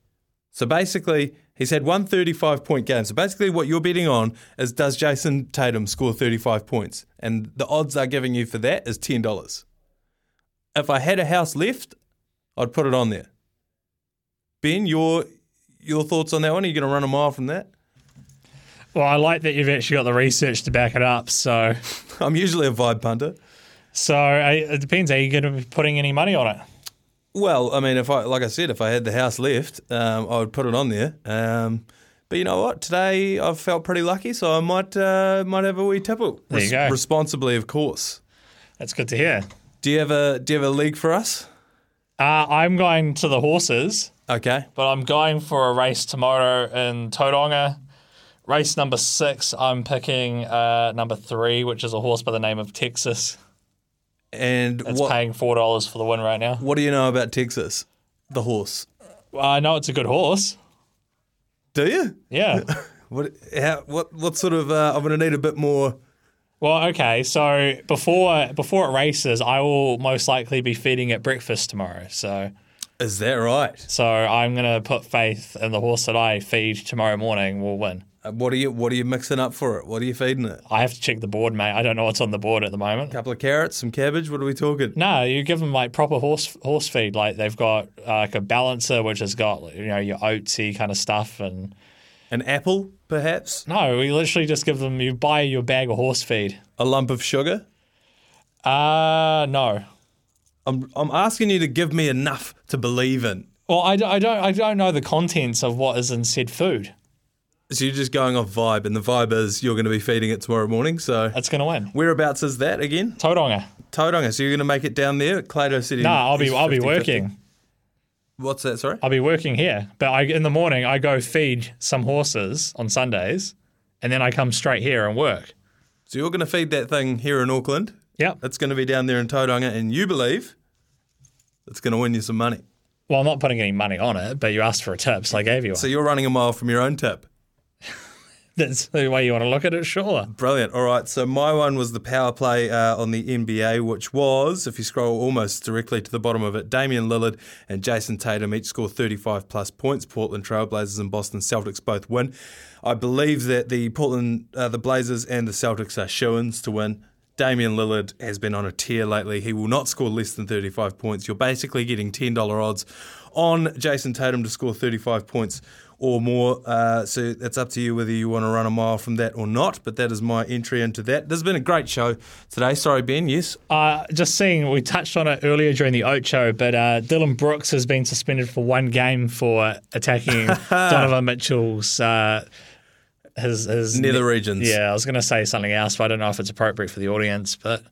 So basically, he's had one 35 point game. So basically, what you're betting on is does Jayson Tatum score 35 points? And the odds they're giving you for that is $10. If I had a house left, I'd put it on there. Ben, your your thoughts on that one? Are you going to run a mile from that?
Well, I like that you've actually got the research to back it up. So,
I'm usually a vibe punter.
so uh, it depends. Are you going to be putting any money on it?
Well, I mean, if I like I said, if I had the house left, um, I would put it on there. Um, but you know what? Today I've felt pretty lucky, so I might uh, might have a wee tipple.
There you go.
Responsibly, of course.
That's good to hear.
Do you have a Do you have a league for us?
Uh, I'm going to the horses,
Okay.
but I'm going for a race tomorrow in Tauranga. Race number six, I'm picking uh, number three, which is a horse by the name of Texas.
And
It's
what
paying four dollars for the win right now.
What do you know about Texas? The horse.
Well, I know it's a good horse.
Do you?
Yeah.
What? How, what? What sort of? Uh, I'm going to need a bit more.
well, okay. So before before it races, I will most likely be feeding it breakfast tomorrow. So
Is that right?
so I'm gonna put faith in the horse that I feed tomorrow morning will win.
Uh, What are you? What are you mixing up for it? What are you feeding it?
I have to check the board, mate. I don't know what's on the board at the moment.
A couple of carrots, some cabbage. What are we talking?
No, you give them like proper horse horse feed. Like they've got uh, like a balancer, which has got you know your oatsy kind of stuff, and
An apple, perhaps.
no, we literally just give them. You buy your bag of horse feed.
A lump of sugar.
Uh no.
I'm. I'm asking you to give me enough to believe in.
Well, I, I don't I don't know the contents of what is in said food.
So you're just going off vibe, and the vibe is you're going to be feeding it tomorrow morning. So
That's gonna win.
whereabouts is that again?
Tauranga.
Tauranga. So you're going to make it down there, at Clado City.
No, I'll be I'll be
50-50.
working.
What's that? Sorry.
I'll be working here, but I in the morning I go feed some horses on Sundays, and then I come straight here and work.
So you're going to feed that thing here in Auckland.
Yep.
It's going to be down there in Tauranga, and you believe it's going to win you some money.
Well, I'm not putting any money on it, but you asked for a tip, so I gave you one.
So you're running a mile from your own tip.
That's the way you want to look at it, sure.
Brilliant. All right. So my one was the power play uh, on the NBA, which was, if you scroll almost directly to the bottom of it, Damian Lillard and Jayson Tatum each score 35 plus points. Portland Trailblazers and Boston Celtics both win. I believe that the Portland, uh, the Blazers and the Celtics are shoo-ins to win. Damian Lillard has been on a tear lately. He will not score less than 35 points. You're basically getting $10 odds on Jayson Tatum to score 35 points or more. Uh, so it's up to you whether you want to run a mile from that or not. But that is my entry into that. This has been a great show today. Sorry, Ben. Yes.
Uh, just seeing, we touched on it earlier during the Oat Show, but uh, Dillon Brooks has been suspended for one game for attacking Donovan Mitchell's. Uh, his, his
Nether regions.
Yeah, I was going to say something else, but I don't know if it's appropriate for the audience. But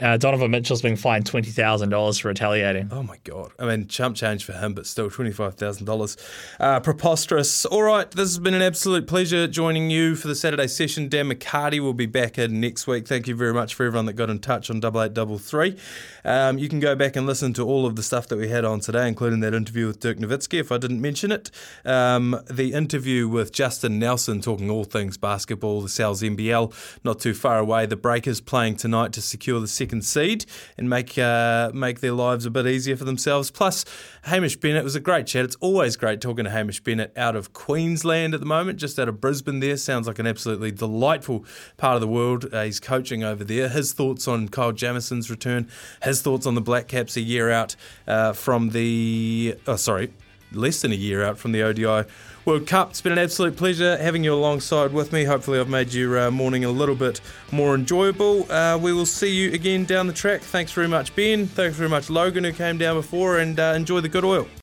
Uh, Donovan Mitchell's been fined twenty thousand dollars for retaliating.
Oh my god! I mean, chump change for him, but still twenty five thousand dollars. Uh, preposterous. All right, this has been an absolute pleasure joining you for the Saturday session. Dan McCarty will be back in next week. Thank you very much for everyone that got in touch on double eight double three. Um, you can go back and listen to all of the stuff that we had on today, including that interview with Dirk Nowitzki. If I didn't mention it, um, the interview with Justin Nelson talking all things basketball, the Sal's NBL, not too far away. The Breakers playing tonight to secure the second seed and make uh, make their lives a bit easier for themselves. Plus, Hamish Bennett was a great chat. It's always great talking to Hamish Bennett out of Queensland at the moment, just out of Brisbane. There sounds like an absolutely delightful part of the world. Uh, he's coaching over there. His thoughts on Kyle Jamieson's return. His thoughts on the Black Caps a year out uh, from the oh sorry less than a year out from the ODI World Cup. It's been an absolute pleasure having you alongside with me. Hopefully, I've made your uh, morning a little bit more enjoyable. Uh, we will see you again down the track. Thanks very much, Ben. Thanks very much, Logan, who came down before, and uh, enjoy the good oil.